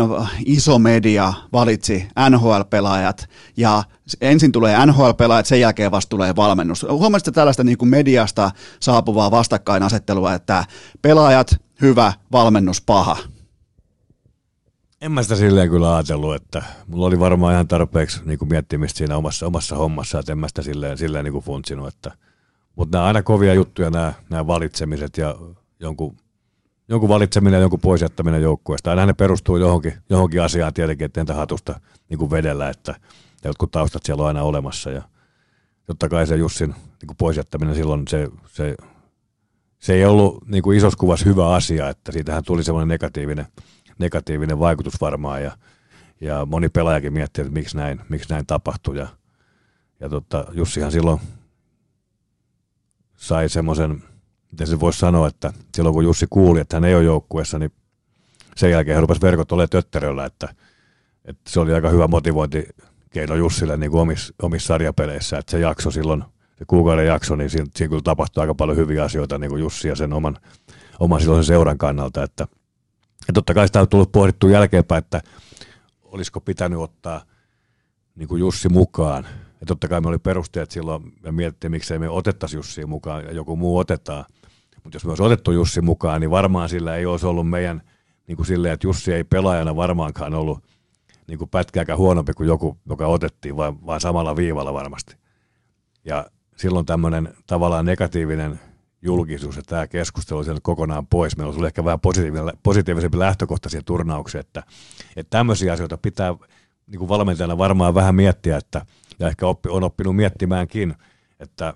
iso media valitsi NHL-pelaajat ja ensin tulee NHL-pelaajat, sen jälkeen vasta tulee valmennus. Huomasitko tällaista niin kuin mediasta saapuvaa vastakkainasettelua, että pelaajat hyvä, valmennus paha? En mä sitä silleen kyllä ajatellut, että mulla oli varmaan ihan tarpeeksi niin kuin miettimistä siinä omassa, omassa hommassa, että en mä sitä silleen, silleen niin kuin funtsinut. Että, mutta nämä aina kovia juttuja, nämä, nämä valitsemiset ja jonkun, jonkun valitseminen ja jonkun pois jättäminen joukkueesta. Aina ne perustuu johonkin, johonkin asiaan tietenkin, että entä hatusta niin kuin vedellä, että jotkut taustat siellä on aina olemassa. Ja totta kai se Jussin niin kuin silloin, se, se, se ei ollut niin kuin isossa kuvassa hyvä asia, että siitähän tuli semmoinen negatiivinen – negatiivinen vaikutus varmaan ja, ja moni pelaajakin miettii, että miksi näin, miksi näin tapahtui ja, ja tota, Jussihan silloin sai semmoisen, miten se voisi sanoa, että silloin kun Jussi kuuli, että hän ei ole joukkueessa, niin sen jälkeen hän rupesi verkot olemaan tötteröllä, että, että se oli aika hyvä motivointikeino Jussille niin kuin omissa, omissa sarjapeleissä, että se jakso silloin, se kuukauden jakso, niin siinä, siinä kyllä tapahtui aika paljon hyviä asioita niin kuin Jussi ja sen oman, oman silloin seuran kannalta, että – ja totta kai sitä on tullut pohdittu jälkeenpäin, että olisiko pitänyt ottaa niin kuin Jussi mukaan. Ja totta kai me oli perusteet silloin, ja mietittiin, miksei me otettaisi Jussi mukaan ja joku muu otetaan. Mutta jos me olisi otettu Jussi mukaan, niin varmaan sillä ei olisi ollut meidän niin kuin silleen, että Jussi ei pelaajana varmaankaan ollut niin kuin pätkääkään huonompi kuin joku, joka otettiin, vaan, vaan samalla viivalla varmasti. Ja silloin tämmöinen tavallaan negatiivinen julkisuus ja tämä keskustelu on kokonaan pois. Meillä olisi ehkä vähän positiivisempi lähtökohta siihen turnaukseen, että, että tämmöisiä asioita pitää niin kuin valmentajana varmaan vähän miettiä, että, ja ehkä oppi, on oppinut miettimäänkin, että,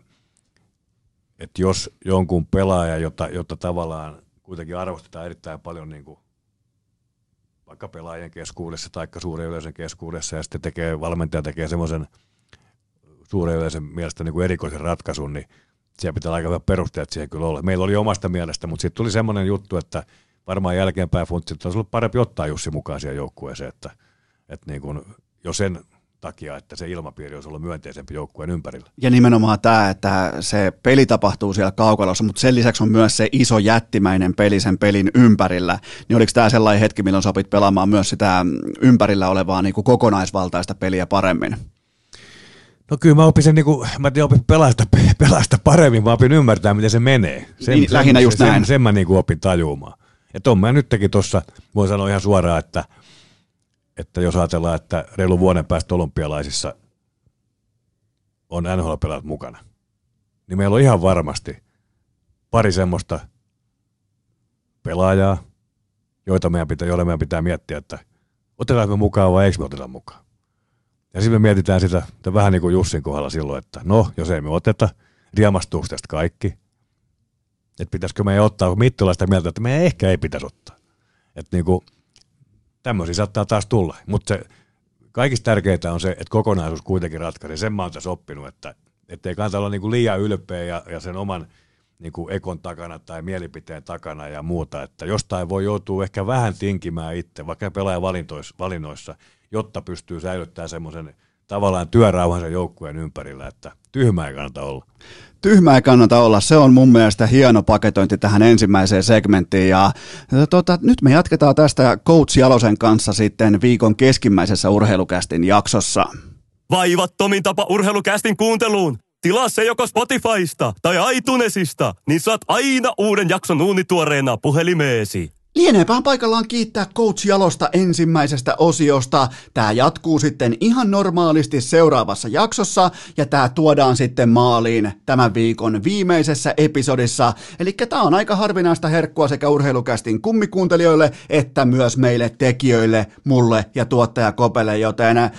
että jos jonkun pelaaja, jota, jota tavallaan kuitenkin arvostetaan erittäin paljon niin kuin vaikka pelaajien keskuudessa tai suuren yleisön keskuudessa, ja sitten tekee, valmentaja tekee semmoisen suuren yleisön mielestä niin kuin erikoisen ratkaisun, niin siellä pitää aika hyvä perusteet siihen kyllä olla. Meillä oli omasta mielestä, mutta sitten tuli semmoinen juttu, että varmaan jälkeenpäin funtsi, että olisi ollut parempi ottaa Jussi mukaan siihen joukkueeseen, että, että niin kuin, jo sen takia, että se ilmapiiri olisi ollut myönteisempi joukkueen ympärillä. Ja nimenomaan tämä, että se peli tapahtuu siellä kaukalossa, mutta sen lisäksi on myös se iso jättimäinen peli sen pelin ympärillä. Niin oliko tämä sellainen hetki, milloin sopit pelaamaan myös sitä ympärillä olevaa niin kuin kokonaisvaltaista peliä paremmin? No kyllä mä opin sen, niin kuin, mä tiedän, opin pelasta, pelasta paremmin, mä opin ymmärtää, miten se menee. Sen, niin, sen, lähinnä just sen, näin. Sen, sen mä niin kuin opin tajumaan. Että on mä nytkin tuossa, voin sanoa ihan suoraan, että, että jos ajatellaan, että reilu vuoden päästä olympialaisissa on NHL-pelaat mukana, niin meillä on ihan varmasti pari semmoista pelaajaa, joita meidän pitää, joille meidän pitää miettiä, että otetaanko mukaan vai eikö me oteta mukaan. Ja sitten me mietitään sitä, että vähän niin kuin Jussin kohdalla silloin, että no, jos ei me oteta, riemastuuko tästä kaikki? Että pitäisikö me ottaa, kun Mittula sitä mieltä, että me ehkä ei pitäisi ottaa. Että niin kuin, tämmöisiä saattaa taas tulla. Mutta se kaikista tärkeintä on se, että kokonaisuus kuitenkin ratkaisee. Sen mä oon tässä oppinut, että ei kannata olla niin kuin liian ylpeä ja, ja sen oman niin kuin ekon takana tai mielipiteen takana ja muuta, että jostain voi joutua ehkä vähän tinkimään itse, vaikka pelaajan valinnoissa, jotta pystyy säilyttämään semmoisen tavallaan työrauhansa joukkueen ympärillä, että tyhmää ei kannata olla. Tyhmää ei kannata olla, se on mun mielestä hieno paketointi tähän ensimmäiseen segmenttiin ja tota, nyt me jatketaan tästä Coach Jalosen kanssa sitten viikon keskimmäisessä urheilukästin jaksossa. Vaivattomin tapa urheilukästin kuunteluun. Tilaa se joko Spotifysta tai iTunesista, niin saat aina uuden jakson uunituoreena puhelimeesi. Lieneepähän paikallaan kiittää Coach Jalosta ensimmäisestä osiosta. Tämä jatkuu sitten ihan normaalisti seuraavassa jaksossa ja tämä tuodaan sitten maaliin tämän viikon viimeisessä episodissa. Eli tämä on aika harvinaista herkkua sekä urheilukästin kummikuuntelijoille että myös meille tekijöille, mulle ja tuottaja Kopelle, joten ää,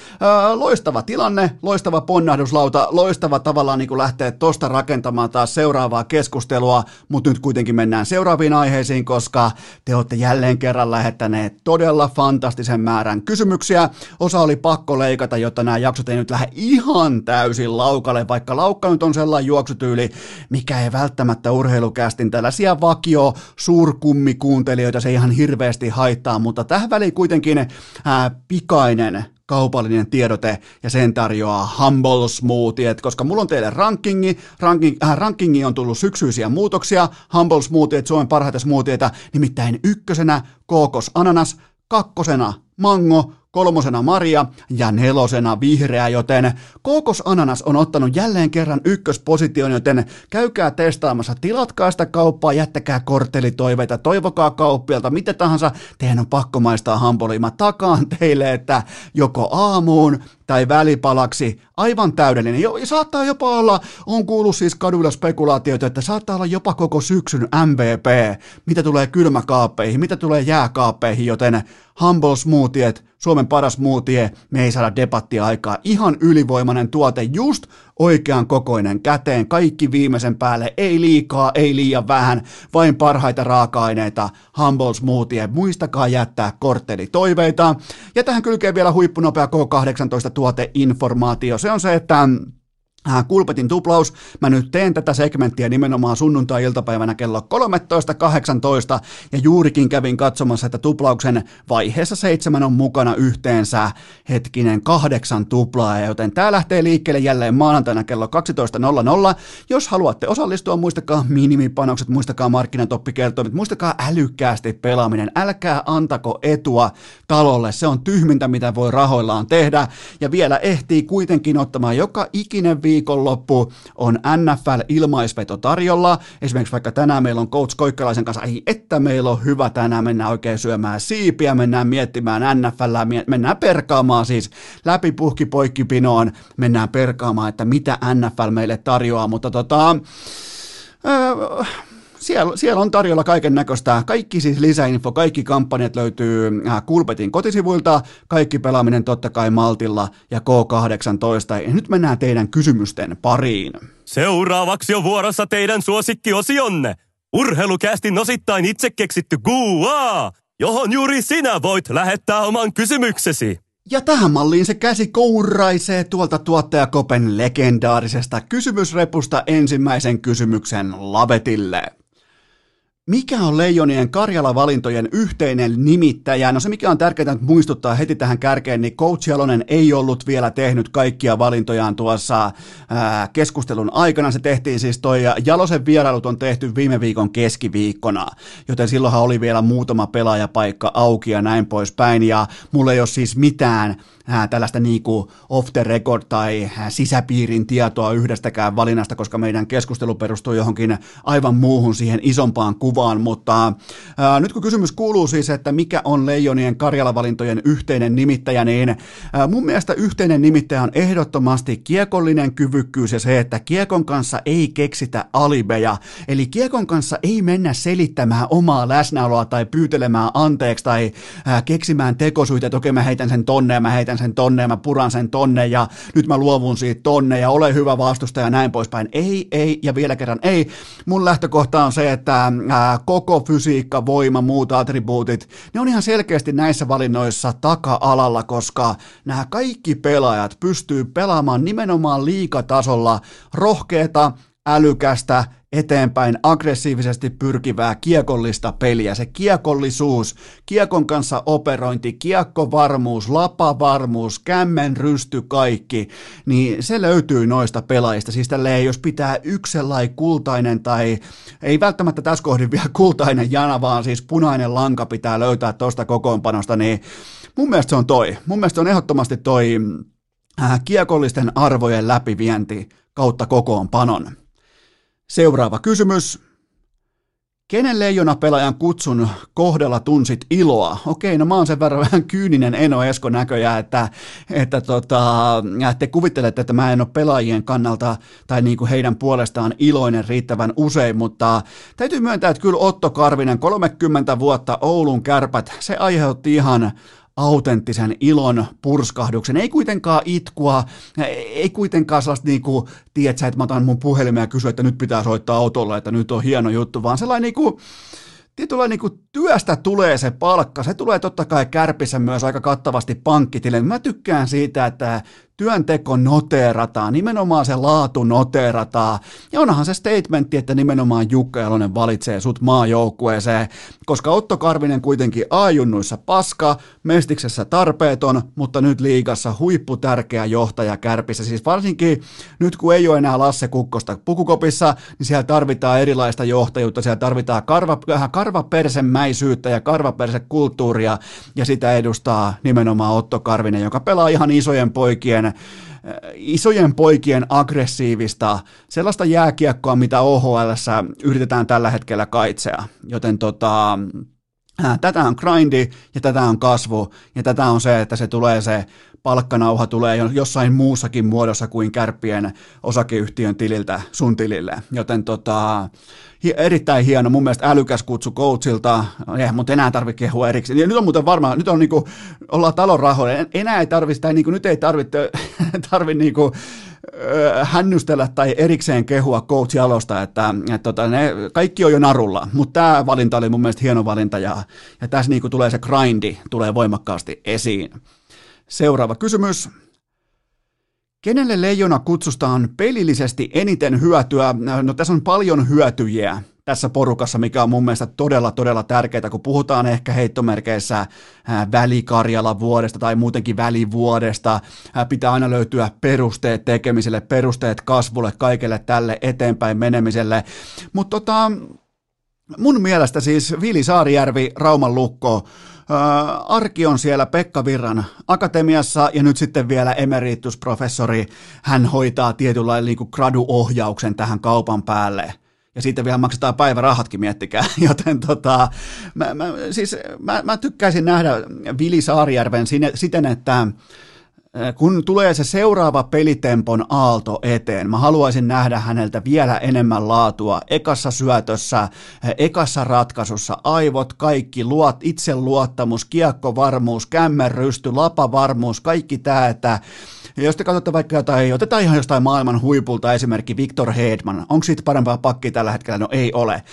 loistava tilanne, loistava ponnahduslauta, loistava tavallaan niin lähteä tosta rakentamaan taas seuraavaa keskustelua, mutta nyt kuitenkin mennään seuraaviin aiheisiin, koska te olette jälleen kerran lähettäneet todella fantastisen määrän kysymyksiä. Osa oli pakko leikata, jotta nämä jaksot ei nyt lähde ihan täysin laukalle, vaikka laukka nyt on sellainen juoksutyyli, mikä ei välttämättä urheilukästin tällaisia vakio suurkummikuuntelijoita se ihan hirveästi haittaa, mutta tähän väliin kuitenkin ää, pikainen kaupallinen tiedote ja sen tarjoaa Humble Smoothie, koska mulla on teille rankingi, ranking, äh, rankingi on tullut syksyisiä muutoksia, Humble Smoothie, Suomen parhaita smoothieita, nimittäin ykkösenä kookos ananas, kakkosena mango, kolmosena Maria ja nelosena vihreä, joten Kokos Ananas on ottanut jälleen kerran ykkösposition, joten käykää testaamassa, tilatkaa sitä kauppaa, jättäkää korttelitoiveita, toivokaa kauppialta, mitä tahansa, teidän on pakko maistaa hampolia. Mä takaan teille, että joko aamuun tai välipalaksi aivan täydellinen. Jo, saattaa jopa olla, on kuullut siis kaduilla spekulaatioita, että saattaa olla jopa koko syksyn MVP, mitä tulee kylmäkaappeihin, mitä tulee jääkaappeihin, joten Humble Smoothiet, Suomen paras smoothie, me ei saada debattia aikaa. Ihan ylivoimainen tuote, just oikean kokoinen käteen, kaikki viimeisen päälle, ei liikaa, ei liian vähän, vain parhaita raaka-aineita, Humble Smoothie, muistakaa jättää kortteli toiveita. Ja tähän kylkee vielä huippunopea K18 tuoteinformaatio, se on se, että Kulpetin tuplaus. Mä nyt teen tätä segmenttiä nimenomaan sunnuntai-iltapäivänä kello 13.18 ja juurikin kävin katsomassa, että tuplauksen vaiheessa seitsemän on mukana yhteensä hetkinen kahdeksan tuplaa, joten tää lähtee liikkeelle jälleen maanantaina kello 12.00. Jos haluatte osallistua, muistakaa minimipanokset, muistakaa markkinatoppikertoimet, muistakaa älykkäästi pelaaminen, älkää antako etua talolle, se on tyhmintä mitä voi rahoillaan tehdä. Ja vielä ehtii kuitenkin ottamaan joka ikinen viikko viikonloppu on NFL-ilmaisveto tarjolla. Esimerkiksi vaikka tänään meillä on Coach Koikkalaisen kanssa, ei että meillä on hyvä tänään, mennään oikein syömään siipiä, mennään miettimään NFL, mennään perkaamaan siis läpi puhki poikkipinoon, mennään perkaamaan, että mitä NFL meille tarjoaa, mutta tota... Öö, siellä, siellä on tarjolla kaiken näköistä. Kaikki siis lisäinfo, kaikki kampanjat löytyy äh, Kulpetin kotisivuilta, kaikki pelaaminen totta kai Maltilla ja K18. Ja nyt mennään teidän kysymysten pariin. Seuraavaksi on vuorossa teidän suosikkiosionne. Urheilukästin osittain itse keksitty Gua, johon juuri sinä voit lähettää oman kysymyksesi. Ja tähän malliin se käsi kouraisee tuolta tuottajakopen legendaarisesta kysymysrepusta ensimmäisen kysymyksen Lavetille. Mikä on Leijonien Karjala-valintojen yhteinen nimittäjä? No se, mikä on tärkeää että muistuttaa heti tähän kärkeen, niin Coach Jalonen ei ollut vielä tehnyt kaikkia valintojaan tuossa ää, keskustelun aikana. Se tehtiin siis toi Jalosen vierailut on tehty viime viikon keskiviikkona, joten silloinhan oli vielä muutama pelaajapaikka auki ja näin poispäin. Ja mulla ei ole siis mitään ää, tällaista niinku off the record tai sisäpiirin tietoa yhdestäkään valinnasta, koska meidän keskustelu perustuu johonkin aivan muuhun siihen isompaan kuvaan. Mutta ää, nyt kun kysymys kuuluu siis, että mikä on Leijonien Karjalavalintojen yhteinen nimittäjä, niin ää, mun mielestä yhteinen nimittäjä on ehdottomasti kiekollinen kyvykkyys ja se, että kiekon kanssa ei keksitä alibeja, eli kiekon kanssa ei mennä selittämään omaa läsnäoloa tai pyytelemään anteeksi tai ää, keksimään tekosyitä, että okei mä heitän sen tonne ja mä heitän sen tonne ja mä puran sen tonne ja nyt mä luovun siitä tonne ja ole hyvä vastustaja ja näin poispäin. Ei, ei ja vielä kerran ei. Mun lähtökohta on se, että ää, koko fysiikka, voima, muut attribuutit, ne on ihan selkeästi näissä valinnoissa taka-alalla, koska nämä kaikki pelaajat pystyy pelaamaan nimenomaan liikatasolla rohkeeta, älykästä, eteenpäin aggressiivisesti pyrkivää kiekollista peliä. Se kiekollisuus, kiekon kanssa operointi, kiekkovarmuus, lapavarmuus, kämmen rysty, kaikki, niin se löytyy noista pelaajista. Siis tälleen, jos pitää yksi kultainen tai ei välttämättä tässä kohdin vielä kultainen jana, vaan siis punainen lanka pitää löytää tuosta kokoonpanosta, niin mun mielestä se on toi. Mun mielestä se on ehdottomasti toi äh, kiekollisten arvojen läpivienti kautta kokoonpanon. Seuraava kysymys. Kenen leijona pelaajan kutsun kohdalla tunsit iloa? Okei, no mä oon sen verran [laughs] vähän kyyninen Eno Esko näköjään, että, että tota, te kuvittelette, että mä en ole pelaajien kannalta tai niin kuin heidän puolestaan iloinen riittävän usein, mutta täytyy myöntää, että kyllä Otto Karvinen, 30 vuotta Oulun kärpät, se aiheutti ihan autenttisen ilon purskahduksen. Ei kuitenkaan itkua, ei kuitenkaan sellaista niin kuin, tiedätkö, että mä otan mun puhelimeen ja kysyn, että nyt pitää soittaa autolla, että nyt on hieno juttu, vaan sellainen niin kuin, tietyllä niin työstä tulee se palkka. Se tulee totta kai kärpissä myös aika kattavasti pankkitille. Mä tykkään siitä, että työnteko noteerataan, nimenomaan se laatu noteerataan. Ja onhan se statementti, että nimenomaan Jukka Jalonen valitsee sut maajoukkueeseen, koska Otto Karvinen kuitenkin ajunnuissa paska, Mestiksessä tarpeeton, mutta nyt liigassa huipputärkeä johtaja kärpissä. Siis varsinkin nyt kun ei ole enää Lasse Kukkosta pukukopissa, niin siellä tarvitaan erilaista johtajuutta, siellä tarvitaan karva, karvapersemäisyyttä ja karvapersekulttuuria, ja sitä edustaa nimenomaan Otto Karvinen, joka pelaa ihan isojen poikien isojen poikien aggressiivista, sellaista jääkiekkoa, mitä OHL yritetään tällä hetkellä kaitsea. Joten tota, tätä on grindi ja tätä on kasvu ja tätä on se, että se tulee se palkkanauha tulee jossain muussakin muodossa kuin kärppien osakeyhtiön tililtä sun tilille. Joten tota, erittäin hieno, mun mielestä älykäs kutsu coachilta, eh, mutta enää tarvitse kehua erikseen. Ja nyt on muuten varmaan, nyt on niinku, ollaan talon rahoilla, enää ei tarvitse, tai niinku, nyt ei tarvitse, [laughs] tarvitse niinku, hännystellä tai erikseen kehua coach että, että tota, ne, kaikki on jo narulla, mutta tämä valinta oli mun mielestä hieno valinta ja, ja tässä niinku tulee se grindi, tulee voimakkaasti esiin. Seuraava kysymys. Kenelle leijona kutsusta on pelillisesti eniten hyötyä? No tässä on paljon hyötyjiä tässä porukassa, mikä on mun mielestä todella, todella tärkeää, kun puhutaan ehkä heittomerkeissä välikarjala vuodesta tai muutenkin välivuodesta. Pitää aina löytyä perusteet tekemiselle, perusteet kasvulle, kaikelle tälle eteenpäin menemiselle. Mutta tota, mun mielestä siis Vili Saarijärvi, Rauman lukko, Arki on siellä Pekka Virran akatemiassa ja nyt sitten vielä emeritusprofessori, hän hoitaa tietynlainen niin graduohjauksen tähän kaupan päälle ja siitä vielä maksetaan päivärahatkin, miettikää. [laughs] Joten tota, mä, mä, siis, mä, mä tykkäisin nähdä Vili Saarijärven siten, että kun tulee se seuraava pelitempon aalto eteen, mä haluaisin nähdä häneltä vielä enemmän laatua. Ekassa syötössä, ekassa ratkaisussa, aivot, kaikki, luot, itseluottamus, kiekkovarmuus, kämmerrysty, lapavarmuus, kaikki tämä, että ja jos te katsotte vaikka jotain, otetaan ihan jostain maailman huipulta esimerkki Victor Hedman, onko siitä parempaa pakki tällä hetkellä? No ei ole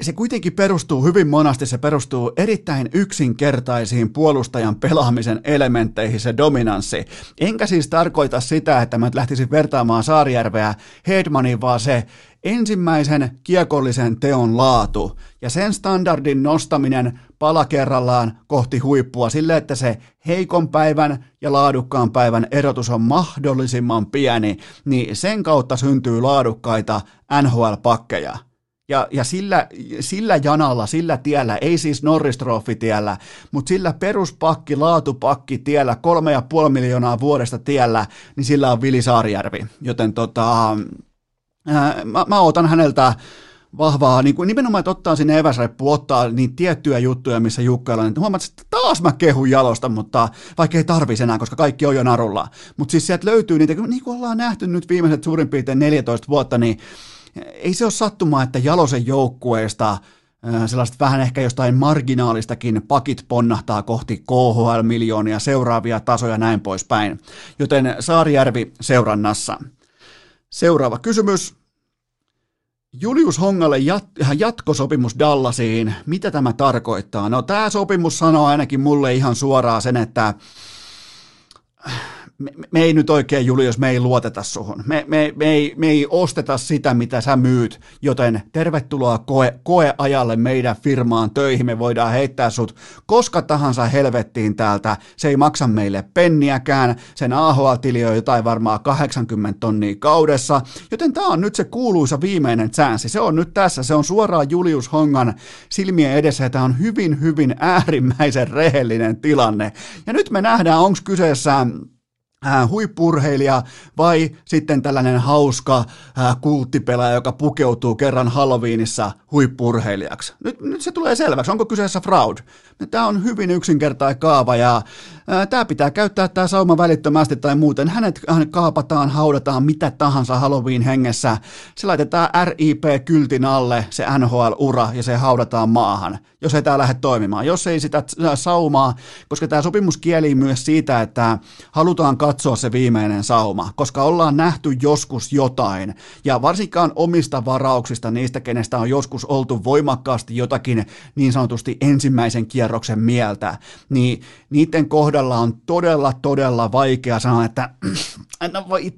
se kuitenkin perustuu hyvin monasti, se perustuu erittäin yksinkertaisiin puolustajan pelaamisen elementteihin se dominanssi. Enkä siis tarkoita sitä, että mä lähtisin vertaamaan Saarijärveä Hedmaniin, vaan se ensimmäisen kiekollisen teon laatu ja sen standardin nostaminen pala kerrallaan kohti huippua sille, että se heikon päivän ja laadukkaan päivän erotus on mahdollisimman pieni, niin sen kautta syntyy laadukkaita NHL-pakkeja. Ja, ja sillä, sillä janalla, sillä tiellä, ei siis norris tiellä, mutta sillä peruspakki, laatupakki tiellä, kolme ja puoli miljoonaa vuodesta tiellä, niin sillä on Vili Saarijärvi. Joten tota, mä, mä otan häneltä vahvaa, niin kuin nimenomaan, että ottaa sinne eväsreppu, ottaa niin tiettyjä juttuja, missä Jukkailla, niin huomaat, että taas mä kehun jalosta, mutta vaikka ei tarvisi enää, koska kaikki on jo narulla. Mutta siis sieltä löytyy niitä, niin kuin ollaan nähty nyt viimeiset suurin piirtein 14 vuotta, niin ei se ole sattumaa, että Jalosen joukkueesta sellaista vähän ehkä jostain marginaalistakin pakit ponnahtaa kohti KHL-miljoonia, seuraavia tasoja näin poispäin. Joten Saarijärvi seurannassa. Seuraava kysymys. Julius Hongalle jat- jatkosopimus Dallasiin. Mitä tämä tarkoittaa? No tämä sopimus sanoo ainakin mulle ihan suoraan sen, että me, me ei nyt oikein, Julius, me ei luoteta suhun. Me, me, me, ei, me ei osteta sitä, mitä sä myyt, joten tervetuloa koe, koeajalle meidän firmaan töihin. Me voidaan heittää sut koska tahansa helvettiin täältä. Se ei maksa meille penniäkään. Sen AHL-tili on jotain varmaan 80 tonnia kaudessa, joten tämä on nyt se kuuluisa viimeinen chanssi. Se on nyt tässä. Se on suoraan Julius Hongan silmien edessä, tämä on hyvin, hyvin äärimmäisen rehellinen tilanne. Ja nyt me nähdään, onko kyseessä äh, huippurheilija vai sitten tällainen hauska äh, kulttipelaaja, joka pukeutuu kerran Halloweenissa huippurheilijaksi. Nyt, nyt se tulee selväksi, onko kyseessä fraud. Tämä on hyvin yksinkertainen kaava ja Tämä pitää käyttää tämä sauma välittömästi tai muuten. Hänet kaapataan, haudataan mitä tahansa Halloween hengessä. Se laitetaan RIP-kyltin alle, se NHL-ura, ja se haudataan maahan, jos ei tämä lähde toimimaan. Jos ei sitä saumaa, koska tämä sopimus kieli myös siitä, että halutaan katsoa se viimeinen sauma, koska ollaan nähty joskus jotain. Ja varsinkaan omista varauksista, niistä, kenestä on joskus oltu voimakkaasti jotakin niin sanotusti ensimmäisen kierroksen mieltä, niin niiden kohdalla on todella, todella vaikea sanoa, että [clears throat] no voi,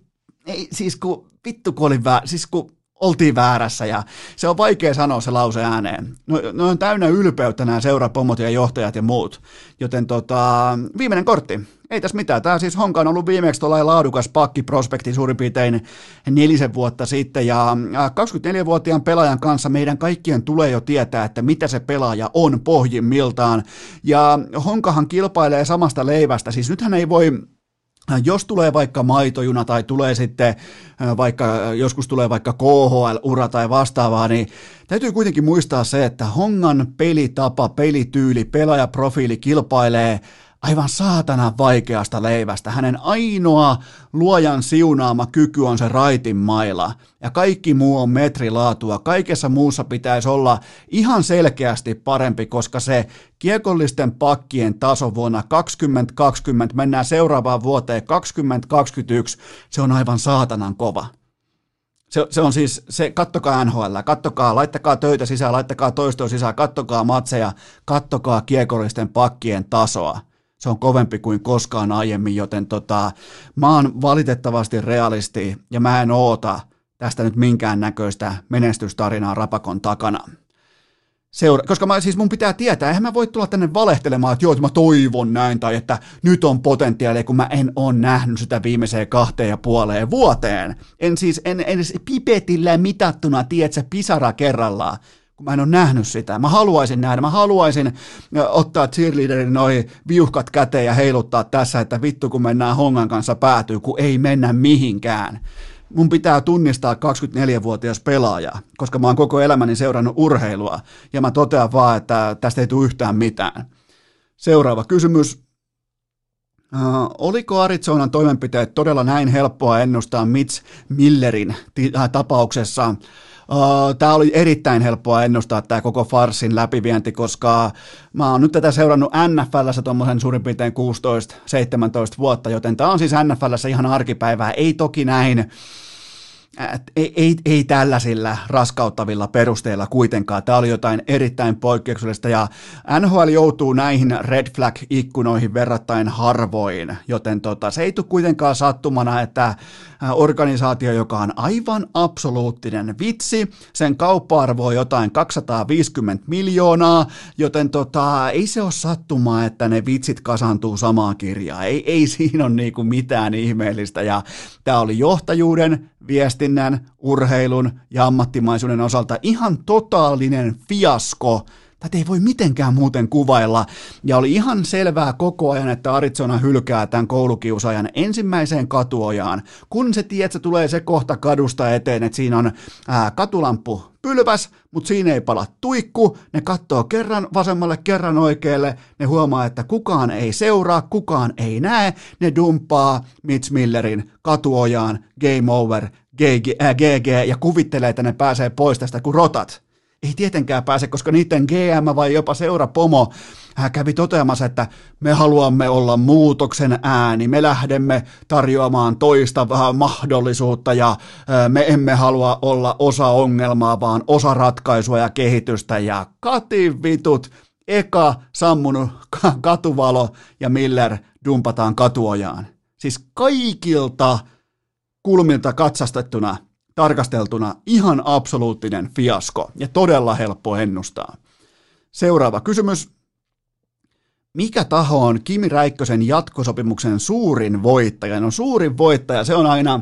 ei, siis kun vittu kun olin väär, siis kun oltiin väärässä ja se on vaikea sanoa se lause ääneen. No, no on täynnä ylpeyttä nämä seurapomot ja johtajat ja muut. Joten tota, viimeinen kortti. Ei tässä mitään. Tämä siis Honka on ollut viimeksi tuolla laadukas pakkiprospekti suurin piirtein nelisen vuotta sitten. Ja 24-vuotiaan pelaajan kanssa meidän kaikkien tulee jo tietää, että mitä se pelaaja on pohjimmiltaan. Ja Honkahan kilpailee samasta leivästä. Siis nythän ei voi jos tulee vaikka maitojuna tai tulee sitten vaikka, joskus tulee vaikka KHL-ura tai vastaavaa, niin täytyy kuitenkin muistaa se, että Hongan pelitapa, pelityyli, pelaajaprofiili kilpailee aivan saatana vaikeasta leivästä. Hänen ainoa luojan siunaama kyky on se raitin maila. Ja kaikki muu on metrilaatua. Kaikessa muussa pitäisi olla ihan selkeästi parempi, koska se kiekollisten pakkien taso vuonna 2020, mennään seuraavaan vuoteen 2021, se on aivan saatanan kova. Se, se on siis, se, kattokaa NHL, kattokaa, laittakaa töitä sisään, laittakaa toistoa sisään, kattokaa matseja, kattokaa kiekollisten pakkien tasoa se on kovempi kuin koskaan aiemmin, joten tota, mä oon valitettavasti realisti ja mä en oota tästä nyt minkään näköistä menestystarinaa rapakon takana. Seura- koska mä, siis mun pitää tietää, eihän mä voi tulla tänne valehtelemaan, että joo, että mä toivon näin, tai että nyt on potentiaalia, kun mä en ole nähnyt sitä viimeiseen kahteen ja puoleen vuoteen. En siis, en, en edes pipetillä mitattuna, tiedätkö, pisara kerrallaan kun mä en ole nähnyt sitä. Mä haluaisin nähdä, mä haluaisin ottaa cheerleaderin noi viuhkat käteen ja heiluttaa tässä, että vittu kun mennään hongan kanssa päätyy, kun ei mennä mihinkään. Mun pitää tunnistaa 24-vuotias pelaaja, koska mä oon koko elämäni seurannut urheilua, ja mä totean vaan, että tästä ei tule yhtään mitään. Seuraava kysymys. Oliko Arizonan toimenpiteet todella näin helppoa ennustaa Mitch Millerin tapauksessa? Tämä oli erittäin helppoa ennustaa tämä koko farsin läpivienti, koska mä oon nyt tätä seurannut NFLssä tuommoisen suurin piirtein 16-17 vuotta, joten tämä on siis NFLssä ihan arkipäivää, ei toki näin ei, ei, ei tällaisilla raskauttavilla perusteilla kuitenkaan. Tämä oli jotain erittäin poikkeuksellista ja NHL joutuu näihin red flag-ikkunoihin verrattain harvoin, joten tota, se ei tule kuitenkaan sattumana, että organisaatio, joka on aivan absoluuttinen vitsi, sen kauppa-arvo on jotain 250 miljoonaa, joten tota, ei se ole sattumaa, että ne vitsit kasantuu samaa kirjaa. Ei, ei siinä ole niinku mitään ihmeellistä ja tämä oli johtajuuden, viestinnän, urheilun ja ammattimaisuuden osalta ihan totaalinen fiasko Tätä ei voi mitenkään muuten kuvailla. Ja oli ihan selvää koko ajan, että Arizona hylkää tämän koulukiusajan ensimmäiseen katuojaan. Kun se tiedät, että tulee se kohta kadusta eteen, että siinä on ää, katulamppu pylväs, mutta siinä ei pala tuikku. Ne katsoo kerran vasemmalle, kerran oikealle. Ne huomaa, että kukaan ei seuraa, kukaan ei näe. Ne dumppaa Mitch Millerin katuojaan, game over, GG, äh, GG ja kuvittelee, että ne pääsee pois tästä kuin rotat ei tietenkään pääse, koska niiden GM vai jopa seurapomo hän kävi toteamassa, että me haluamme olla muutoksen ääni, me lähdemme tarjoamaan toista mahdollisuutta ja me emme halua olla osa ongelmaa, vaan osa ratkaisua ja kehitystä ja kativitut, eka sammunut katuvalo ja Miller dumpataan katuojaan. Siis kaikilta kulmilta katsastettuna tarkasteltuna ihan absoluuttinen fiasko ja todella helppo ennustaa. Seuraava kysymys. Mikä taho on Kimi Räikkösen jatkosopimuksen suurin voittaja? No suurin voittaja, se on aina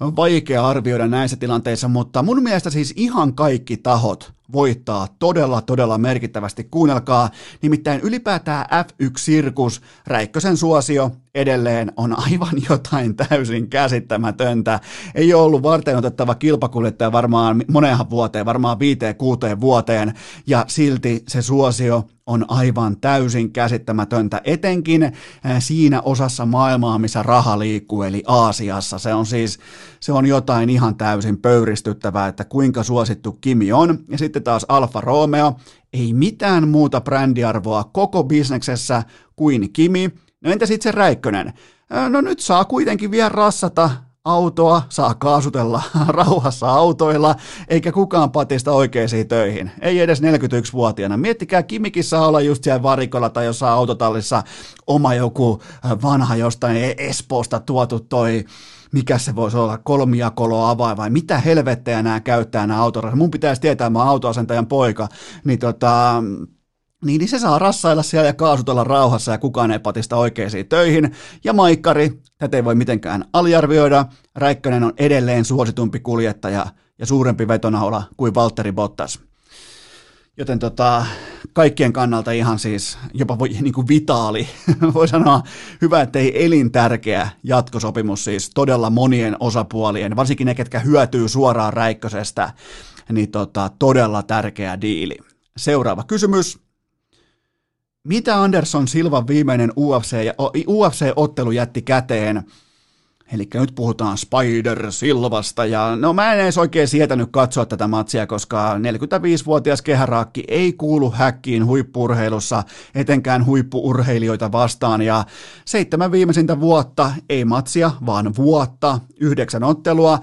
vaikea arvioida näissä tilanteissa, mutta mun mielestä siis ihan kaikki tahot voittaa todella, todella merkittävästi. Kuunnelkaa, nimittäin ylipäätään F1-sirkus, Räikkösen suosio edelleen on aivan [laughs] jotain täysin käsittämätöntä. Ei ole ollut varten otettava kilpakuljettaja varmaan moneen vuoteen, varmaan viiteen, kuuteen vuoteen, ja silti se suosio on aivan täysin käsittämätöntä, etenkin siinä osassa maailmaa, missä raha liikkuu, eli Aasiassa. Se on siis, se on jotain ihan täysin pöyristyttävää, että kuinka suosittu Kimi on. Ja sitten taas Alfa Romeo, ei mitään muuta brändiarvoa koko bisneksessä kuin Kimi. No entä sitten se Räikkönen? No nyt saa kuitenkin vielä rassata autoa, saa kaasutella [laughs] rauhassa autoilla, eikä kukaan patista oikeisiin töihin. Ei edes 41-vuotiaana. Miettikää, Kimikin saa olla just siellä varikolla tai jossain autotallissa oma joku vanha jostain Espoosta tuotu toi mikä se voisi olla, kolmijakolo avain vai mitä helvettejä nämä käyttää nämä autorasat. Mun pitäisi tietää, mä oon autoasentajan poika, niin tota, niin, niin se saa rassailla siellä ja kaasutella rauhassa ja kukaan ei patista oikeisiin töihin. Ja Maikkari, tätä ei voi mitenkään aliarvioida, Räikkönen on edelleen suositumpi kuljettaja ja suurempi vetonaula kuin Valtteri Bottas. Joten tota, kaikkien kannalta ihan siis jopa voi, niin kuin vitaali, [laughs] voi sanoa hyvä, ettei elintärkeä jatkosopimus siis todella monien osapuolien, varsinkin ne, ketkä hyötyy suoraan Räikkösestä, niin tota, todella tärkeä diili. Seuraava kysymys. Mitä Anderson Silvan viimeinen UFC, UFC-ottelu jätti käteen? Eli nyt puhutaan Spider Silvasta ja no mä en edes oikein sietänyt katsoa tätä matsia, koska 45-vuotias kehäraakki ei kuulu häkkiin huippurheilussa, etenkään huippuurheilijoita vastaan ja seitsemän viimeisintä vuotta, ei matsia, vaan vuotta, yhdeksän ottelua,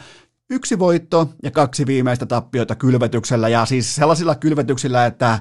yksi voitto ja kaksi viimeistä tappiota kylvetyksellä ja siis sellaisilla kylvetyksillä, että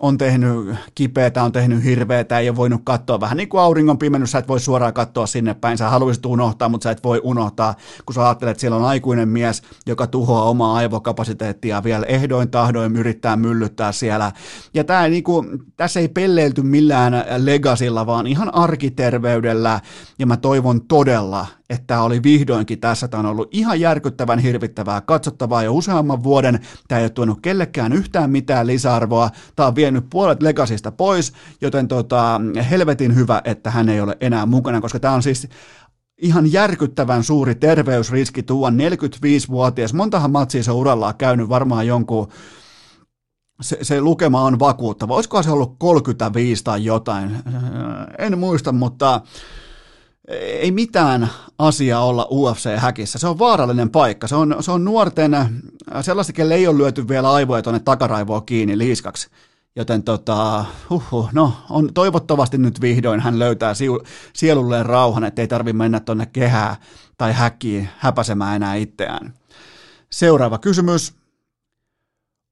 on tehnyt kipeätä, on tehnyt hirveätä, ei ole voinut katsoa. Vähän niin kuin auringon pimennys, sä et voi suoraan katsoa sinne päin. Sä haluaisit unohtaa, mutta sä et voi unohtaa, kun sä ajattelet, että siellä on aikuinen mies, joka tuhoaa omaa aivokapasiteettia vielä ehdoin tahdoin yrittää myllyttää siellä. Ja tää ei niinku, tässä ei pelleilty millään legasilla, vaan ihan arkiterveydellä. Ja mä toivon todella, että tämä oli vihdoinkin tässä. Tämä on ollut ihan järkyttävän hirvittävää katsottavaa jo useamman vuoden. Tämä ei ole tuonut kellekään yhtään mitään lisäarvoa. Tämä on vienyt puolet Legasista pois, joten tota, helvetin hyvä, että hän ei ole enää mukana, koska tämä on siis ihan järkyttävän suuri terveysriski tuon 45-vuotias. Montahan matsia se urallaan käynyt varmaan jonkun se, se lukema on vakuuttava. Olisiko se ollut 35 tai jotain? En muista, mutta ei mitään asiaa olla UFC-häkissä. Se on vaarallinen paikka. Se on, se on nuorten, sellaista, kelle ei ole lyöty vielä aivoja tuonne takaraivoon kiinni liiskaksi. Joten tota, huhhuh, no, on, toivottavasti nyt vihdoin hän löytää siu, sielulleen rauhan, ettei tarvi mennä tuonne kehää tai häkkiin häpäsemään enää itseään. Seuraava kysymys.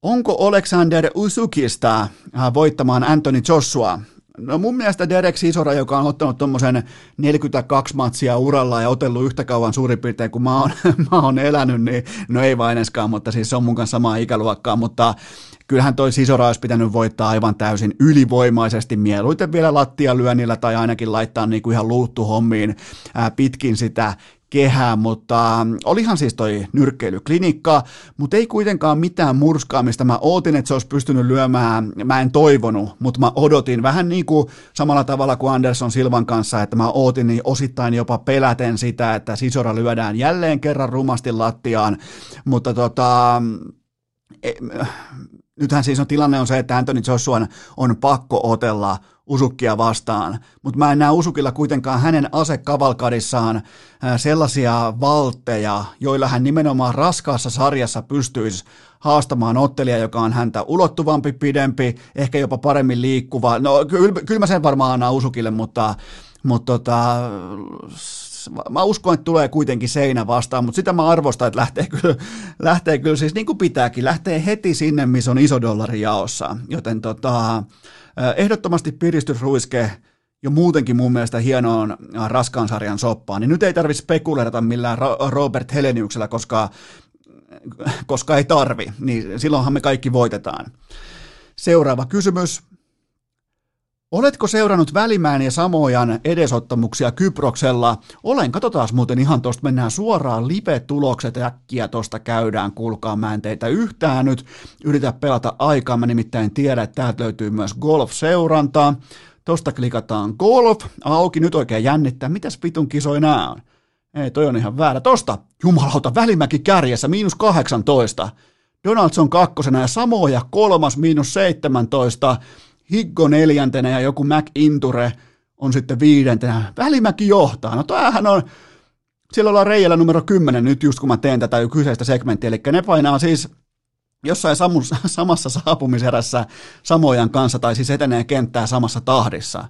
Onko Alexander Usukista äh, voittamaan Anthony Joshua? No mun mielestä Derek Sisora, joka on ottanut tuommoisen 42 matsia uralla ja otellut yhtä kauan suurin piirtein kuin mä oon, [laughs] mä oon elänyt, niin no ei vain eskaan, mutta siis se on mun kanssa samaa ikäluokkaa, mutta kyllähän toi Sisora olisi pitänyt voittaa aivan täysin ylivoimaisesti, mieluiten vielä lattialyönnillä tai ainakin laittaa niin kuin ihan luuttuhommiin ää, pitkin sitä kehää, mutta olihan siis toi nyrkkeilyklinikka, mutta ei kuitenkaan mitään murskaa, mistä mä ootin, että se olisi pystynyt lyömään, mä en toivonut, mutta mä odotin vähän niin kuin samalla tavalla kuin Anderson Silvan kanssa, että mä ootin niin osittain jopa peläten sitä, että sisora lyödään jälleen kerran rumasti lattiaan, mutta tota, e, nythän siis on tilanne on se, että Anthony Joshua on pakko otella Usukkia vastaan, mutta mä en näe Usukilla kuitenkaan hänen asekavalkadissaan sellaisia valtteja, joilla hän nimenomaan raskaassa sarjassa pystyisi haastamaan ottelia, joka on häntä ulottuvampi, pidempi, ehkä jopa paremmin liikkuva. No kyllä, kyllä mä sen varmaan annan Usukille, mutta, mutta tota, mä uskon, että tulee kuitenkin seinä vastaan, mutta sitä mä arvostan, että lähtee kyllä, [laughs] lähtee kyllä siis niin kuin pitääkin, lähtee heti sinne, missä on iso dollari jaossa. Joten tota, ehdottomasti piristysruiske jo muutenkin mun mielestä hienoon raskaan sarjan soppaan, niin nyt ei tarvitse spekuleerata millään Robert Heleniuksella, koska, koska ei tarvi, niin silloinhan me kaikki voitetaan. Seuraava kysymys. Oletko seurannut Välimään ja Samojan edesottamuksia Kyproksella? Olen, katsotaan muuten ihan tuosta, mennään suoraan live-tulokset äkkiä tuosta käydään, kuulkaa, mä en teitä yhtään nyt, yritä pelata aikaa, mä nimittäin tiedän, että täältä löytyy myös golf-seurantaa, tosta klikataan golf, auki, nyt oikein jännittää, mitäs vitun kisoja nää on? Ei, toi on ihan väärä. Tosta, jumalauta, Välimäki kärjessä, miinus 18. Donaldson kakkosena ja Samoja kolmas, miinus 17. Higgo neljäntenä ja joku McInture on sitten viidentenä. Välimäki johtaa. No tämähän on, siellä ollaan reijällä numero 10 nyt just kun mä teen tätä kyseistä segmenttiä, eli ne painaa siis jossain [laughs] samassa saapumiserässä samojan kanssa, tai siis etenee kenttää samassa tahdissa.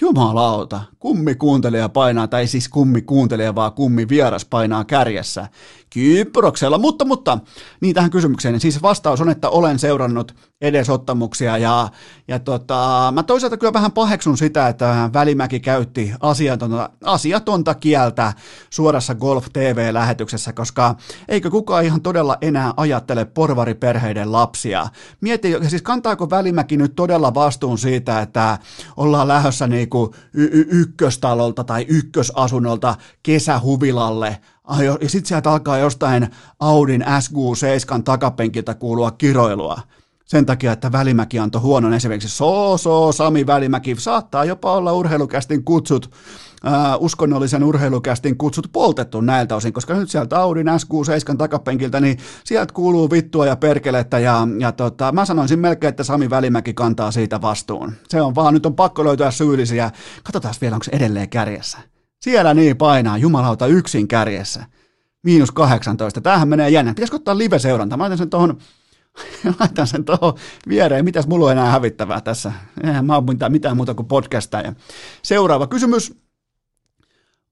Jumalauta, kummi kuuntelija painaa, tai siis kummi kuuntelija, vaan kummi vieras painaa kärjessä. Kyproksella, mutta, mutta, niin tähän kysymykseen, siis vastaus on, että olen seurannut edesottamuksia ja, ja tota, mä toisaalta kyllä vähän paheksun sitä, että Välimäki käytti asiatonta, asiatonta kieltä suorassa Golf TV-lähetyksessä, koska eikö kukaan ihan todella enää ajattele porvariperheiden lapsia. Mieti, siis kantaako Välimäki nyt todella vastuun siitä, että ollaan lähdössä niinku y- y- ykköstalolta tai ykkösasunnolta kesähuvilalle ja sitten sieltä alkaa jostain Audin SQ7 takapenkiltä kuulua kiroilua. Sen takia, että Välimäki antoi huonon esimerkiksi so, so, Sami Välimäki saattaa jopa olla urheilukästin kutsut, uh, uskonnollisen urheilukästin kutsut poltettu näiltä osin, koska nyt sieltä Audin SQ7 takapenkiltä, niin sieltä kuuluu vittua ja perkelettä ja, ja tota, mä sanoisin melkein, että Sami Välimäki kantaa siitä vastuun. Se on vaan, nyt on pakko löytyä syyllisiä. Katsotaan vielä, onko se edelleen kärjessä. Siellä niin painaa, jumalauta yksin kärjessä. Miinus 18. Tämähän menee jännä. Pitäisikö ottaa live-seuranta? Mä laitan sen tuohon [laughs] laitan sen tuohon viereen. Mitäs mulla on enää hävittävää tässä? Eihän mä ole mitään, mitään muuta kuin podcastaa. Ja seuraava kysymys.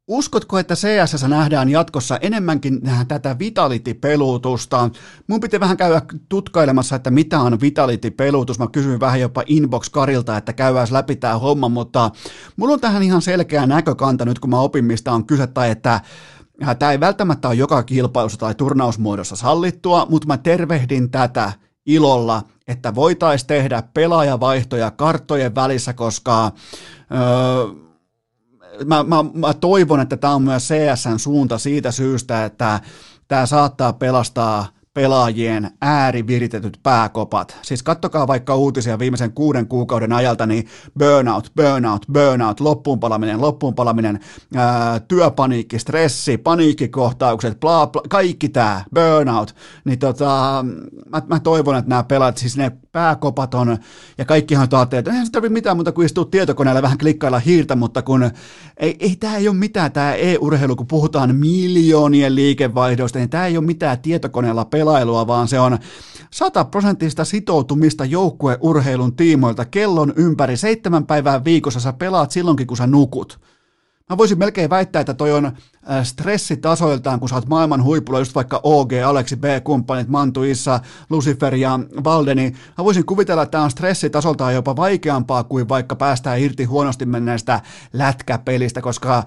Uskotko, että CSS nähdään jatkossa enemmänkin tätä Vitality-peluutusta? Mun piti vähän käydä tutkailemassa, että mitä on Vitality-peluutus. Mä kysyin vähän jopa Inbox-karilta, että käydään läpi tämä homma, mutta mulla on tähän ihan selkeä näkökanta nyt, kun mä opin, mistä on kyse, tai että Tämä ei välttämättä ole joka kilpailussa tai turnausmuodossa sallittua, mutta mä tervehdin tätä ilolla, että voitaisiin tehdä pelaajavaihtoja karttojen välissä, koska öö, mä, mä, mä toivon, että tämä on myös CSN suunta siitä syystä, että tämä saattaa pelastaa pelaajien ääriviritetyt pääkopat. Siis kattokaa vaikka uutisia viimeisen kuuden kuukauden ajalta, niin burnout, burnout, burnout, loppuunpalaminen, loppuunpalaminen, ää, työpaniikki, stressi, paniikkikohtaukset, bla, bla, kaikki tämä, burnout, niin tota, mä, mä toivon, että nämä pelaat, siis ne pääkopat on, ja kaikkihan ajattelee, että eihän se tarvitse mitään muuta kuin istua tietokoneella vähän klikkailla hiirtä, mutta kun ei, ei tämä ei ole mitään, tämä e-urheilu, kun puhutaan miljoonien liikevaihdoista, niin tämä ei ole mitään tietokoneella pelailua, vaan se on sataprosenttista sitoutumista joukkueurheilun tiimoilta kellon ympäri seitsemän päivää viikossa sä pelaat silloinkin, kun sä nukut. Mä voisin melkein väittää, että toi on äh, stressitasoiltaan, kun sä oot maailman huipulla, just vaikka OG, Aleksi B, kumppanit, Mantu, Issa, Lucifer ja Valde, niin mä voisin kuvitella, että tämä on stressitasoltaan jopa vaikeampaa kuin vaikka päästään irti huonosti menneestä lätkäpelistä, koska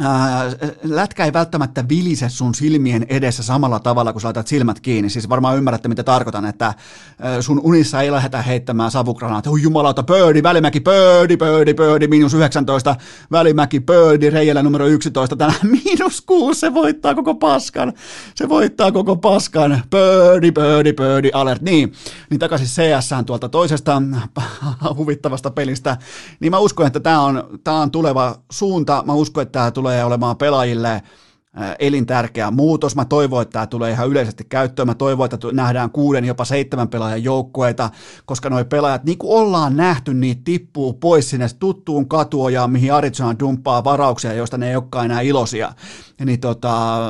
ää, lätkä ei välttämättä vilise sun silmien edessä samalla tavalla, kun sä laitat silmät kiinni. Siis varmaan ymmärrätte, mitä tarkoitan, että ää, sun unissa ei lähdetä heittämään savugranaattia. Oi jumalauta, pöydi, välimäki, pöydi, pöydi, pöydi, miinus 19, välimäki, pöydi, reijällä numero 11, tänään [laughs] miinus 6, se voittaa koko paskan. Se voittaa koko paskan, pöydi, pöydi, pöydi, alert. Niin, niin takaisin CS tuolta toisesta [laughs] huvittavasta pelistä. Niin mä uskon, että tämä on, tää on tuleva suunta. Mä uskon, että tämä tulee olemaan pelaajille elintärkeä muutos. Mä toivon, että tämä tulee ihan yleisesti käyttöön. Mä toivon, että nähdään kuuden, jopa seitsemän pelaajan joukkueita, koska noi pelaajat, niin kuin ollaan nähty, niin tippuu pois sinne tuttuun katuojaan, mihin Arizona dumppaa varauksia, joista ne ei olekaan enää iloisia. Niin tota,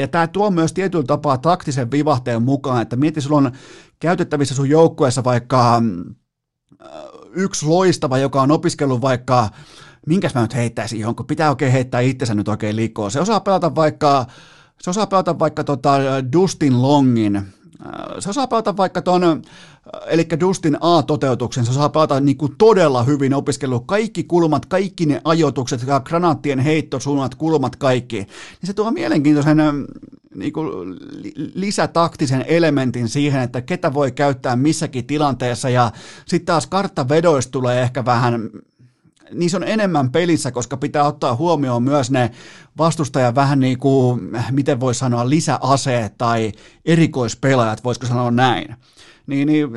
ja tämä tuo myös tietyllä tapaa taktisen vivahteen mukaan, että mieti, sulla on käytettävissä sun joukkueessa vaikka yksi loistava, joka on opiskellut vaikka minkäs mä nyt heittäisin johonkin, pitää oikein heittää itsensä nyt oikein liikkoon. Se osaa pelata vaikka, se osaa pelata vaikka tota Dustin Longin, se osaa pelata vaikka ton, eli Dustin A-toteutuksen, se osaa pelata niin kuin todella hyvin opiskellut kaikki kulmat, kaikki ne ajoitukset, granaattien heittosuunnat, kulmat, kaikki. Niin se tuo mielenkiintoisen niin kuin lisätaktisen elementin siihen, että ketä voi käyttää missäkin tilanteessa ja sitten taas karttavedoista tulee ehkä vähän niissä on enemmän pelissä, koska pitää ottaa huomioon myös ne vastustajan vähän niin kuin, miten voi sanoa, lisäaseet tai erikoispelaajat, voisiko sanoa näin. Niin, niin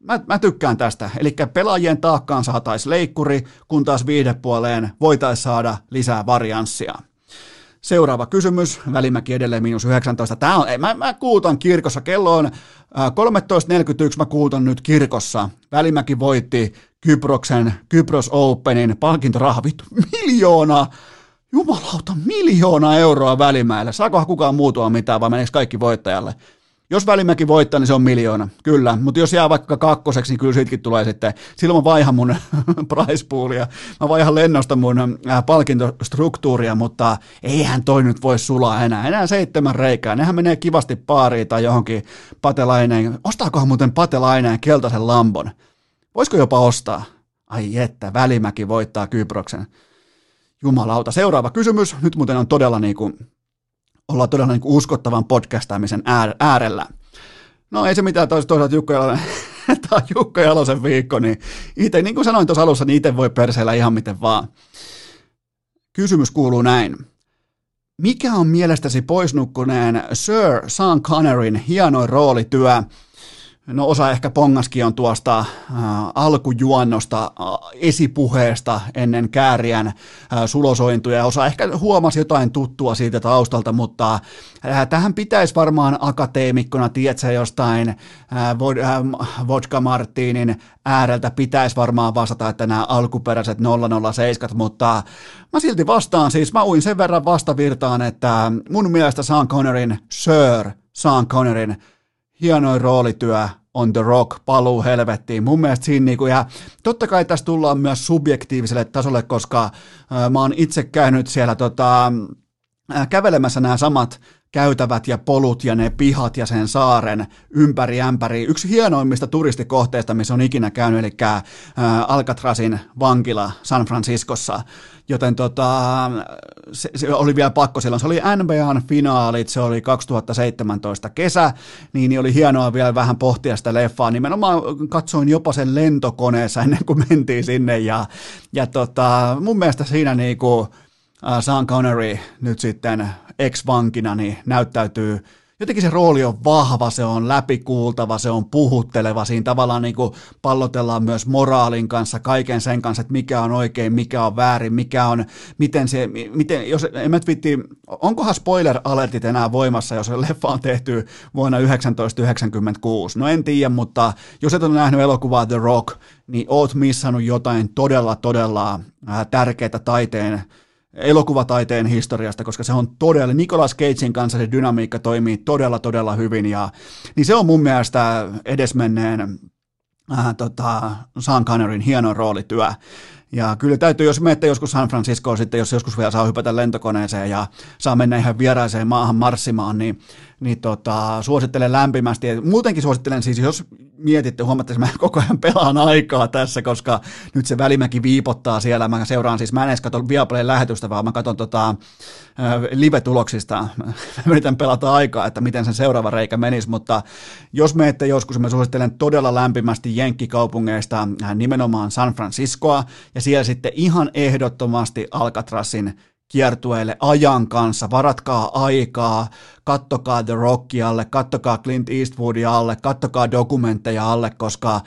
mä, mä tykkään tästä. Eli pelaajien taakkaan saataisiin leikkuri, kun taas viihdepuoleen voitaisiin saada lisää varianssia. Seuraava kysymys, Välimäki edelleen minus 19. Tää on, mä, mä kuutan kirkossa, kello on 13.41, mä kuutan nyt kirkossa. Välimäki voitti Kyproksen, Kypros Openin palkintoraha, vittu, miljoona, jumalauta, miljoona euroa Välimäelle. Saakohan kukaan muutua mitään vai meneekö kaikki voittajalle? Jos Välimäki voittaa, niin se on miljoona, kyllä. Mutta jos jää vaikka kakkoseksi, niin kyllä siitäkin tulee sitten. Silloin mä vaihan mun [laughs] price poolia, mä vaihan lennosta mun äh, palkintostruktuuria, mutta eihän toi nyt voi sulaa enää. Enää seitsemän reikää. Nehän menee kivasti paariin tai johonkin patelaineen. Ostaakohan muuten patelaineen keltaisen lambon? Voisiko jopa ostaa? Ai että, Välimäki voittaa Kyproksen. Jumalauta. Seuraava kysymys. Nyt muuten on todella niin kuin, ollaan todella niin uskottavan podcastaamisen äärellä. No ei se mitään, toisaalta Jukka Jalonen, [laughs] tämä on Jukka Jalosen viikko, niin itse, niin kuin sanoin tuossa alussa, niin itse voi perseillä ihan miten vaan. Kysymys kuuluu näin. Mikä on mielestäsi poisnukkuneen Sir Sean Connerin hienoin roolityö No osa ehkä pongaskin on tuosta äh, alkujuonnosta, äh, esipuheesta ennen kääriän äh, sulosointuja. Osa ehkä huomasi jotain tuttua siitä taustalta, mutta äh, tähän pitäisi varmaan akateemikkona, tiedätkö, jostain äh, äh, Vodka Martinin ääreltä pitäisi varmaan vastata, että nämä alkuperäiset 007, mutta mä silti vastaan siis, mä uin sen verran vastavirtaan, että mun mielestä Sean Connerin, Sir Sean Connerin hienoin roolityö on The Rock, paluu helvettiin. Mun mielestä siinä niinku, ja totta kai tässä tullaan myös subjektiiviselle tasolle, koska äh, mä oon itse käynyt siellä tota, kävelemässä nämä samat käytävät ja polut ja ne pihat ja sen saaren ympäri ämpäri. Yksi hienoimmista turistikohteista, missä on ikinä käynyt, eli äh, Alcatrazin vankila San Franciscossa. Joten tota, se, se, oli vielä pakko silloin. Se oli NBAn finaalit, se oli 2017 kesä, niin, niin oli hienoa vielä vähän pohtia sitä leffaa. Nimenomaan katsoin jopa sen lentokoneessa ennen kuin mentiin sinne ja, ja tota, mun mielestä siinä niinku, Sean Connery nyt sitten ex-vankina niin näyttäytyy jotenkin se rooli on vahva, se on läpikuultava, se on puhutteleva, siinä tavallaan niin kuin pallotellaan myös moraalin kanssa, kaiken sen kanssa, että mikä on oikein, mikä on väärin, mikä on, miten se, miten, jos, en mä viitti, onkohan spoiler-alertit enää voimassa, jos leffa on tehty vuonna 1996, no en tiedä, mutta jos et ole nähnyt elokuvaa The Rock, niin oot missannut jotain todella, todella tärkeää taiteen elokuvataiteen historiasta, koska se on todella, Nicolas Cagein kanssa se dynamiikka toimii todella, todella hyvin, ja niin se on mun mielestä edesmenneen äh, tota, Sean Connerin hieno roolityö. Ja kyllä täytyy, jos menette joskus San Franciscoon sitten, jos joskus vielä saa hypätä lentokoneeseen ja saa mennä ihan vieraiseen maahan marssimaan, niin, niin tota, suosittelen lämpimästi. Ja muutenkin suosittelen siis, jos mietitte, huomatte, että mä koko ajan pelaan aikaa tässä, koska nyt se välimäki viipottaa siellä. Mä seuraan siis, mä en edes katso Viaplayn lähetystä, vaan mä katson tota, live-tuloksista. Mä yritän pelata aikaa, että miten sen seuraava reikä menisi, mutta jos menette joskus, mä suosittelen todella lämpimästi Jenkkikaupungeista nimenomaan San Franciscoa, ja siellä sitten ihan ehdottomasti Alcatrasin kiertueelle ajan kanssa, varatkaa aikaa, kattokaa The Rockia alle, kattokaa Clint Eastwoodia alle, kattokaa dokumentteja alle, koska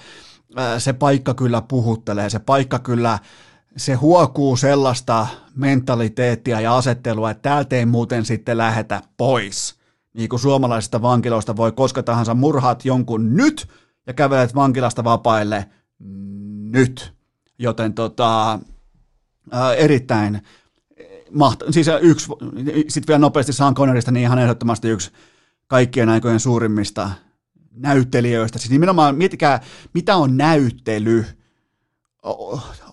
se paikka kyllä puhuttelee, se paikka kyllä, se huokuu sellaista mentaliteettia ja asettelua, että täältä ei muuten sitten lähetä pois. Niin kuin suomalaisista vankiloista voi koska tahansa murhaat jonkun nyt ja kävelet vankilasta vapaille nyt. Joten tota, ää, erittäin mahta- siis yksi, sitten vielä nopeasti Sean Connerista, niin ihan ehdottomasti yksi kaikkien aikojen suurimmista näyttelijöistä. Siis nimenomaan miettikää, mitä on näyttely?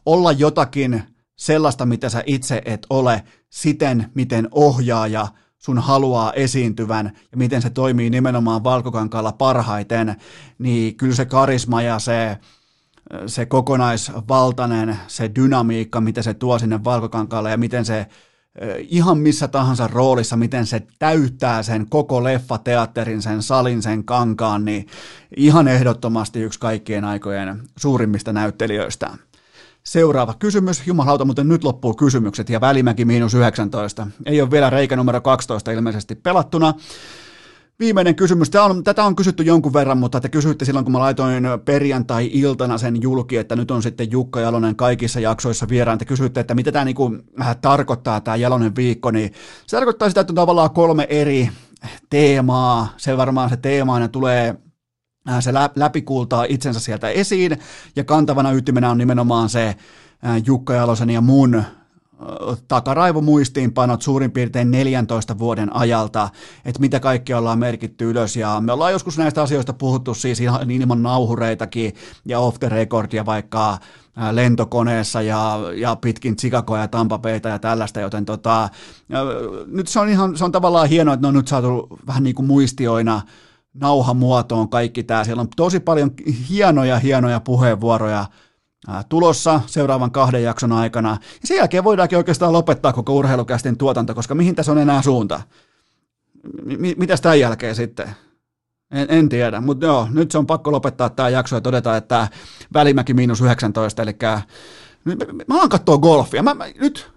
Olla jotakin sellaista, mitä sä itse et ole, siten miten ohjaaja sun haluaa esiintyvän ja miten se toimii nimenomaan valkokankaalla parhaiten, niin kyllä se karisma ja se, se kokonaisvaltainen, se dynamiikka, mitä se tuo sinne valkokankaalle ja miten se ihan missä tahansa roolissa, miten se täyttää sen koko leffateatterin, sen salin, sen kankaan, niin ihan ehdottomasti yksi kaikkien aikojen suurimmista näyttelijöistä. Seuraava kysymys. Jumalauta, mutta nyt loppuu kysymykset ja välimäki miinus 19. Ei ole vielä reikä numero 12 ilmeisesti pelattuna. Viimeinen kysymys. Tämä on, tätä on kysytty jonkun verran, mutta te kysyitte silloin, kun mä laitoin perjantai-iltana sen julki, että nyt on sitten Jukka Jalonen kaikissa jaksoissa vieraan. Te kysyitte, että mitä tämä niinku, äh, tarkoittaa, tämä Jalonen viikko. Niin se tarkoittaa sitä, että on tavallaan kolme eri teemaa. Se varmaan se teema aina tulee äh, se läpikultaa itsensä sieltä esiin, ja kantavana ytimenä on nimenomaan se äh, Jukka Jalosen ja mun takaraivomuistiinpanot suurin piirtein 14 vuoden ajalta, että mitä kaikki ollaan merkitty ylös. Ja me ollaan joskus näistä asioista puhuttu siis ihan ilman nauhureitakin ja off the record ja vaikka lentokoneessa ja, ja pitkin Chicagoa ja Tampapeita ja tällaista, joten tota, nyt se on, ihan, se on tavallaan hienoa, että ne on nyt saatu vähän niin kuin muistioina nauhamuotoon kaikki tämä. Siellä on tosi paljon hienoja, hienoja puheenvuoroja tulossa seuraavan kahden jakson aikana. Ja sen jälkeen voidaankin oikeastaan lopettaa koko urheilukästin tuotanto, koska mihin tässä on enää suunta? M- mitäs tämän jälkeen sitten? En, en tiedä, mutta joo, nyt se on pakko lopettaa tämä jakso ja todeta, että välimäki miinus 19, eli mä alan katsoa golfia. Mä, mä, nyt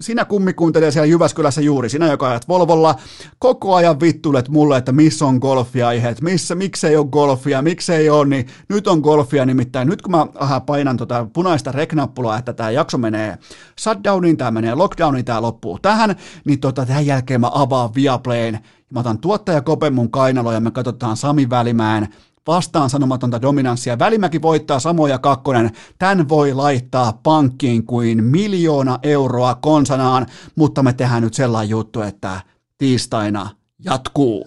sinä kummikuuntelija siellä Jyväskylässä juuri, sinä joka ajat Volvolla, koko ajan vittulet mulle, että missä on golfiaiheet, missä, miksei ole golfia, miksei ole, niin nyt on golfia nimittäin. Nyt kun mä aha, painan tota punaista reknappulaa, että tämä jakso menee shutdowniin, tämä menee lockdowniin, tämä loppuu tähän, niin tota, tämän jälkeen mä avaan Viaplayn, mä otan tuottaja Kopen mun kainalo ja me katsotaan Sami Välimäen vastaan sanomatonta dominanssia. Välimäki voittaa samoja kakkonen. Tän voi laittaa pankkiin kuin miljoona euroa konsanaan, mutta me tehdään nyt sellainen juttu, että tiistaina jatkuu.